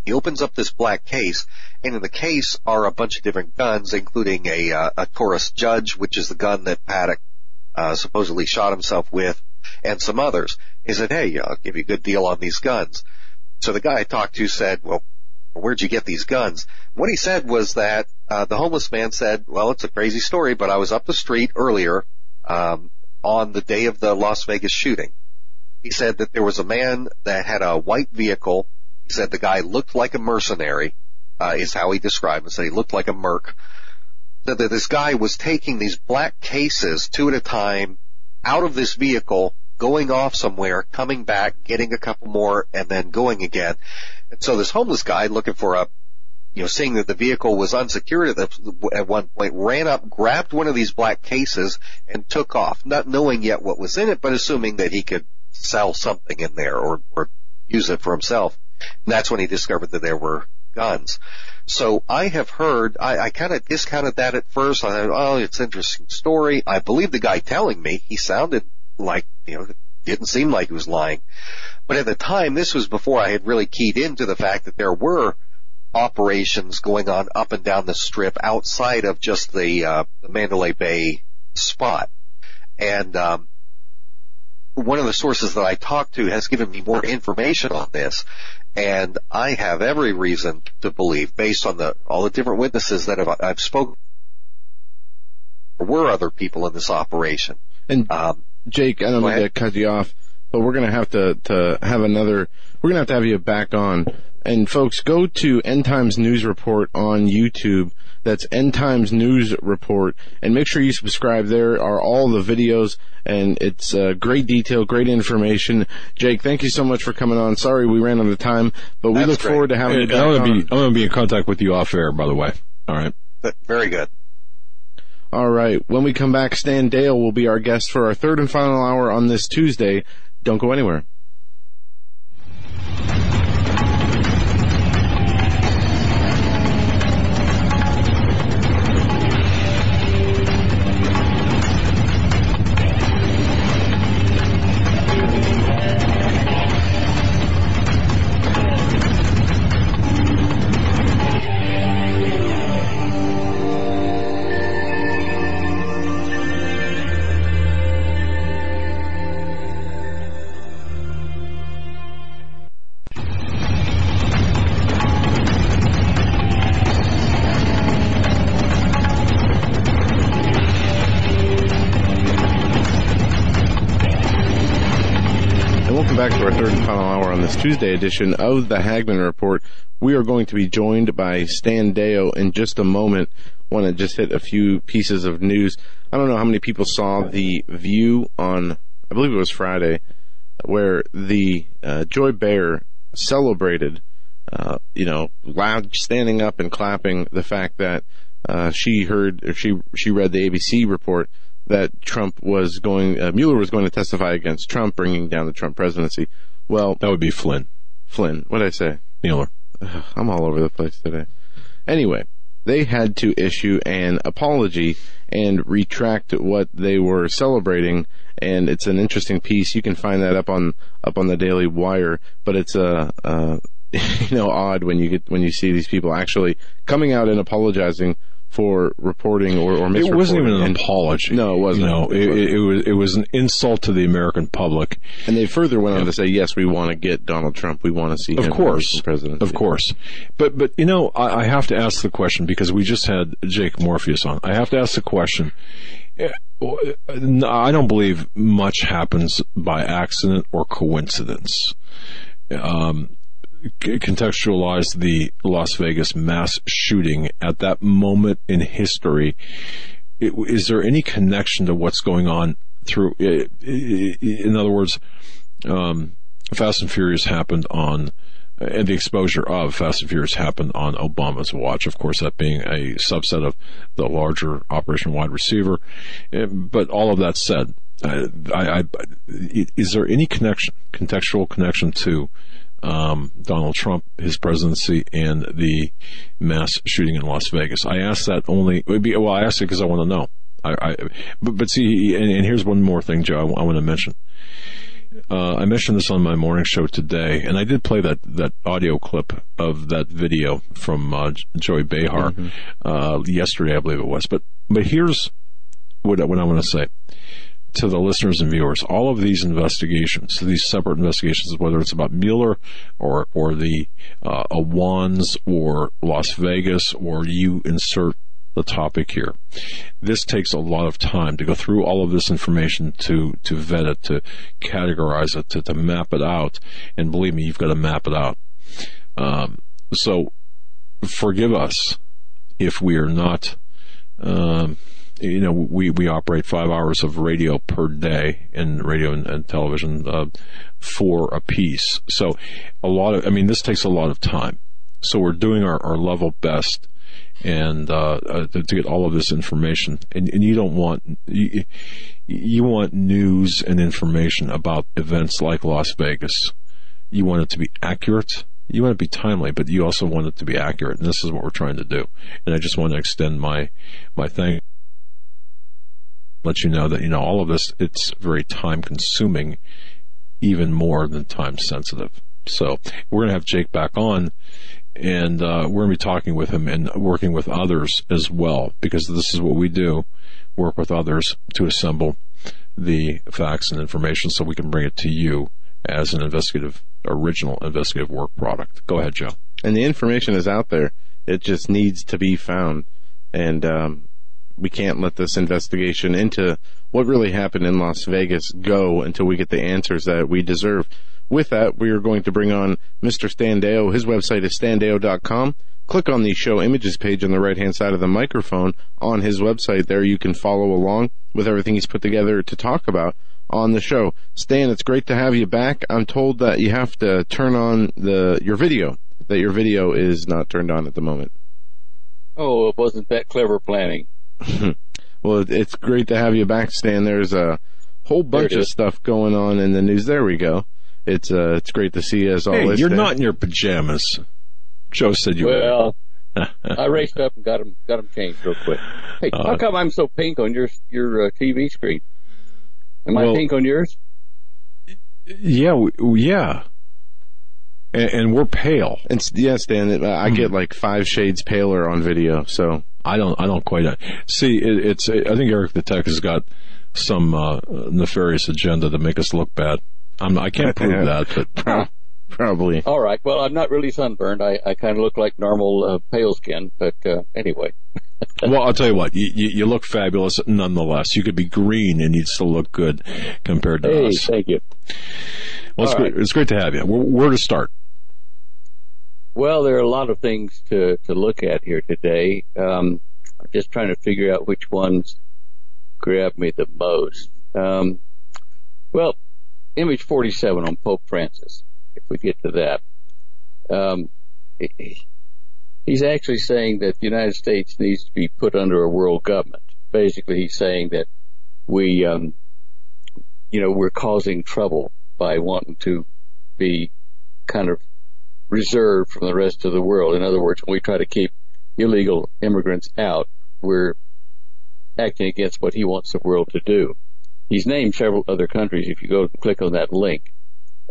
he opens up this black case, and in the case are a bunch of different guns, including a, uh, a Taurus Judge, which is the gun that Paddock uh, supposedly shot himself with, and some others. He said, "Hey, I'll give you a good deal on these guns." So the guy I talked to said, "Well, where'd you get these guns? What he said was that uh, the homeless man said, "Well, it's a crazy story, but I was up the street earlier um, on the day of the Las Vegas shooting." He said that there was a man that had a white vehicle. Said the guy looked like a mercenary, uh, is how he described him. Said he looked like a merc. Said that this guy was taking these black cases two at a time out of this vehicle, going off somewhere, coming back, getting a couple more, and then going again. And so this homeless guy looking for a you know, seeing that the vehicle was unsecured at, the, at one point, ran up, grabbed one of these black cases, and took off, not knowing yet what was in it, but assuming that he could sell something in there or, or use it for himself. And that's when he discovered that there were guns. So I have heard, I, I kind of discounted that at first. I thought, oh, it's an interesting story. I believe the guy telling me, he sounded like, you know, didn't seem like he was lying. But at the time, this was before I had really keyed into the fact that there were operations going on up and down the strip outside of just the, uh, the Mandalay Bay spot. And, um, one of the sources that I talked to has given me more information on this. And I have every reason to believe, based on the, all the different witnesses that have, I've spoken, there were other people in this operation. And, um, Jake, I don't mean to cut you off, but we're going to have to, to have another, we're going to have to have you back on and folks, go to End Times News Report on YouTube. That's End Times News Report, and make sure you subscribe. There are all the videos, and it's uh, great detail, great information. Jake, thank you so much for coming on. Sorry we ran out of time, but we That's look great. forward to having you back I'm gonna be I'm gonna be in contact with you off air, by the way. All right. Very good. All right. When we come back, Stan Deyo will be our guest for our third and final hour on this Tuesday. Don't go anywhere. Tuesday edition of the Hagmann Report. We are going to be joined by Stan Deyo in just a moment. Want to just hit a few pieces of news. I don't know how many people saw the View on, I believe it was Friday, where the uh, Joy Behar celebrated, uh, you know, loud, standing up and clapping the fact that uh, she heard, or she she read the ABC report that Trump was going, uh, Mueller was going to testify against Trump, bringing down the Trump presidency. Well, That would be Flynn Flynn, what did I say? Mueller. Ugh, I'm all over the place today. Anyway, they had to issue an apology and retract what they were celebrating, and it's an interesting piece. You can find that up on up on the Daily Wire, but it's a. Uh, uh, you know, odd when you get when you see these people actually coming out and apologizing for reporting or, or It wasn't even an. And- apology. No, it wasn't. No, it, it, it was it was an insult to the American public. And they further went on to say, yes, we want to get Donald Trump. We want to see Of him course, president. of course. But but you know, I, I have to ask the question because we just had Jake Morphonios on. I have to ask the question. I don't believe much happens by accident or coincidence. Um, contextualize the Las Vegas mass shooting at that moment in history. I- Is there any connection to what's going on through? i- i- In other words, um, Fast and Furious happened on, and the exposure of Fast and Furious happened on Obama's watch. Of course, that being a subset of the larger Operation Wide Receiver. Eh, But all of that said, uh, I, I, is there any connection, contextual connection to um, Donald Trump, his presidency, and the mass shooting in Las Vegas? I ask that only. be, Well, I ask it because I want to know. I, I, but, but see, and, and here's one more thing, Joe. I, want to mention. Uh, I mentioned this on my morning show today, and I did play that, that audio clip of that video from uh, Joey Behar uh, yesterday, I believe it was. But but here's what what I want to say. To the listeners and viewers, all of these investigations, these separate investigations, whether it's about Mueller or or the uh, Awans or Las Vegas, or you insert the topic here. This takes a lot of time to go through all of this information to to vet it, to categorize it, to, to map it out. And believe me, you've got to map it out. Um, so forgive us if we are not. Um, you know, we, we operate five hours of radio per day in radio and, and television, uh, four a piece. So a lot of, I mean, this takes a lot of time. So we're doing our, our level best and uh, uh, to, to, get all of this information. And, and you don't want you, you, want news and information about events like Las Vegas. You want it to be accurate. You want it to be timely, but you also want it to be accurate. And this is what we're trying to do. And I just want to extend my my thanks let you know that, you know, all of this, it's very time consuming, even more than time sensitive. So we're going to have Jake back on and uh, we're going to be talking with him and working with others as well because this is what we do work with others to assemble the facts and information so we can bring it to you as an investigative original investigative work product. Go ahead joe. And the information is out there. It just needs to be found. And um, we can't let this investigation into what really happened in Las Vegas go until we get the answers that we deserve. With that, we are going to bring on Mr. Stan Deyo. His website is standeyo.com. Click on the show images page on the right hand side of the microphone on his website. There you can follow along with everything he's put together to talk about on the show. Stan, it's great to have you back. I'm told that you have to turn on the your video, that your video is not turned on at the moment. Oh, it wasn't that clever planning. well, it's great to have you back, Stan. There's a whole bunch of stuff going on in the news. There we go. It's uh, it's great to see you as always. Hey, you're not in your pajamas. Joe said you well, were. I raced up and got them got them changed real quick. Hey, uh, how come I'm so pink on your your uh, TV screen? Am well, I pink on yours? Yeah, yeah. And, and we're pale. And yes, Dan, I get hmm. like five shades paler on video. So I don't, I don't quite see. It, it's, I think Eric the Tech has got some uh, nefarious agenda to make us look bad. I'm, I can't prove that, but probably. All right. Well, I'm not really sunburned. I, I kind of look like normal uh, pale skin, but uh, anyway. well, I'll tell you what. You, you, you, look fabulous nonetheless. You could be green and you'd still look good compared to hey, us. Thank you. Well, it's great. It's great to have you. Where, where to start? Well, there are a lot of things to, to look at here today. Um, I'm just trying to figure out which ones grab me the most. Um, well, image 47 on Pope Francis, if we get to that. Um, he's actually saying that the United States needs to be put under a world government. Basically, he's saying that we, um, you know, we're causing trouble by wanting to be kind of reserved from the rest of the world. In other words, when we try to keep illegal immigrants out, we're acting against what he wants the world to do. He's named several other countries. If you go click on that link,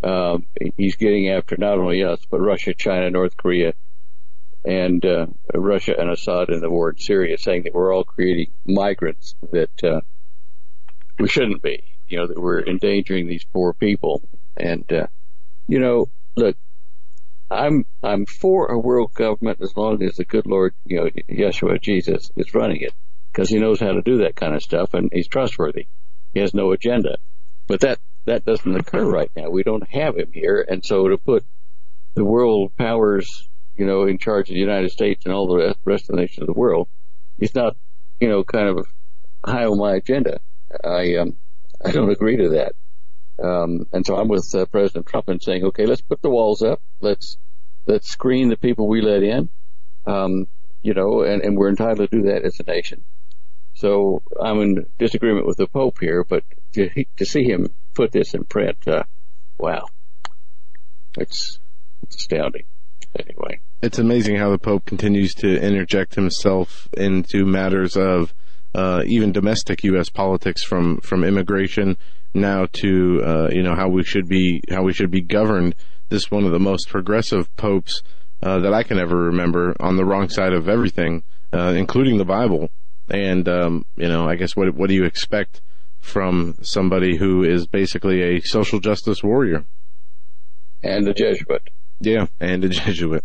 um, he's getting after not only us, but Russia, China, North Korea, and uh, Russia and Assad in the war in Syria, saying that we're all creating migrants that uh, we shouldn't be. You know that we're endangering these poor people. And uh, you know, look, I'm I'm for a world government as long as the good Lord, you know, Yeshua Jesus is running it because he knows how to do that kind of stuff and he's trustworthy. He has no agenda. But that that doesn't occur right now. We don't have him here, and so to put the world powers, you know, in charge of the United States and all the rest of the nations of the world, is not, you know, kind of high on my agenda. I um I don't agree to that. Um, and so I'm with uh, President Trump in saying, okay, let's put the walls up. Let's let's screen the people we let in. Um, you know, and, and we're entitled to do that as a nation. So I'm in disagreement with the Pope here, but to, to see him put this in print, uh, wow, it's, it's astounding. Anyway, it's amazing how the Pope continues to interject himself into matters of uh, even domestic U.S. politics, from from immigration now to uh, you know how we should be how we should be governed. This one of the most progressive popes uh, that I can ever remember on the wrong side of everything, uh, including the Bible. And um, you know, I guess what what do you expect from somebody who is basically a social justice warrior. And a Jesuit. Yeah, and a Jesuit.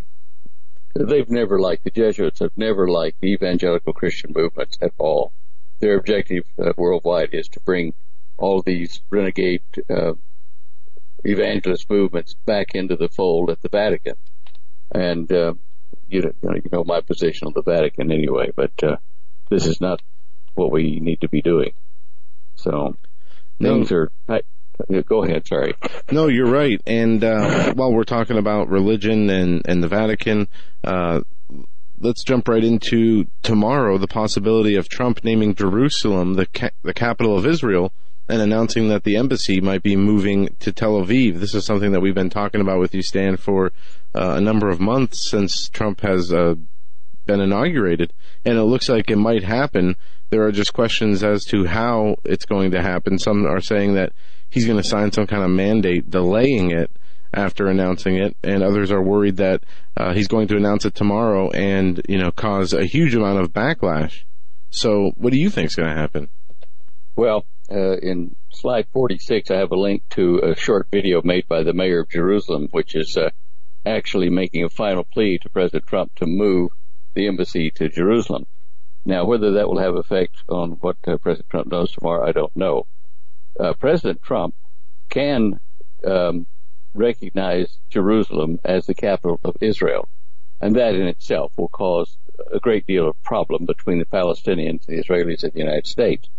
They've never liked, the Jesuits have never liked the evangelical Christian movements at all. Their objective uh, worldwide is to bring all these renegade uh, evangelist movements back into the fold at the Vatican. And uh, you, know, you know my position on the Vatican anyway, but uh, this is not what we need to be doing. So things no. are. Go ahead. Sorry. No, you're right. And uh, while we're talking about religion and and the Vatican, uh, let's jump right into tomorrow. The possibility of Trump naming Jerusalem the ca- the capital of Israel and announcing that the embassy might be moving to Tel Aviv. This is something that we've been talking about with you, Stan, for uh, a number of months since Trump has uh, been inaugurated, and it looks like it might happen. There are just questions as to how it's going to happen. Some are saying that he's going to sign some kind of mandate delaying it after announcing it, and others are worried that uh, he's going to announce it tomorrow and you know cause a huge amount of backlash. So, what do you think is going to happen? Well, uh, in slide 46, I have a link to a short video made by the mayor of Jerusalem, which is uh, actually making a final plea to President Trump to move the embassy to Jerusalem. Now, whether that will have effect on what uh, President Trump does tomorrow, I don't know. Uh, President Trump can um, recognize Jerusalem as the capital of Israel, and that in itself will cause a great deal of problem between the Palestinians, the Israelis, and the United States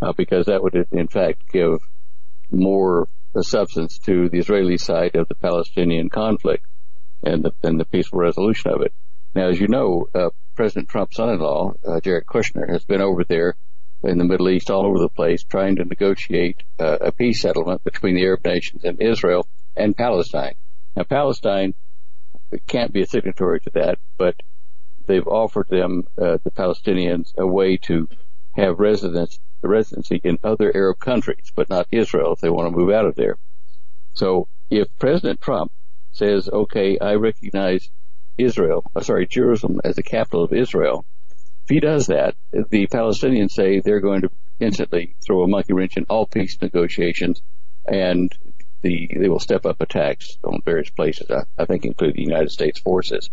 uh, because that would in fact give more substance to the Israeli side of the Palestinian conflict and the, and the peaceful resolution of it. Now, as you know, uh, President Trump's son-in-law, uh, Jared Kushner, has been over there in the Middle East, all over the place, trying to negotiate uh, a peace settlement between the Arab nations and Israel and Palestine. Now, Palestine can't be a signatory to that, but they've offered them, uh, the Palestinians, a way to have residence residency in other Arab countries, but not Israel if they want to move out of there. So if President Trump says, okay, I recognize Israel, uh, sorry, Jerusalem as the capital of Israel, if he does that, the Palestinians say they're going to instantly throw a monkey wrench in all peace negotiations and the, they will step up attacks on various places, I, I think including the United States forces.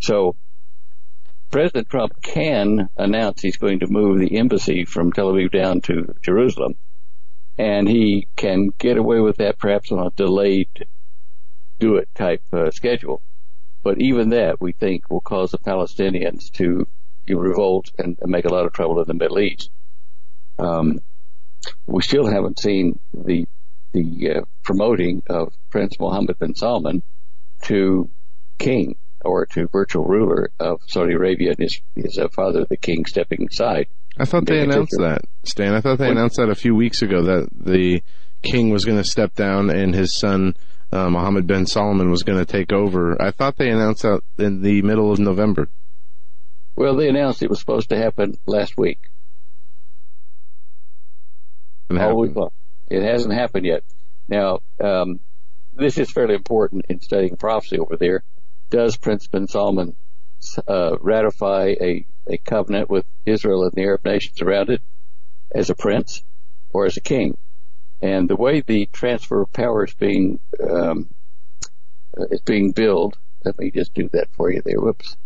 So President Trump can announce he's going to move the embassy from Tel Aviv down to Jerusalem, and he can get away with that perhaps on a delayed do it type uh, schedule. But even that, we think, will cause the Palestinians to revolt and, and, make a lot of trouble in the Middle East. Um, we still haven't seen the the uh, promoting of Prince Mohammed bin Salman to king or to virtual ruler of Saudi Arabia and his, his uh, father, the king, stepping aside. I thought they announced that, Stan. I thought they announced that a few weeks ago that the king was going to step down and his son, uh, Mohammed bin Salman, was going to take over. I thought they announced that in the middle of November. Well, they announced it was supposed to happen last week. All week long. It hasn't happened yet. Now, um, this is fairly important in studying prophecy over there does Prince bin Salman uh, ratify a, a covenant with Israel and the Arab nations around it as a prince or as a king? And the way the transfer of power is being um, is being billed, let me just do that for you there. Whoops,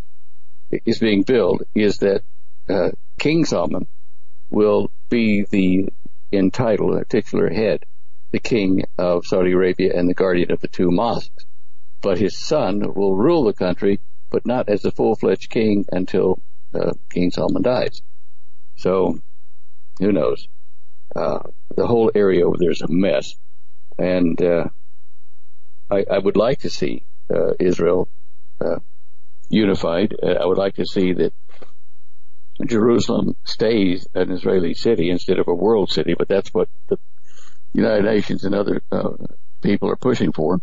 is being billed is that uh, King Salman will be the entitled titular head, the king of Saudi Arabia and the guardian of the two mosques but his son will rule the country, but not as a full-fledged king until uh, King Solomon dies. So, who knows? Uh, the whole area over there is a mess, and uh, I, I, would like to see uh, Israel uh, unified. Uh, I would like to see that Jerusalem stays an Israeli city instead of a world city, but that's what the United Nations and other people are pushing for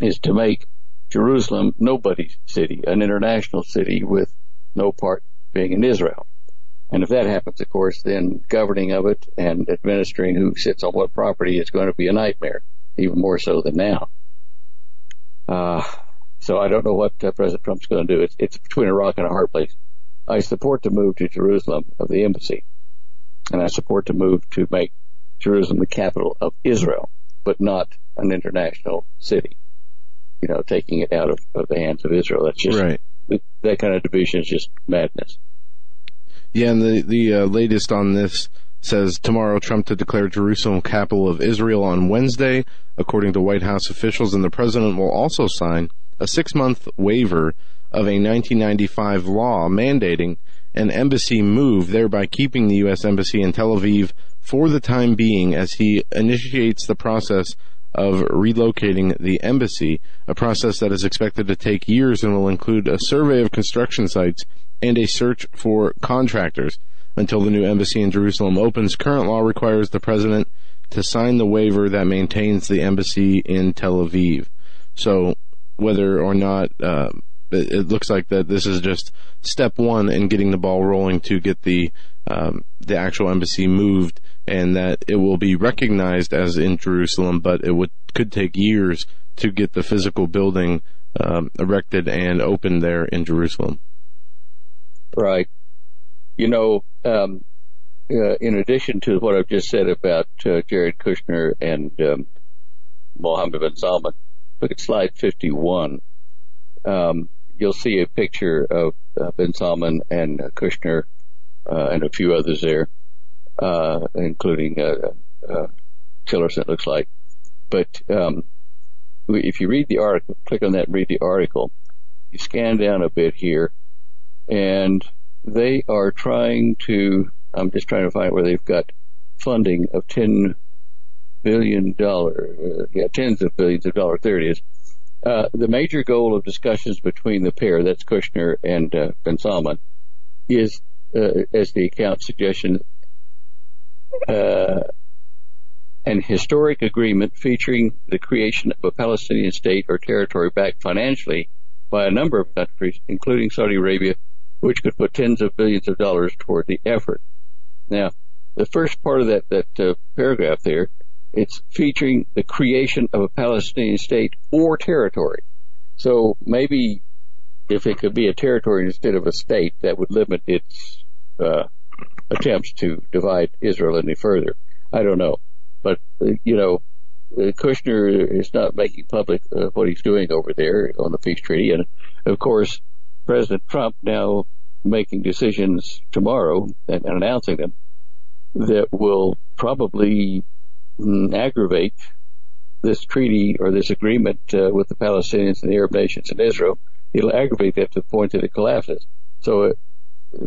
is to make Jerusalem nobody's city, an international city with no part being in Israel. And if that happens, of course, then governing of it and administering who sits on what property is going to be a nightmare, even more so than now. Uh, so I don't know what uh, President Trump's going to do. It's, it's between a rock and a hard place. I support the move to Jerusalem of the embassy, and I support the move to make Jerusalem the capital of Israel, but not an international city. You know, taking it out of, of the hands of Israel. That's just Right. that kind of division is just madness. Yeah, and the the uh, latest on this says tomorrow Trump to declare Jerusalem capital of Israel on Wednesday, according to White House officials, and the president will also sign a six month waiver of a 1995 law mandating an embassy move, thereby keeping the U.S. embassy in Tel Aviv for the time being as he initiates the process of relocating the embassy, a process that is expected to take years and will include a survey of construction sites and a search for contractors. Until the new embassy in Jerusalem opens, current law requires the president to sign the waiver that maintains the embassy in Tel Aviv. So, whether or not uh, it, it looks like that this is just step one in getting the ball rolling to get the um, the actual embassy moved, and that it will be recognized as in Jerusalem, but it would could take years to get the physical building um, erected and opened there in Jerusalem. Right. You know, um, uh, in addition to what I've just said about uh, Jared Kushner and um, Mohammed bin Salman, look at slide 51. Um, you'll see a picture of uh, bin Salman and uh, Kushner uh, and a few others there, uh, including uh, uh, Tillerson, it looks like. But um, if you read the article, click on that read the article, you scan down a bit here, and they are trying to, I'm just trying to find where they've got funding of $10 billion, uh, yeah, tens of billions of dollars. There it is. Uh, the major goal of discussions between the pair, that's Kushner and uh, bin Salman, is, uh, as the account suggestion, uh, an historic agreement featuring the creation of a Palestinian state or territory backed financially by a number of countries, including Saudi Arabia, which could put tens of billions of dollars toward the effort. Now, the first part of that, that uh, paragraph there, it's featuring the creation of a Palestinian state or territory. So maybe if it could be a territory instead of a state, that would limit its uh, attempts to divide Israel any further. I don't know. But, you know, Kushner is not making public uh, what he's doing over there on the peace treaty. And, of course, President Trump now making decisions tomorrow and, and announcing them that will probably aggravate this treaty or this agreement uh, with the Palestinians and the Arab nations and Israel. It'll aggravate that to the point that it collapses. So uh,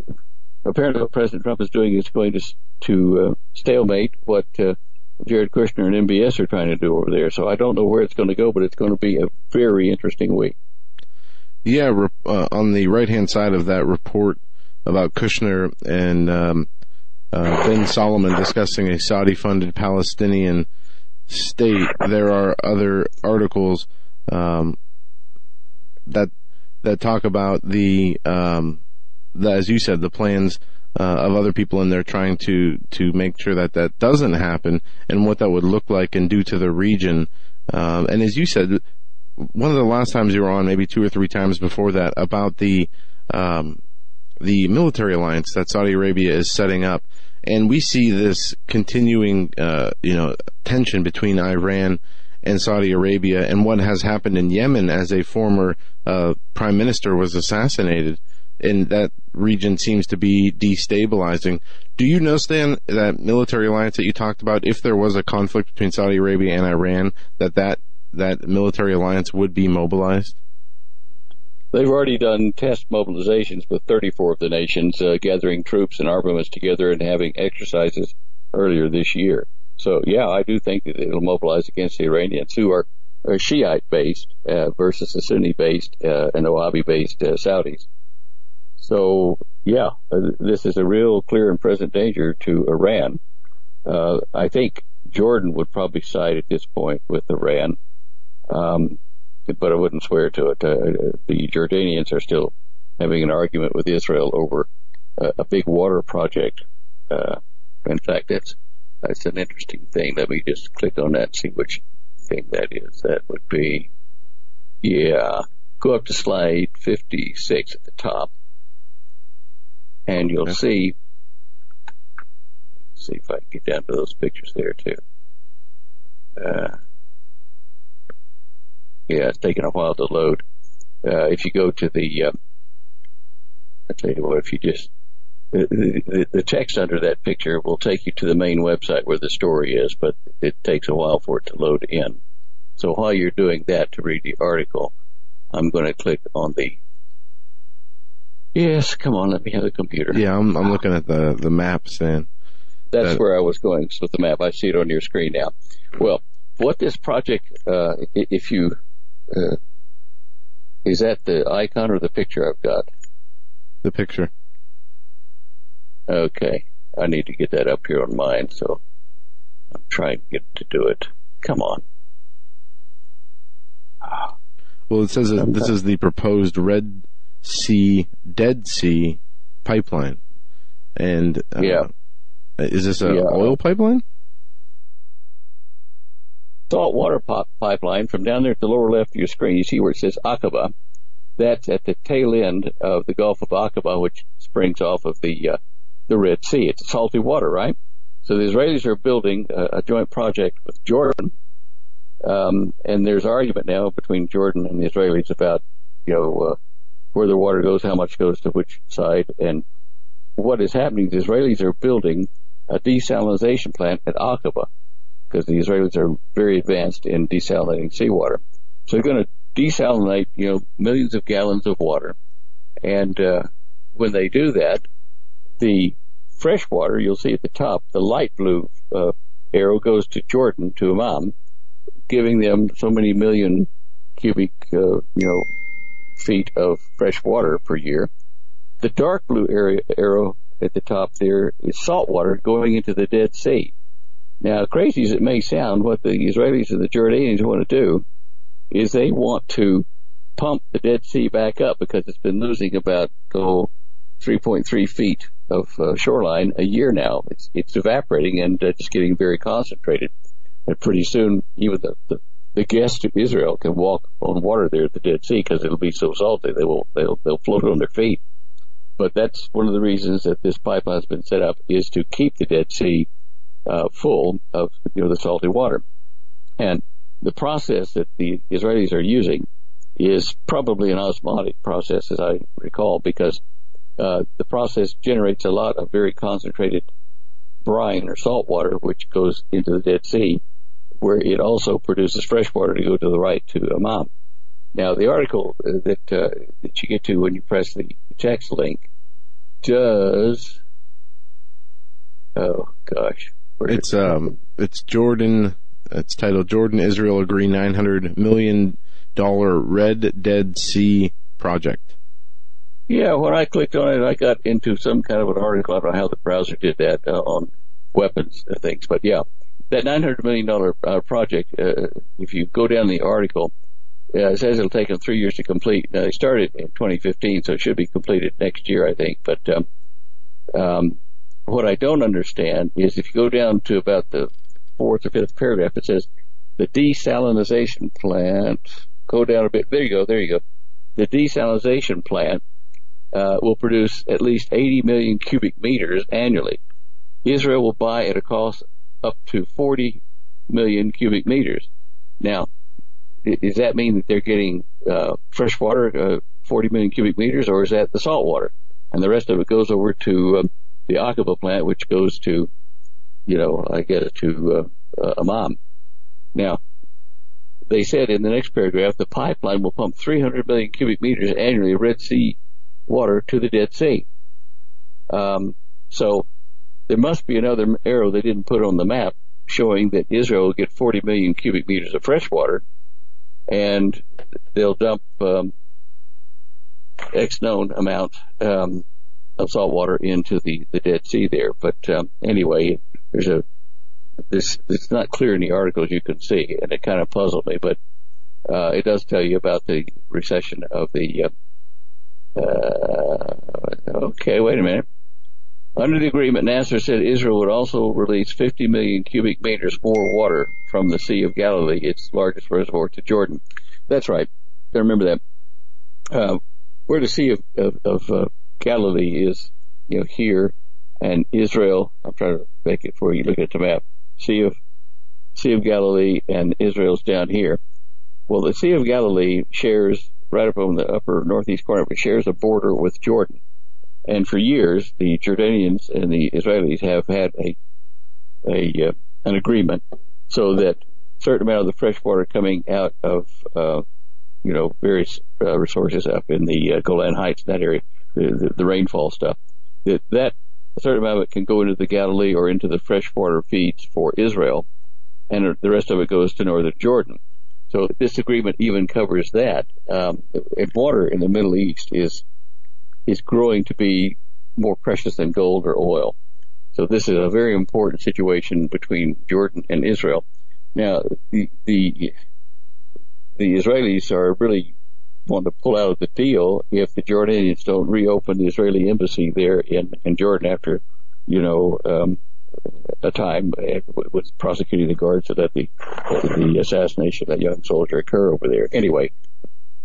apparently what President Trump is doing is going to, to uh, stalemate what uh, Jared Kushner and MBS are trying to do over there. So I don't know where it's going to go, but it's going to be a very interesting week. Yeah, uh, on the right hand side of that report about Kushner and um, uh, bin Solomon discussing a Saudi funded Palestinian state, there are other articles um, that that talk about the, um, the as you said, the plans uh, of other people and they're trying to to make sure that that doesn't happen and what that would look like and do to the region. Um, and as you said, one of the last times you were on, maybe two or three times before that, about the um, the military alliance that Saudi Arabia is setting up, and we see this continuing, uh, you know, tension between Iran and Saudi Arabia, and what has happened in Yemen as a former uh, prime minister was assassinated, and that region seems to be destabilizing. Do you know, Stan, that military alliance that you talked about? If there was a conflict between Saudi Arabia and Iran, that that that military alliance would be mobilized? They've already done test mobilizations with 34 of the nations, uh, gathering troops and armaments together and having exercises earlier this year. So yeah, I do think that it'll mobilize against the Iranians who are, are Shiite based uh, versus the Sunni based uh, and Wahhabi based uh, Saudis. So yeah, uh, this is a real clear and present danger to Iran. Uh, I think Jordan would probably side at this point with Iran. Um, but I wouldn't swear to it. Uh, the Jordanians are still having an argument with Israel over a, a big water project. Uh, in fact, that's that's an interesting thing. Let me just click on that and see which thing that is. That would be, yeah, go up to slide 56 at the top, and you'll see. See if I can get down to those pictures there too. Uh, yeah, it's taking a while to load. Uh, if you go to the, uh, I tell you what, if you just the, the, the text under that picture will take you to the main website where the story is, but it takes a while for it to load in. So while you're doing that to read the article, I'm going to click on the. Yes, come on, let me have the computer. Yeah, I'm, I'm looking at the, the maps and. That's that, where I was going with the map. I see it on your screen now. Well, what this project, uh, if you, uh, is that the icon or the picture I've got? The picture. Okay. I need to get that up here on mine, so I'm trying to get to do it. Come on. Well, it says that this is the proposed Red Sea, Dead Sea pipeline. And, uh, yeah. Is this an yeah. oil pipeline? Salt water pop- pipeline from down there at the lower left of your screen. You see where it says Aqaba. That's at the tail end of the Gulf of Aqaba, which springs off of the uh, the Red Sea. It's salty water, right? So the Israelis are building a, a joint project with Jordan, um, and there's argument now between Jordan and the Israelis about, you know, uh, where the water goes, how much goes to which side, and what is happening. The Israelis are building a desalination plant at Aqaba because the Israelis are very advanced in desalinating seawater. So they're going to desalinate, you know, millions of gallons of water, and uh, when they do that, the fresh water, you'll see at the top, the light blue uh, arrow goes to Jordan, to Amman, giving them so many million cubic, uh, you know, feet of fresh water per year. The dark blue area, arrow at the top there is salt water going into the Dead Sea. Now, crazy as it may sound, what the Israelis and the Jordanians want to do is they want to pump the Dead Sea back up because it's been losing about, oh, 3.3 feet of uh, shoreline a year now. It's, it's evaporating and uh, just getting very concentrated. And pretty soon, even the, the, the guests to Israel can walk on water there at the Dead Sea because it'll be so salty they will they'll they'll float on their feet. But that's one of the reasons that this pipeline has been set up is to keep the Dead Sea uh, full of you know the salty water. And the process that the Israelis are using is probably an osmotic process, as I recall, because uh, the process generates a lot of very concentrated brine or salt water, which goes into the Dead Sea, where it also produces fresh water to go to the right to Amman. Now, the article that uh, that you get to when you press the text link does. Oh gosh, it's um, it's Jordan. It's titled Jordan Israel agree 900 million dollar Red Dead Sea project. Yeah, when I clicked on it, I got into some kind of an article. I don't know how the browser did that uh, on weapons and things, but yeah, that $900 million uh, project, uh, if you go down the article, it says it'll take them three years to complete. Now, they started in 2015, so it should be completed next year, I think. But um, um, what I don't understand is if you go down to about the fourth or fifth paragraph, it says the desalination plant. Go down a bit. There you go. There you go. The desalination plant uh, will produce at least 80 million cubic meters annually. Israel will buy at a cost up to 40 million cubic meters. Now, does that mean that they're getting uh, fresh water, uh, 40 million cubic meters, or is that the salt water? And the rest of it goes over to um, the Aqaba plant, which goes to, you know, I guess to uh, Amman. Now, they said in the next paragraph, the pipeline will pump 300 million cubic meters annually of Red Sea water to the Dead Sea. Um, so there must be another arrow they didn't put on the map showing that Israel will get 40 million cubic meters of fresh water, and they'll dump um, X known amount um, of salt water into the, the Dead Sea there. But um, anyway, there's a this it's not clear in the articles you can see, and it kind of puzzled me. But uh, it does tell you about the recession of the uh, uh, okay, wait a minute. Under the agreement, Nasser said Israel would also release 50 million cubic meters more water from the Sea of Galilee, its largest reservoir, to Jordan. That's right. I remember that. Uh, where the Sea of, of, of uh, Galilee is, you know, here, and Israel. I'm trying to make it for you. Look at the map. Sea of Sea of Galilee and Israel's down here. Well, the Sea of Galilee shares right up on the upper northeast corner, but shares a border with Jordan. And for years, the Jordanians and the Israelis have had a a uh, an agreement so that a certain amount of the fresh water coming out of uh, you know various uh, resources up in the uh, Golan Heights, that area, the, the, the rainfall stuff, that that certain amount of it can go into the Galilee or into the freshwater feeds for Israel, and the rest of it goes to northern Jordan. So this agreement even covers that. Um, water in the Middle East is is growing to be more precious than gold or oil. So this is a very important situation between Jordan and Israel. Now the the the Israelis are really want to pull out of the deal if the Jordanians don't reopen the Israeli embassy there in, in Jordan after, you know, um, a time with prosecuting the guards so that the the assassination of that young soldier occur over there. Anyway,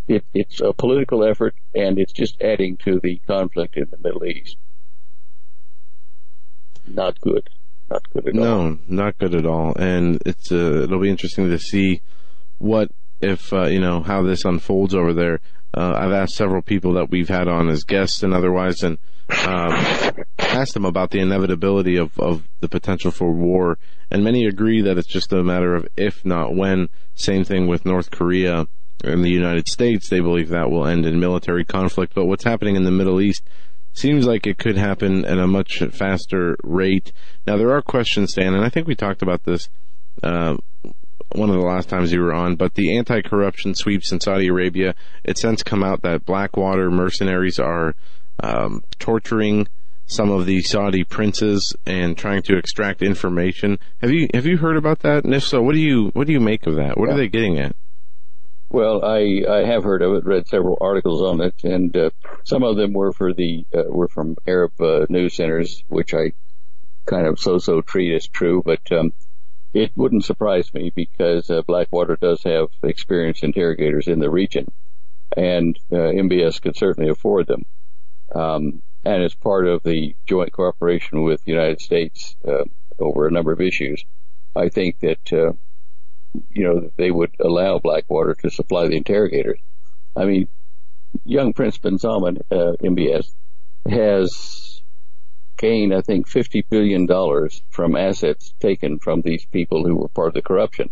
it, it's a political effort and it's just adding to the conflict in the Middle East. Not good. Not good at no, all. No, not good at all. And it's uh, it'll be interesting to see what if uh, you know how this unfolds over there. Uh, I've asked several people that we've had on as guests and otherwise, and um, asked them about the inevitability of, of the potential for war. And many agree that it's just a matter of if not when. Same thing with North Korea and the United States. They believe that will end in military conflict. But what's happening in the Middle East seems like it could happen at a much faster rate. Now there are questions, Stan, and I think we talked about this uh, one of the last times you were on, but the anti-corruption sweeps in Saudi Arabia, it's since come out that Blackwater mercenaries are um, torturing some of the Saudi princes and trying to extract information. Have you have you heard about that? And if so, what do you what do you make of that? What yeah. are they getting at? Well, I, I have heard of it, read several articles on it, and uh, some of them were for the uh, were from Arab uh, news centers, which I kind of so-so treat as true. But um, it wouldn't surprise me because uh, Blackwater does have experienced interrogators in the region, and uh, MBS could certainly afford them. Um, and as part of the joint cooperation with the United States uh, over a number of issues, I think that uh, you know they would allow Blackwater to supply the interrogators. I mean, young Prince bin Salman, MBS, has gained, I think, $50 billion from assets taken from these people who were part of the corruption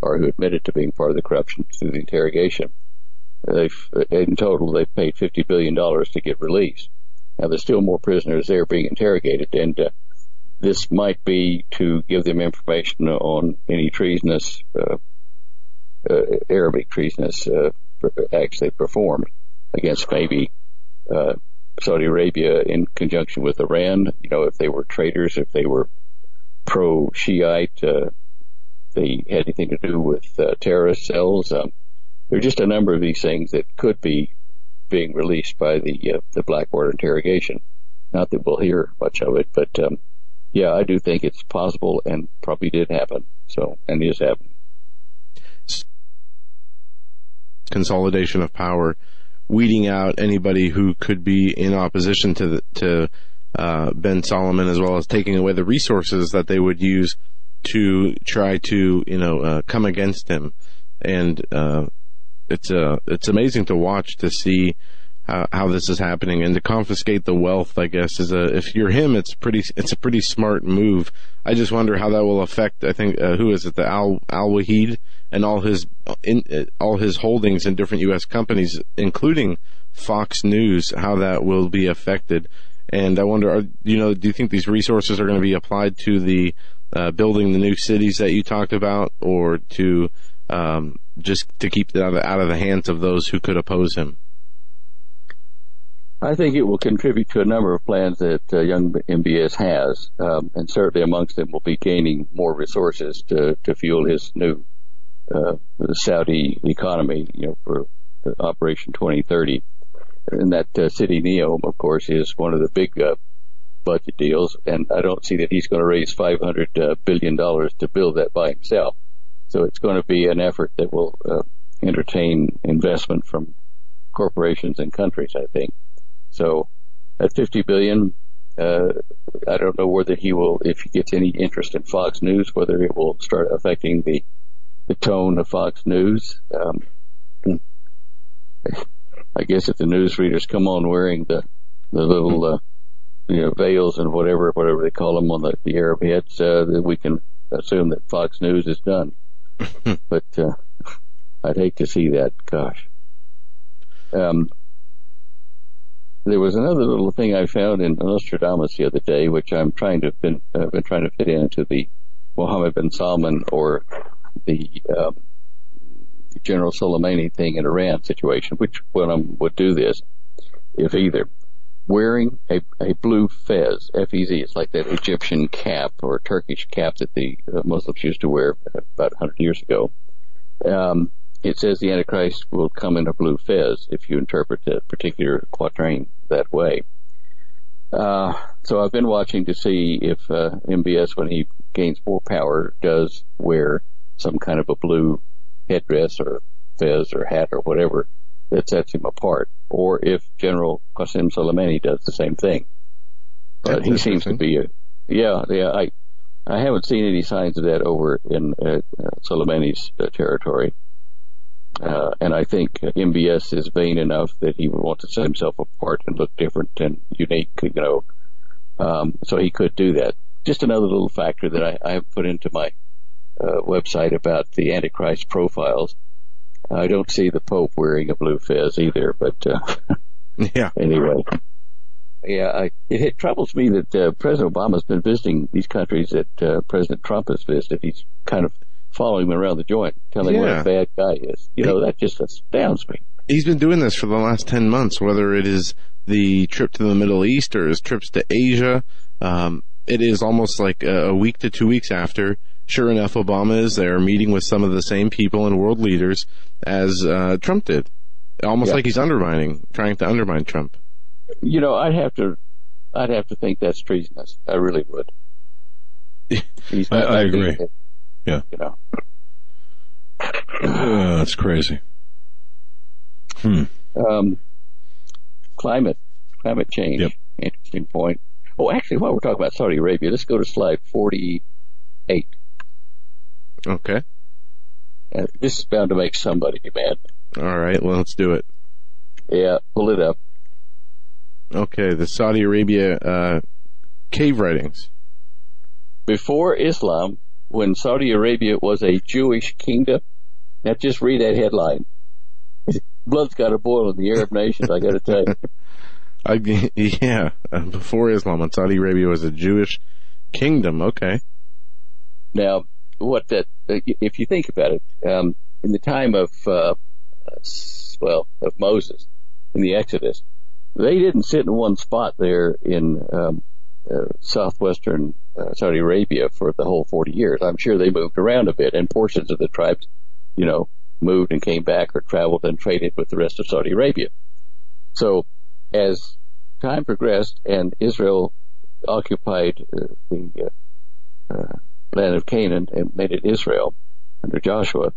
or who admitted to being part of the corruption through the interrogation. They've, in total, they've paid $50 billion to get released. Now, there's still more prisoners there being interrogated, and uh, this might be to give them information on any treasonous, uh, uh, Arabic treasonous uh, acts they performed against maybe uh, Saudi Arabia in conjunction with Iran. You know, if they were traitors, if they were pro-Shiite, uh, they had anything to do with uh, terrorist cells. Um, there are just a number of these things that could be being released by the uh, the Blackwater interrogation. Not that we'll hear much of it, but um, yeah, I do think it's possible and probably did happen. So and is happening. Consolidation of power weeding out anybody who could be in opposition to the, to uh, bin Salman, as well as taking away the resources that they would use to try to you know uh, come against him. And uh, it's uh, it's amazing to watch to see how, how this is happening and to confiscate the wealth. I guess is a if you're him, it's pretty it's a pretty smart move. I just wonder how that will affect. I think uh, who is it? The Al Alwaleed and all his in, all his holdings in different U.S. companies, including Fox News, how that will be affected. And I wonder, are, you know, do you think these resources are going to be applied to the uh, building the new cities that you talked about, or to um, just to keep it out of the hands of those who could oppose him? I think it will contribute to a number of plans that uh, Young MBS has, um, and certainly amongst them will be gaining more resources to, to fuel his new uh, Saudi economy, you know, for Operation 2030. And that uh, City Neom, of course, is one of the big uh, budget deals, and I don't see that he's going to raise 500 uh, billion dollars to build that by himself. So it's going to be an effort that will uh, entertain investment from corporations and countries, I think. So at 50 billion, uh, I don't know whether he will, if he gets any interest in Fox News, whether it will start affecting the the tone of Fox News. Um, I guess if the newsreaders come on wearing the the little uh, you know veils and whatever whatever they call them on the, the Arab heads, uh, that we can assume that Fox News is done. but uh, I'd hate to see that. Gosh. Um, there was another little thing I found in Nostradamus the other day, which I'm trying to been uh, been trying to fit into the Mohammed bin Salman or the um, General Soleimani thing in Iran situation. Which one of them would do this, if either? Wearing a, a blue fez, F-E-Z, it's like that Egyptian cap or Turkish cap that the uh, Muslims used to wear about 100 years ago. Um, it says the Antichrist will come in a blue fez if you interpret that particular quatrain that way. Uh, so I've been watching to see if uh, MBS, when he gains more power, does wear some kind of a blue headdress or fez or hat or whatever that sets him apart, or if General Qasem Soleimani does the same thing. But he seems to be a, yeah, yeah, I, I haven't seen any signs of that over in uh, Soleimani's uh, territory. Uh, and I think MBS is vain enough that he would want to set himself apart and look different and unique, you know. Um, so he could do that. Just another little factor that I, I have put into my uh, website about the Antichrist profiles. I don't see the Pope wearing a blue fez either, but uh, Yeah. anyway. Yeah, I, it, it troubles me that uh, President Obama's been visiting these countries that uh, President Trump has visited. He's kind of following him around the joint, telling him what a bad guy he is. You know, that just astounds me. He's been doing this for the last 10 months, whether it is the trip to the Middle East or his trips to Asia. Um, it is almost like a a week to two weeks after. Sure enough, Obama is there meeting with some of the same people and world leaders as uh, Trump did. Almost Yeah. like he's undermining, trying to undermine Trump. You know, I'd have to, I'd have to think that's treasonous. I really would. I- I agree. he- Yeah. You know, Uh, that's crazy. Hmm. um, climate, climate change. Yep. Interesting point. Oh, actually, while we're talking about Saudi Arabia, let's go to slide 48. Okay. Uh, this is bound to make somebody mad. All right. Well, let's do it. Yeah, pull it up. Okay. The Saudi Arabia uh, cave writings. Before Islam, when Saudi Arabia was a Jewish kingdom, now just read that headline. Blood's got to boil in the Arab nations, I gotta tell you. I, yeah. Uh, before Islam, when Saudi Arabia was a Jewish kingdom. Okay. Now, what that, if you think about it, um, in the time of, uh, well, of Moses, in the Exodus, they didn't sit in one spot there in um, uh, southwestern uh, Saudi Arabia for the whole 40 years. I'm sure they moved around a bit, and portions of the tribes, you know, moved and came back or traveled and traded with the rest of Saudi Arabia. So, as time progressed and Israel occupied uh, the uh, uh, land of Canaan and made it Israel under Joshua,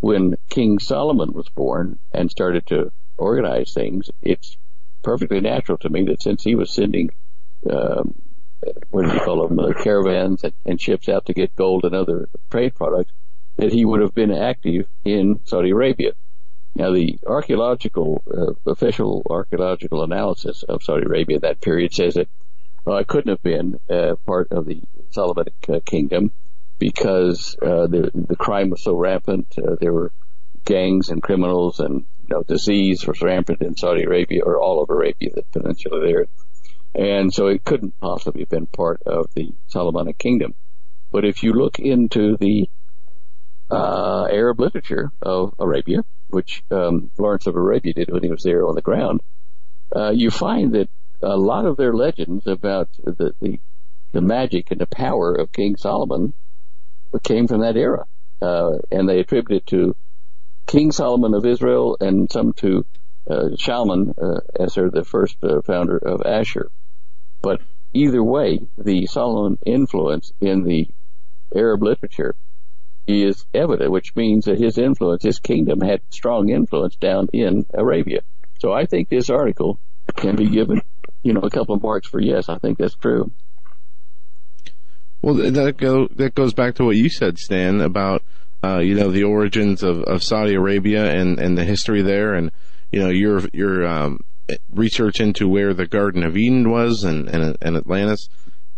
when King Solomon was born and started to organize things, it's perfectly natural to me that since he was sending, um, what do you call them, uh, caravans and, and ships out to get gold and other trade products, that he would have been active in Saudi Arabia. Now, the archaeological, uh, official archaeological analysis of Saudi Arabia at that period says that well, it couldn't have been uh, part of the Solomonic uh, kingdom because uh, the the crime was so rampant. Uh, there were gangs and criminals, and you know, disease was rampant in Saudi Arabia or all of Arabia, the peninsula there, and so it couldn't possibly have been part of the Solomonic kingdom. But if you look into the uh, Arab literature of Arabia, which um, Lawrence of Arabia did when he was there on the ground, uh, you find that a lot of their legends about the, the the magic and the power of King Solomon came from that era, uh, and they attribute it to King Solomon of Israel and some to uh, Shalman uh, as the first uh, founder of Asher. But either way, the Solomon influence in the Arab literature is evident, which means that his influence, his kingdom had strong influence down in Arabia. So I think this article can be given you know, a couple of marks for yes. I think that's true. Well, that go that goes back to what you said, Stan, about uh, you know the origins of, of Saudi Arabia and, and the history there, and you know your your um, research into where the Garden of Eden was and and, and Atlantis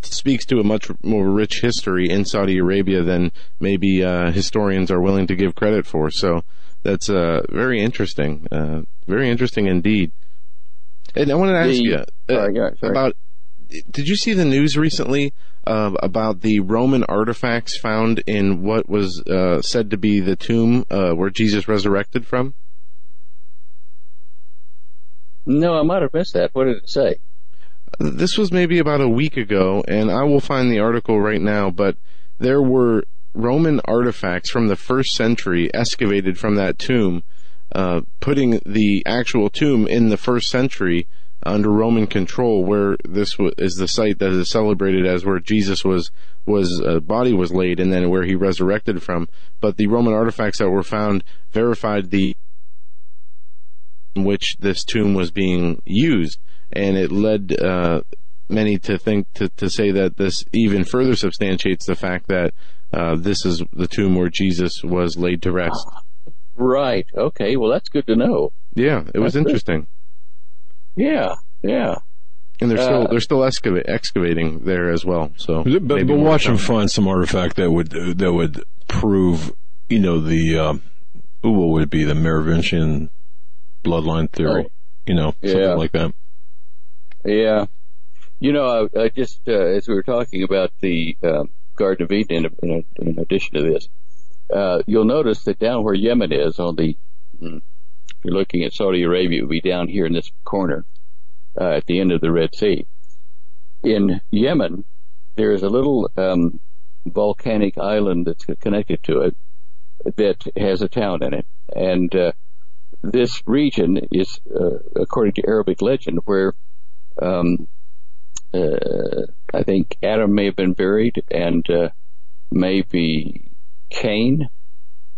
speaks to a much more rich history in Saudi Arabia than maybe uh, historians are willing to give credit for. So that's uh, very interesting, uh, very interesting indeed. And I wanted to ask The- you uh, sorry, sorry. about. Did you see the news recently uh, about the Roman artifacts found in what was uh, said to be the tomb uh, where Jesus resurrected from? No, I might have missed that. What did it say? This was maybe about a week ago, and I will find the article right now, but there were Roman artifacts from the first century excavated from that tomb, uh, putting the actual tomb in the first century under Roman control, where this w- is the site that is celebrated as where Jesus was was uh, body was laid, and then where he resurrected from. But the Roman artifacts that were found verified the in which this tomb was being used, and it led uh, many to think to, to say that this even further substantiates the fact that uh, this is the tomb where Jesus was laid to rest. Right. Okay. Well, that's good to know. Yeah, it was That's good. interesting, Yeah. Yeah. and they're still Uh, they're still excava- excavating there as well. So, But, maybe but more watch them find some artifact that would that would prove, you know, the um, what would it be the Merovingian bloodline theory, Oh. you know, something Yeah. like that. Yeah. You know, I, I just, uh, as we were talking about the um, Garden of Eden, in, in, in addition to this, uh, you'll notice that down where Yemen is on the, mm, if you're looking at Saudi Arabia, it would be down here in this corner, uh, at the end of the Red Sea. In Yemen, there is a little, um, volcanic island that's connected to it that has a town in it. And, uh, this region is, uh, according to Arabic legend, where um, uh, I think Adam may have been buried and uh, maybe Cain,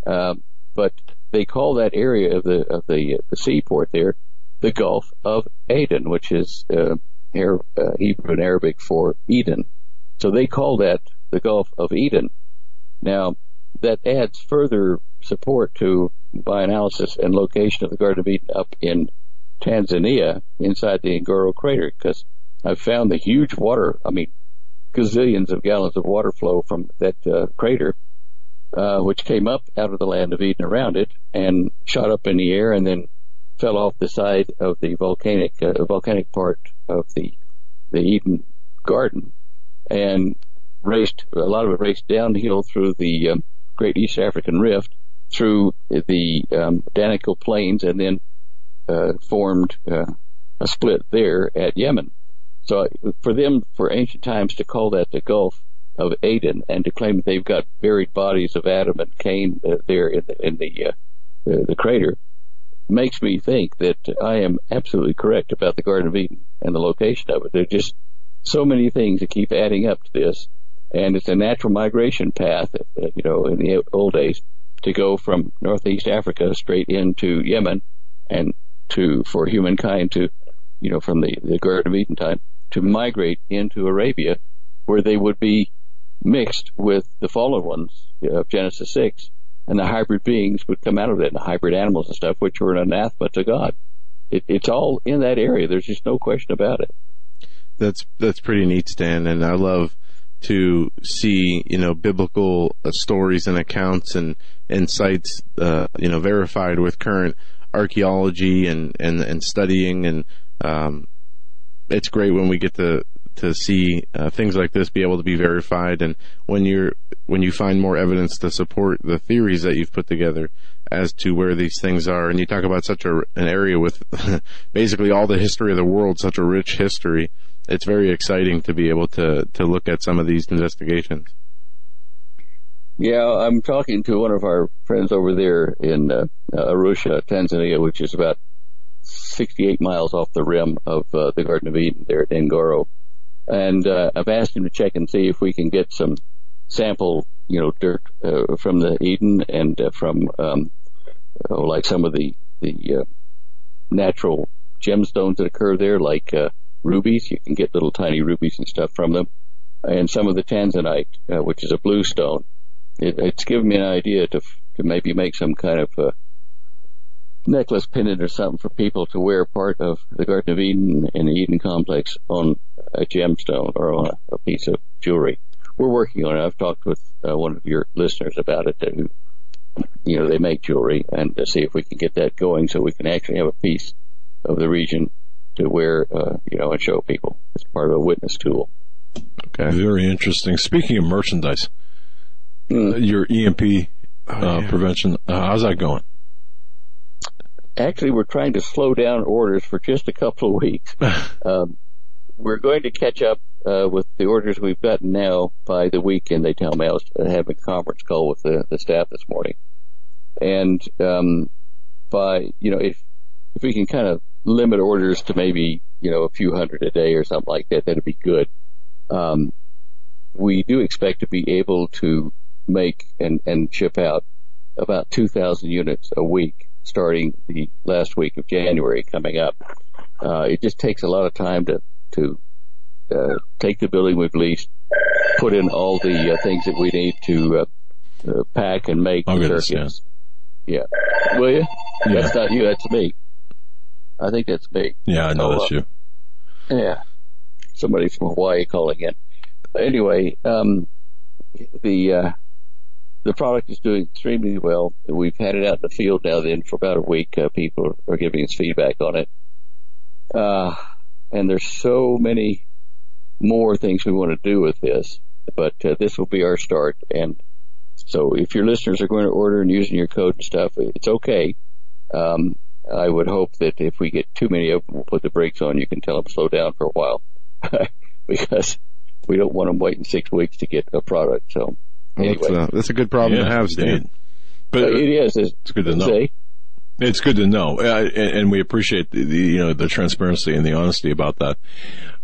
uh, but they call that area of the of the, the seaport there the Gulf of Aden, which is uh, uh, Hebrew and Arabic for Eden. So they call that the Gulf of Eden. Now that adds further support to by analysis and location of the Garden of Eden up in Tanzania inside the Ngoro crater because I've found the huge water, I mean, gazillions of gallons of water flow from that uh, crater, uh, which came up out of the land of Eden around it and shot up in the air and then fell off the side of the volcanic, uh, volcanic part of the, the Eden garden and raced, a lot of it raced downhill through the um, Great East African Rift through the um, Danakil Plains and then uh, formed uh, a split there at Yemen. So for them, for ancient times, to call that the Gulf of Aden and to claim that they've got buried bodies of Adam and Cain uh, there in the in the, uh, the crater makes me think that I am absolutely correct about the Garden of Eden and the location of it. There are just so many things that keep adding up to this, and it's a natural migration path. Uh, you know, in the old days, to go from northeast Africa straight into Yemen, and to for humankind to, you know, from the the Garden of Eden time to migrate into Arabia, where they would be mixed with the fallen ones of Genesis six, and the hybrid beings would come out of it, and the hybrid animals and stuff, which were an anathema to God. It, it's all in that area. There's just no question about it. that's that's pretty neat, Stan, and I love to see you know biblical uh, stories and accounts and and sites uh, you know verified with current archaeology and and and studying and um, it's great when we get to to see uh, things like this be able to be verified. And when you're when you find more evidence to support the theories that you've put together as to where these things are and you talk about such a an area with basically all the history of the world such a rich history it's very exciting to be able to to look at some of these investigations Yeah, I'm talking to one of our friends over there in uh, Arusha, Tanzania, which is about 68 miles off the rim of uh, the Garden of Eden there at Ngoro. And uh, I've asked him to check and see if we can get some sample, you know, dirt uh, from the Eden and uh, from, um, oh, like some of the the uh, natural gemstones that occur there, like uh, rubies. You can get little tiny rubies and stuff from them, and some of the tanzanite, uh, which is a blue stone. It, it's given me an idea to to maybe make some kind of uh, necklace pendant or something for people to wear part of the Garden of Eden and the Eden complex on a gemstone or on a, a piece of jewelry. We're working on it. I've talked with uh, one of your listeners about it. Who, you know, they make jewelry, and to see if we can get that going, so we can actually have a piece of the region to wear, uh, you know, and show people as part of a witness tool. Okay. Very interesting. Speaking of merchandise, Mm. your EMP uh, prevention, uh, how's that going? Actually, we're trying to slow down orders for just a couple of weeks. um, we're going to catch up uh, with the orders we've gotten now by the weekend. They tell me I was having a conference call with the, the staff this morning, and um, by you know if if we can kind of limit orders to maybe you know a few hundred a day or something like that, that'd be good. Um, we do expect to be able to make and, and ship out about 2,000 units a week starting the last week of January coming up. Uh, it just takes a lot of time to, to, uh, take the building we've leased, put in all the uh, things that we need to, uh, uh, pack and make the get circuits. Yeah. Will you? That's not you, that's me. I think that's me. Yeah, I know Oh, that's uh, you. Yeah. Somebody from Hawaii calling in. Anyway, um, the, uh, the product is doing extremely well. We've had it out in the field now then for about a week. Uh, people are giving us feedback on it. Uh, and there's so many more things we want to do with this, but uh, this will be our start. And so if your listeners are going to order and using your code and stuff, it's okay. Um, I would hope that if we get too many of them, we'll put the brakes on. You can tell them slow down for a while because we don't want them waiting six weeks to get a product. So Well, anyway, that's, a, that's a good problem yeah, to have, Stan. indeed. But Uh, it is. It's, it's good to know. Say, It's good to know, uh, and, and we appreciate the, the you know the transparency and the honesty about that.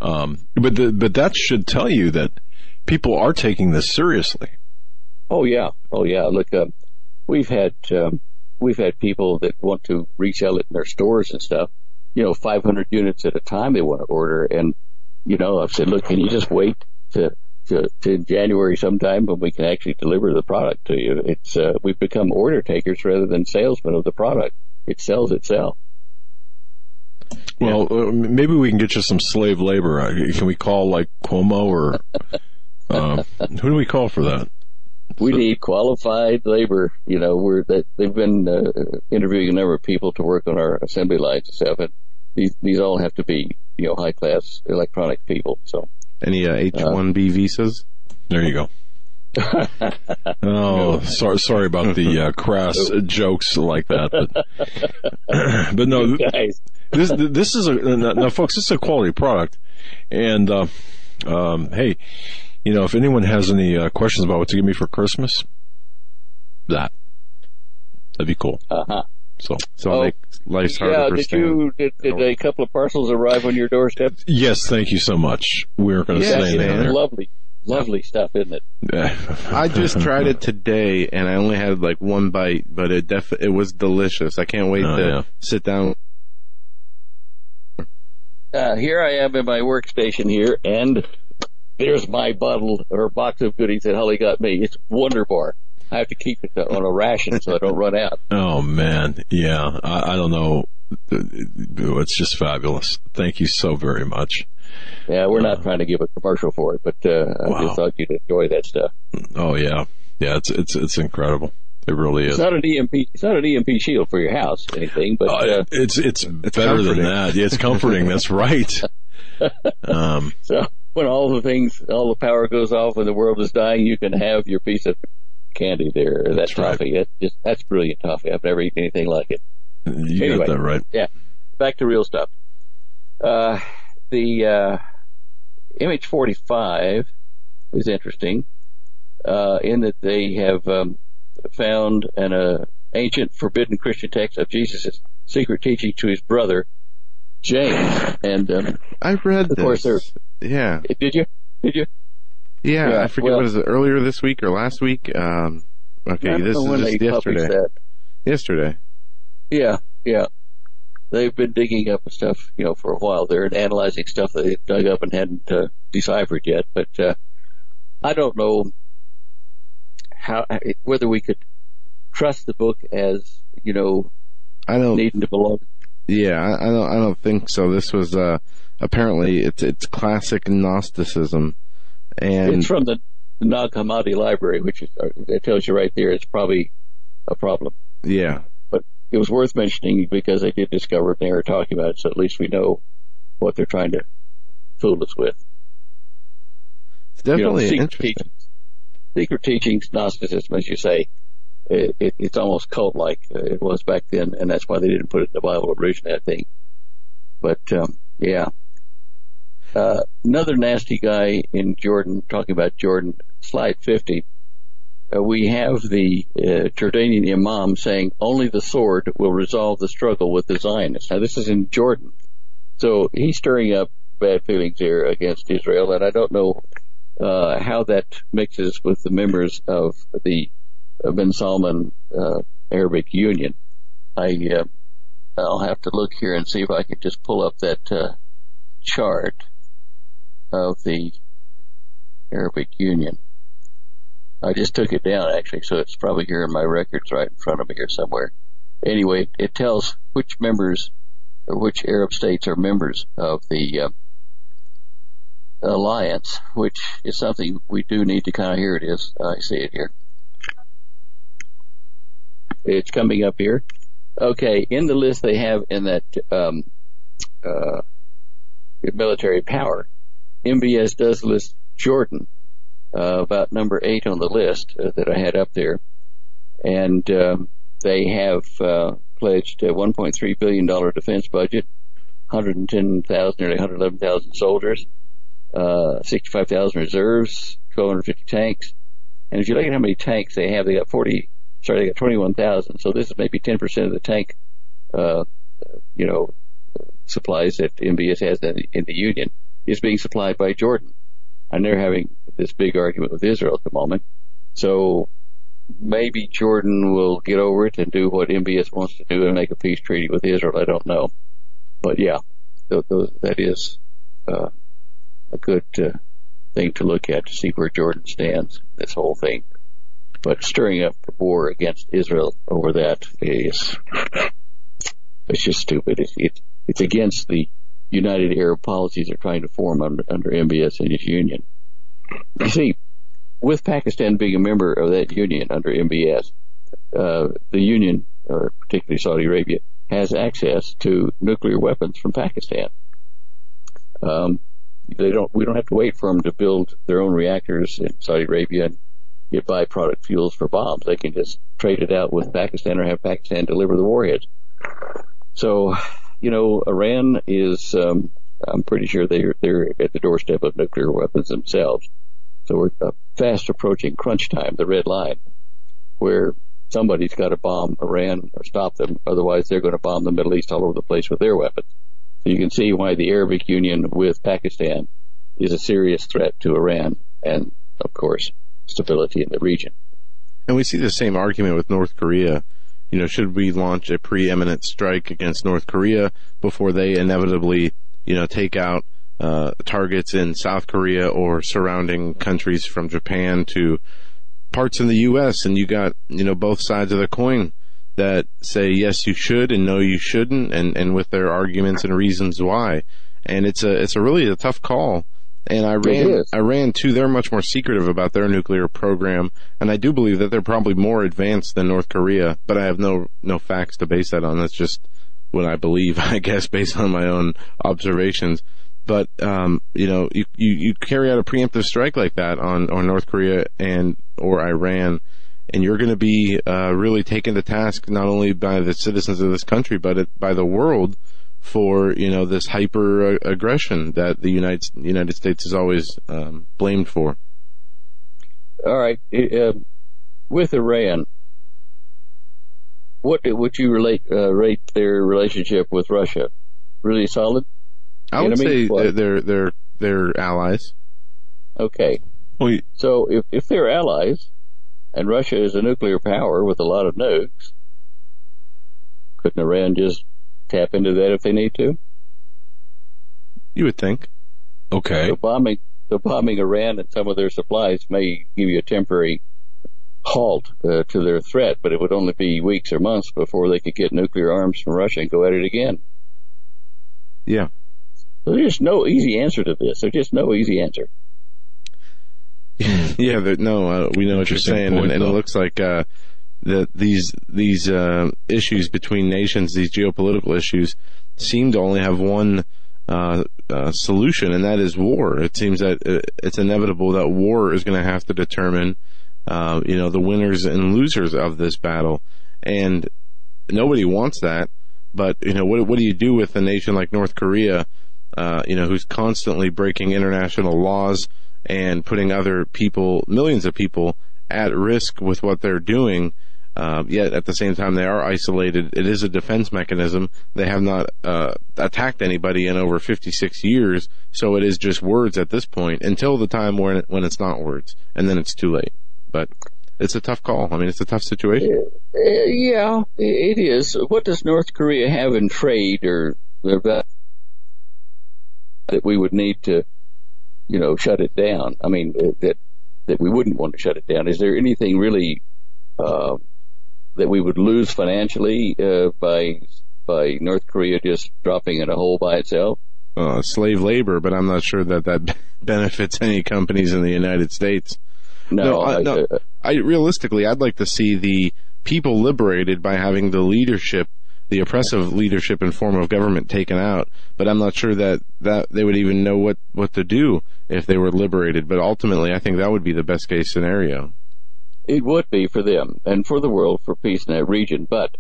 Um, but the, but that should tell you that people are taking this seriously. oh yeah, oh yeah. Look, um, we've had um, we've had people that want to resell it in their stores and stuff. You know, 500 units at a time they want to order, and you know, I've said, look, can you just wait to to, to January sometime when we can actually deliver the product to you? It's uh, we've become order takers rather than salesmen of the product. It sells itself. Well, uh, maybe we can get you some slave labor. Uh, Can we call like Cuomo or uh, who do we call for that? We need qualified labor. You know, we're that they've been uh, interviewing a number of people to work on our assembly lines and stuff, and these these all have to be you know high class electronic people. So Any uh, H-1B visas? There you go. oh, sorry, sorry about the uh, crass jokes like that, but but no, guys, this this is a now, now, folks. This is a quality product, and uh, um, hey, you know, if anyone has any uh, questions about what to give me for Christmas, that that'd be cool. uh huh. So So I'll Oh, make life's harder Yeah, did Stan. you did, did a couple of parcels arrive on your doorstep? yes, thank you so much. We're going to Yes, say anything man. there. Lovely, lovely stuff, isn't it? I just tried it today, and I only had like one bite, but it def it was delicious. I can't wait Oh, to yeah. sit down. Uh, here I am in my workstation here, and there's my bottle or box of goodies that Holly got me. It's Wonder Bar. I have to keep it on a ration so I don't run out. Oh man, yeah. I, I don't know. It's just fabulous. Thank you so very much. Yeah, we're not trying to give a commercial for it, but uh, I Wow. just thought you'd enjoy that stuff. Oh yeah, yeah. It's it's it's incredible. It really is. It's is. not an EMP. It's not an EMP shield for your house, anything, but Uh, uh, it's it's better comforting. than that. Yeah, it's comforting. That's right. Um, so when all the things, all the power goes off and the world is dying, you can have your piece of candy there. That That's right. toffee. That's just that's brilliant toffee. I've never eaten anything like it. you Anyway. got that right. Yeah. Back to real stuff. Uh, the uh, MH45 is interesting uh, in that they have um, found an uh, ancient forbidden Christian text of Jesus' secret teaching to his brother James. And um, I read Of this. course Yeah, did you? Did you? yeah. Yeah, I forget well- what is it earlier this week or last week. Um, okay, this is just yesterday. That. Yesterday. Yeah, yeah. They've been digging up stuff, you know, for a while. They're analyzing stuff that they dug up and hadn't uh, deciphered yet. But uh, I don't know how whether we could trust the book as you know, I don't needing to belong. Yeah, I, I don't. I don't think so. This was uh, apparently it's it's classic Gnosticism, and it's from the Nag Hammadi Library, which is, uh, it tells you right there it's probably a problem. Yeah, but it was worth mentioning because they did discover it and they were talking about it, so at least we know what they're trying to fool us with. It's definitely you know, secret interesting. Teachings, secret teachings, Gnosticism, as you say, it, it, it's almost cult-like. Uh, it was back then, and that's why they didn't put it in the Bible originally, I think. But um, yeah, uh, another nasty guy in Jordan, talking about Jordan, slide 50. Uh, we have the uh, Jordanian Imam saying only the sword will resolve the struggle with the Zionists. Now this is in Jordan. So he's stirring up bad feelings here against Israel, and I don't know uh, how that mixes with the members of the bin Salman uh, Arabic Union. I uh, I'll have to look here and see if I can just pull up that uh, chart of the Arabic Union. I just took it down actually, so it's probably here in my records right in front of me here somewhere. Anyway, it tells which members which Arab states are members of the uh, alliance, which is something we do need to kind of hear it is. I see it here. It's coming up here. Okay, in the list they have in that um, uh, military power, MBS does list Jordan uh, about number eight on the list uh, that I had up there, and um, they have uh, pledged a 1.3 billion dollar defense budget, 110,000 or 111,000 soldiers, uh, 65,000 reserves, 1,250 tanks, and if you look at how many tanks they have, they got 40 sorry, they got 21,000. So this is maybe 10% of the tank, uh, you know, supplies that MBS has in the, in the Union is being supplied by Jordan. And they're having this big argument with Israel at the moment. So maybe Jordan will get over it and do what MBS wants to do and make a peace treaty with Israel. I don't know. But yeah, th- th- that is, uh, a good, uh, thing to look at to see where Jordan stands, this whole thing. But stirring up war against Israel over that is it's just stupid. It's it's, against the United Arab policies they're trying to form under, under MBS and its union. You see, with Pakistan being a member of that union under MBS, uh, the union, or particularly Saudi Arabia, has access to nuclear weapons from Pakistan. Um, they don't. We don't have to wait for them to build their own reactors in Saudi Arabia and get byproduct fuels for bombs. They can just trade it out with Pakistan or have Pakistan deliver the warheads. So, you know, Iran is, um, I'm pretty sure they're, they're at the doorstep of nuclear weapons themselves. So we're uh, fast approaching crunch time, the red line, where somebody's got to bomb Iran or stop them. Otherwise, they're going to bomb the Middle East all over the place with their weapons. So you can see why the Arabic Union with Pakistan is a serious threat to Iran and, of course, stability in the region. And we see the same argument with North Korea. You know, should we launch a preeminent strike against North Korea before they inevitably, you know, take out uh, targets in South Korea or surrounding countries from Japan to parts in the U.S. And you got, you know, both sides of the coin that say yes, you should and no, you shouldn't, and and with their arguments and reasons why. And it's a it's a really a tough call and Iran, Iran too, they're much more secretive about their nuclear program, and I do believe that they're probably more advanced than North Korea, but I have no, no facts to base that on. That's just what I believe, I guess, based on my own observations. But, um, you know, you, you, you carry out a preemptive strike like that on, on North Korea and, or Iran, and you're going to be, uh, really taken to task not only by the citizens of this country, but it, by the world, for you know this hyper aggression that the United United States is always um, blamed for. All right, uh, with Iran, what would you relate uh, rate their relationship with Russia? Really solid. I would Enemy? say what? they're they're they're allies. Okay. Well, so if if they're allies, and Russia is a nuclear power with a lot of nukes, couldn't Iran just tap into that if they need to. You would think. Okay. The bombing, the bombing Iran and some of their supplies may give you a temporary halt uh, to their threat, but it would only be weeks or months before they could get nuclear arms from Russia and go at it again. Yeah. So there's no easy answer to this. There's just no easy answer. yeah, there, no, uh, we know what you're saying, point, and, and it looks like uh, that these these uh, issues between nations, these geopolitical issues, seem to only have one uh, uh, solution, and that is war. It seems that uh, it's inevitable that war is going to have to determine, uh, you know, the winners and losers of this battle, and nobody wants that. But you know, what what do you do with a nation like North Korea, uh, you know, who's constantly breaking international laws and putting other people, millions of people, at risk with what they're doing? Uh, yet at the same time, they are isolated. It is a defense mechanism. They have not uh, attacked anybody in over 56 years, so it is just words at this point until the time when it, when it's not words, and then it's too late. But it's a tough call. I mean, it's a tough situation. Uh, yeah, i- it is. What does North Korea have in trade or that that we would need to, you know, shut it down? I mean, uh, that that we wouldn't want to shut it down. Is there anything really uh, that we would lose financially uh, by by North Korea just dropping in a hole by itself? Uh, slave labor, but I'm not sure that that benefits any companies in the United States. No, No, I- no. uh, I realistically, I'd like to see the people liberated by having the leadership, the oppressive leadership and form of government taken out. But I'm not sure that that they would even know what what to do if they were liberated. But ultimately, I think that would be the best case scenario. It would be for them and for the world for peace in that region, but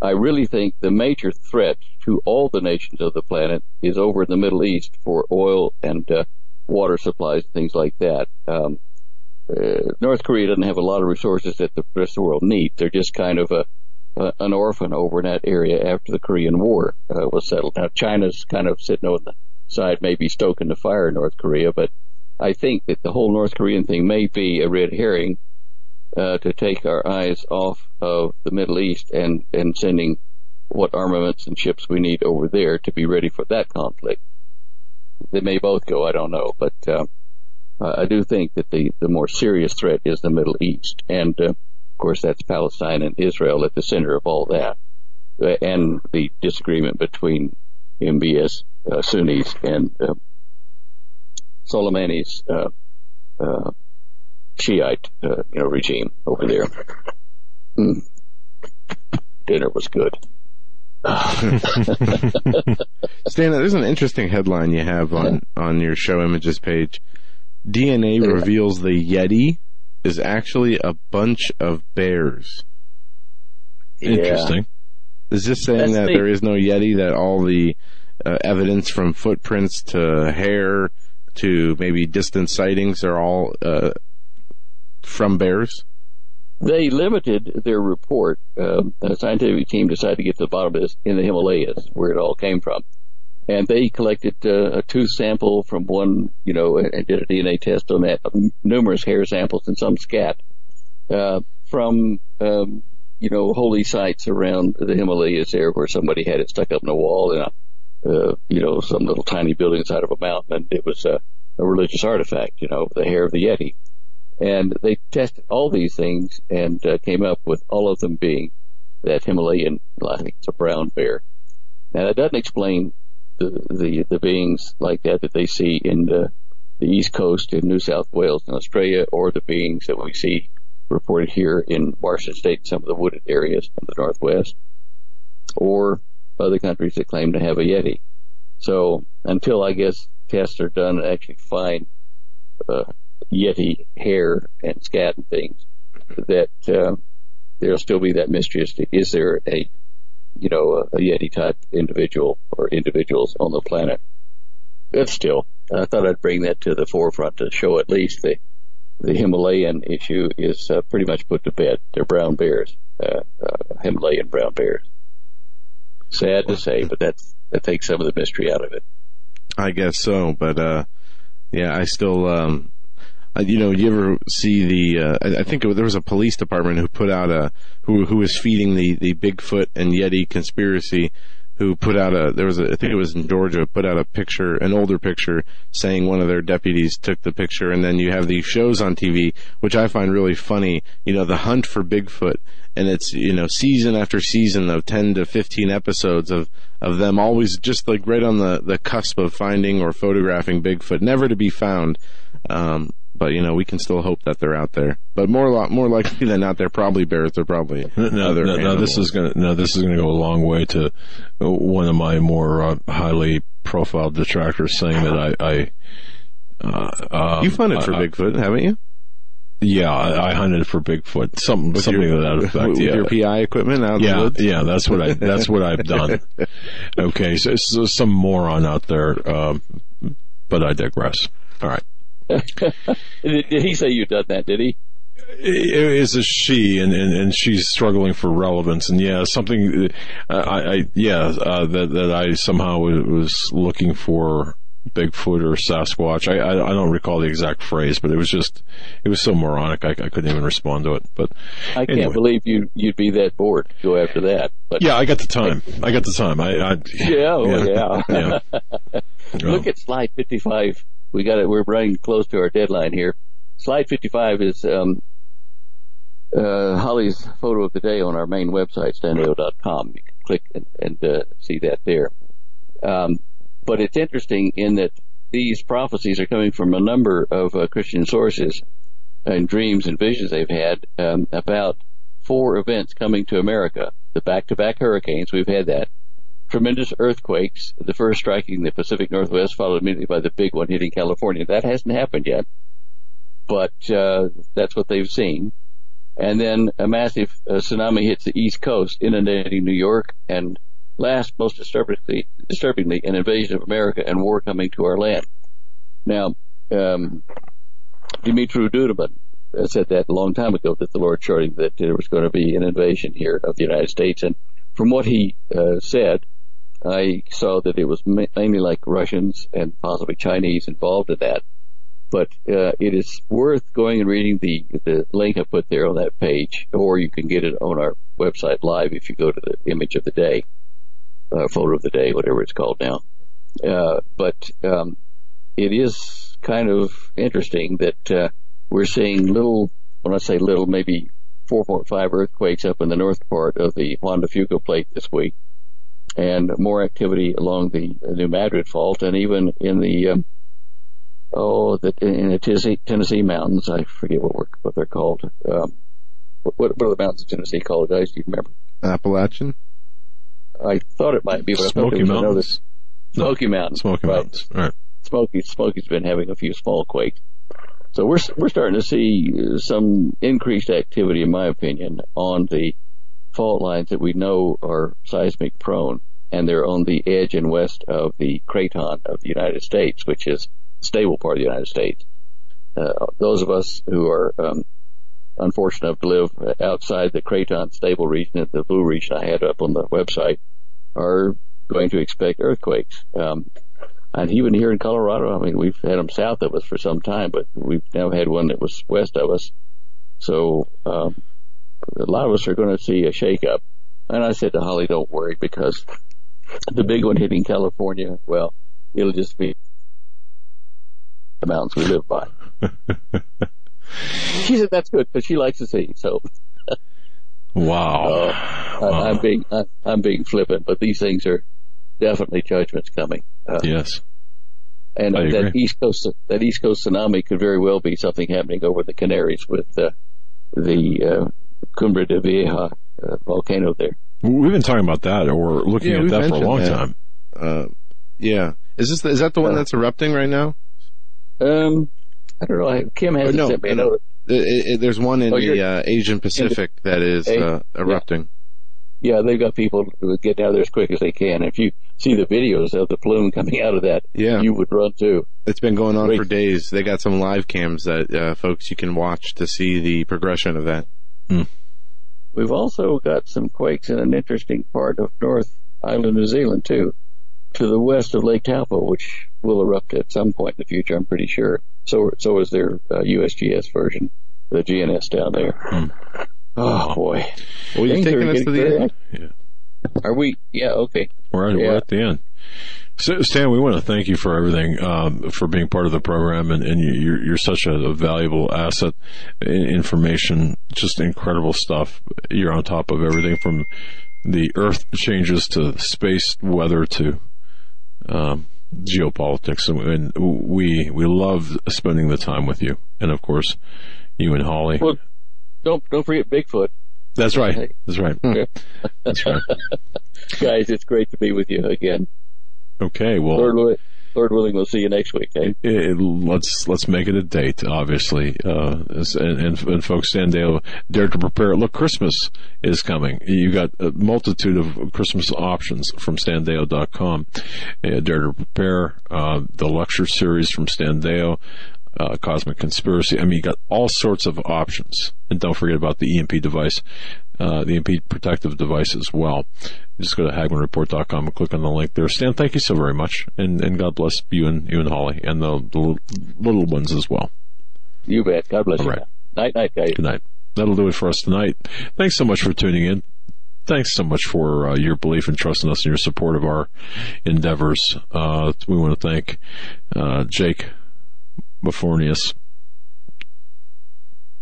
I really think the major threat to all the nations of the planet is over in the Middle East for oil and uh, water supplies, things like that. Um, uh, North Korea doesn't have a lot of resources that the rest of the world needs. They're just kind of a, a an orphan over in that area after the Korean War uh, was settled. Now China's kind of sitting on the side, maybe stoking the fire in North Korea, but I think that the whole North Korean thing may be a red herring uh, to take our eyes off of the Middle East and, and sending what armaments and ships we need over there to be ready for that conflict. They may both go, I don't know, but uh, I do think that the, the more serious threat is the Middle East. And uh, of course, that's Palestine and Israel at the center of all that. Uh, and the disagreement between MBS uh, Sunnis and uh, Soleimani's uh, uh, Shiite, uh, you know, regime over there. Mm. Dinner was good. Stan, there's an interesting headline you have on on your show images page. DNA reveals the Yeti is actually a bunch of bears. Interesting. Is this saying That's that neat. there is no Yeti? That all the uh, evidence from footprints to hair to maybe distant sightings are all uh, from bears? They limited their report. Um, the scientific team decided to get to the bottom of this in the Himalayas, where it all came from. And they collected uh, a tooth sample from one, you know, and and did a DNA test on that, numerous hair samples and some scat uh, from, um, you know, holy sites around the Himalayas there, where somebody had it stuck up in a wall in a, uh, you know, some little tiny building inside of a mountain, and it was a religious artifact, you know, the hair of the Yeti and they tested all these things and uh, came up with all of them being that Himalayan, I think it's a brown bear. Now that doesn't explain the the, the beings like that that they see in the the east coast in New South Wales and Australia, or the beings that we see reported here in Washington State, some of the wooded areas of the Northwest, or other countries that claim to have a Yeti. So until I guess tests are done and actually find uh, Yeti hair and scat and things, that uh, there'll still be that mystery as to is there a you know a, a Yeti type individual or individuals on the planet. But still, I thought I'd bring that to the forefront to show at least the the Himalayan issue is uh, pretty much put to bed. They're brown bears, uh, uh, Himalayan brown bears. Sad to say, but that's that takes some of the mystery out of it. I guess so, but uh, yeah, I still, um, you know, you ever see the? Uh, I, I think it, there was a police department who put out a who who was feeding the the Bigfoot and Yeti conspiracy who put out a there was a I think it was in Georgia put out a picture an older picture saying one of their deputies took the picture. And then you have these shows on TV which I find really funny. You know the hunt for Bigfoot. And it's you know season after season of 10 to 15 episodes of of them always just like right on the the cusp of finding or photographing Bigfoot never to be found. Um but you know we can still hope that they're out there. But more lot more likely than not, they're probably bears. They're probably no, other. No, no, this is gonna no, this is gonna go a long way to one of my more uh, highly profiled detractors saying that I. I uh, um, You've hunted for I, Bigfoot, haven't you? Yeah, I, I hunted for Bigfoot. Something, with something your, to that effect. With yeah. your PI equipment out yeah. Yeah, that's what I. That's what I've done. okay, so, so some moron out there, um, but I digress. All right. Did, did he say you done that? Did he? It is a she, and, and, and she's struggling for relevance. And yeah, something uh, I, I yeah uh, that that I somehow was looking for Bigfoot or Sasquatch. I, I, I don't recall the exact phrase, but it was just it was so moronic I, I couldn't even respond to it. But I can't believe you you'd be that bored to go after that. But yeah, I got the time. I got the time. I, I yeah, oh, yeah, yeah. yeah. Look at slide fifty five we got it. We're running close to our deadline here. Slide 55 is um, uh, Holly's photo of the day on our main website, standeyo.com. You can click and, and uh, see that there. Um, but it's interesting in that these prophecies are coming from a number of uh, Christian sources and dreams and visions they've had um, about four events coming to America. The back-to-back hurricanes, we've had that tremendous earthquakes, the first striking the Pacific Northwest, followed immediately by the big one hitting California. That hasn't happened yet, but uh, that's what they've seen. And then a massive uh, tsunami hits the East Coast, inundating New York, and last, most disturbingly, disturbingly, an invasion of America and war coming to our land. Now, um, Dumitru Duduman said that a long time ago that the Lord showed him that there was going to be an invasion here of the United States, and from what he uh, said, I saw that it was mainly like Russians and possibly Chinese involved in that. But uh, it is worth going and reading the the link I put there on that page, or you can get it on our website live if you go to the image of the day, uh, photo of the day, whatever it's called now. Uh, but um, it is kind of interesting that uh, we're seeing little, when I say little, maybe 4.5 earthquakes up in the north part of the Juan de Fuca plate this week and more activity along the New Madrid Fault and even in the um, oh the in the Tennessee, Tennessee mountains. I forget what we're, what they're called. Um, what, what are the mountains in Tennessee called, guys? Do you remember? Appalachian. I thought it might be, but Smoky I thought it was Mountains. Another, Smoky no, Mountains. Smoky right. Mountains. Right. Smoky Smoky's been having a few small quakes. So we're we're starting to see some increased activity, in my opinion, on the fault lines that we know are seismic prone, and they're on the edge and west of the craton of the United States, which is the stable part of the United States. Uh, those of us who are um, unfortunate enough to live outside the craton stable region, the blue region I had up on the website, are going to expect earthquakes. Um, and even here in Colorado, I mean, we've had them south of us for some time, but we've now had one that was west of us. So um, a lot of us are going to see a shakeup. And I said to Holly, don't worry because the big one hitting California, well, it'll just be the mountains we live by. she said that's good because she likes to see. So. wow. Uh, I, am being I, I'm being flippant, but these things are definitely judgments coming. Uh, yes. And that East Coast that East Coast tsunami could very well be something happening over the Canaries with uh, the uh, Cumbre de Vieja uh, volcano there. We've been talking about that, or looking yeah, at that for a long that. time. Uh, yeah, is this the, is that the one uh, that's erupting right now? Um, I don't know. Kim has no, sent me a note. It, it, there's one in oh, the uh, Asian Pacific the, that is uh, erupting. Yeah. yeah. they've got people who get out there as quick as they can. If you see the videos of the plume coming out of that, yeah. you would run too. It's been going on Great. for days. They got some live cams that uh, folks you can watch to see the progression of that. Mm. We've also got some quakes in an interesting part of North Island, New Zealand too, to the west of Lake Taupo, which will erupt at some point in the future, I'm pretty sure. So, so is their uh, USGS version, the GNS down there. Hmm. Oh boy. Well, you've taken us to the edge. Yeah. Are we? Yeah. Okay. We're Yeah. we're at the end. Stan, we want to thank you for everything, um, for being part of the program, and, and you're, you're such a, valuable asset. Information, just incredible stuff. You're on top of everything from the Earth changes to space weather to um, geopolitics, and, and we we love spending the time with you, and of course, you and Holly. Well, don't don't forget Bigfoot, That's right. That's right. That's right. guys. It's great to be with you again. Okay. Well, Lord, Lord willing, we'll see you next week. Eh? it, let's let's make it a date. Obviously, uh, and, and and folks, Stan Deyo, dare to prepare. Look, Christmas is coming. You got a multitude of Christmas options from StanDeyo.com. Uh, dare to prepare. Uh, the lecture series from Standeo. Uh, Cosmic Conspiracy. I mean, you got all sorts of options. And don't forget about the EMP device, uh, the EMP protective device as well. Just go to HagmannReport.com and click on the link there. Stan, thank you so very much. And, and God bless you and, you and Holly and the, the little- ones as well. You bet. God bless All you. right. Night, night, guys. Good night. That'll do it for us tonight. Thanks so much for tuning in. Thanks so much for uh, your belief and trust in us and your support of our endeavors. Uh, we want to thank uh, Jake Morphonios.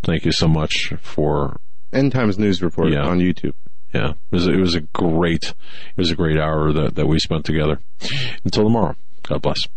Thank you so much for End Times News Report Yeah. on YouTube. yeah. It was it was a great it was a great hour that that we spent together. Until tomorrow. God bless.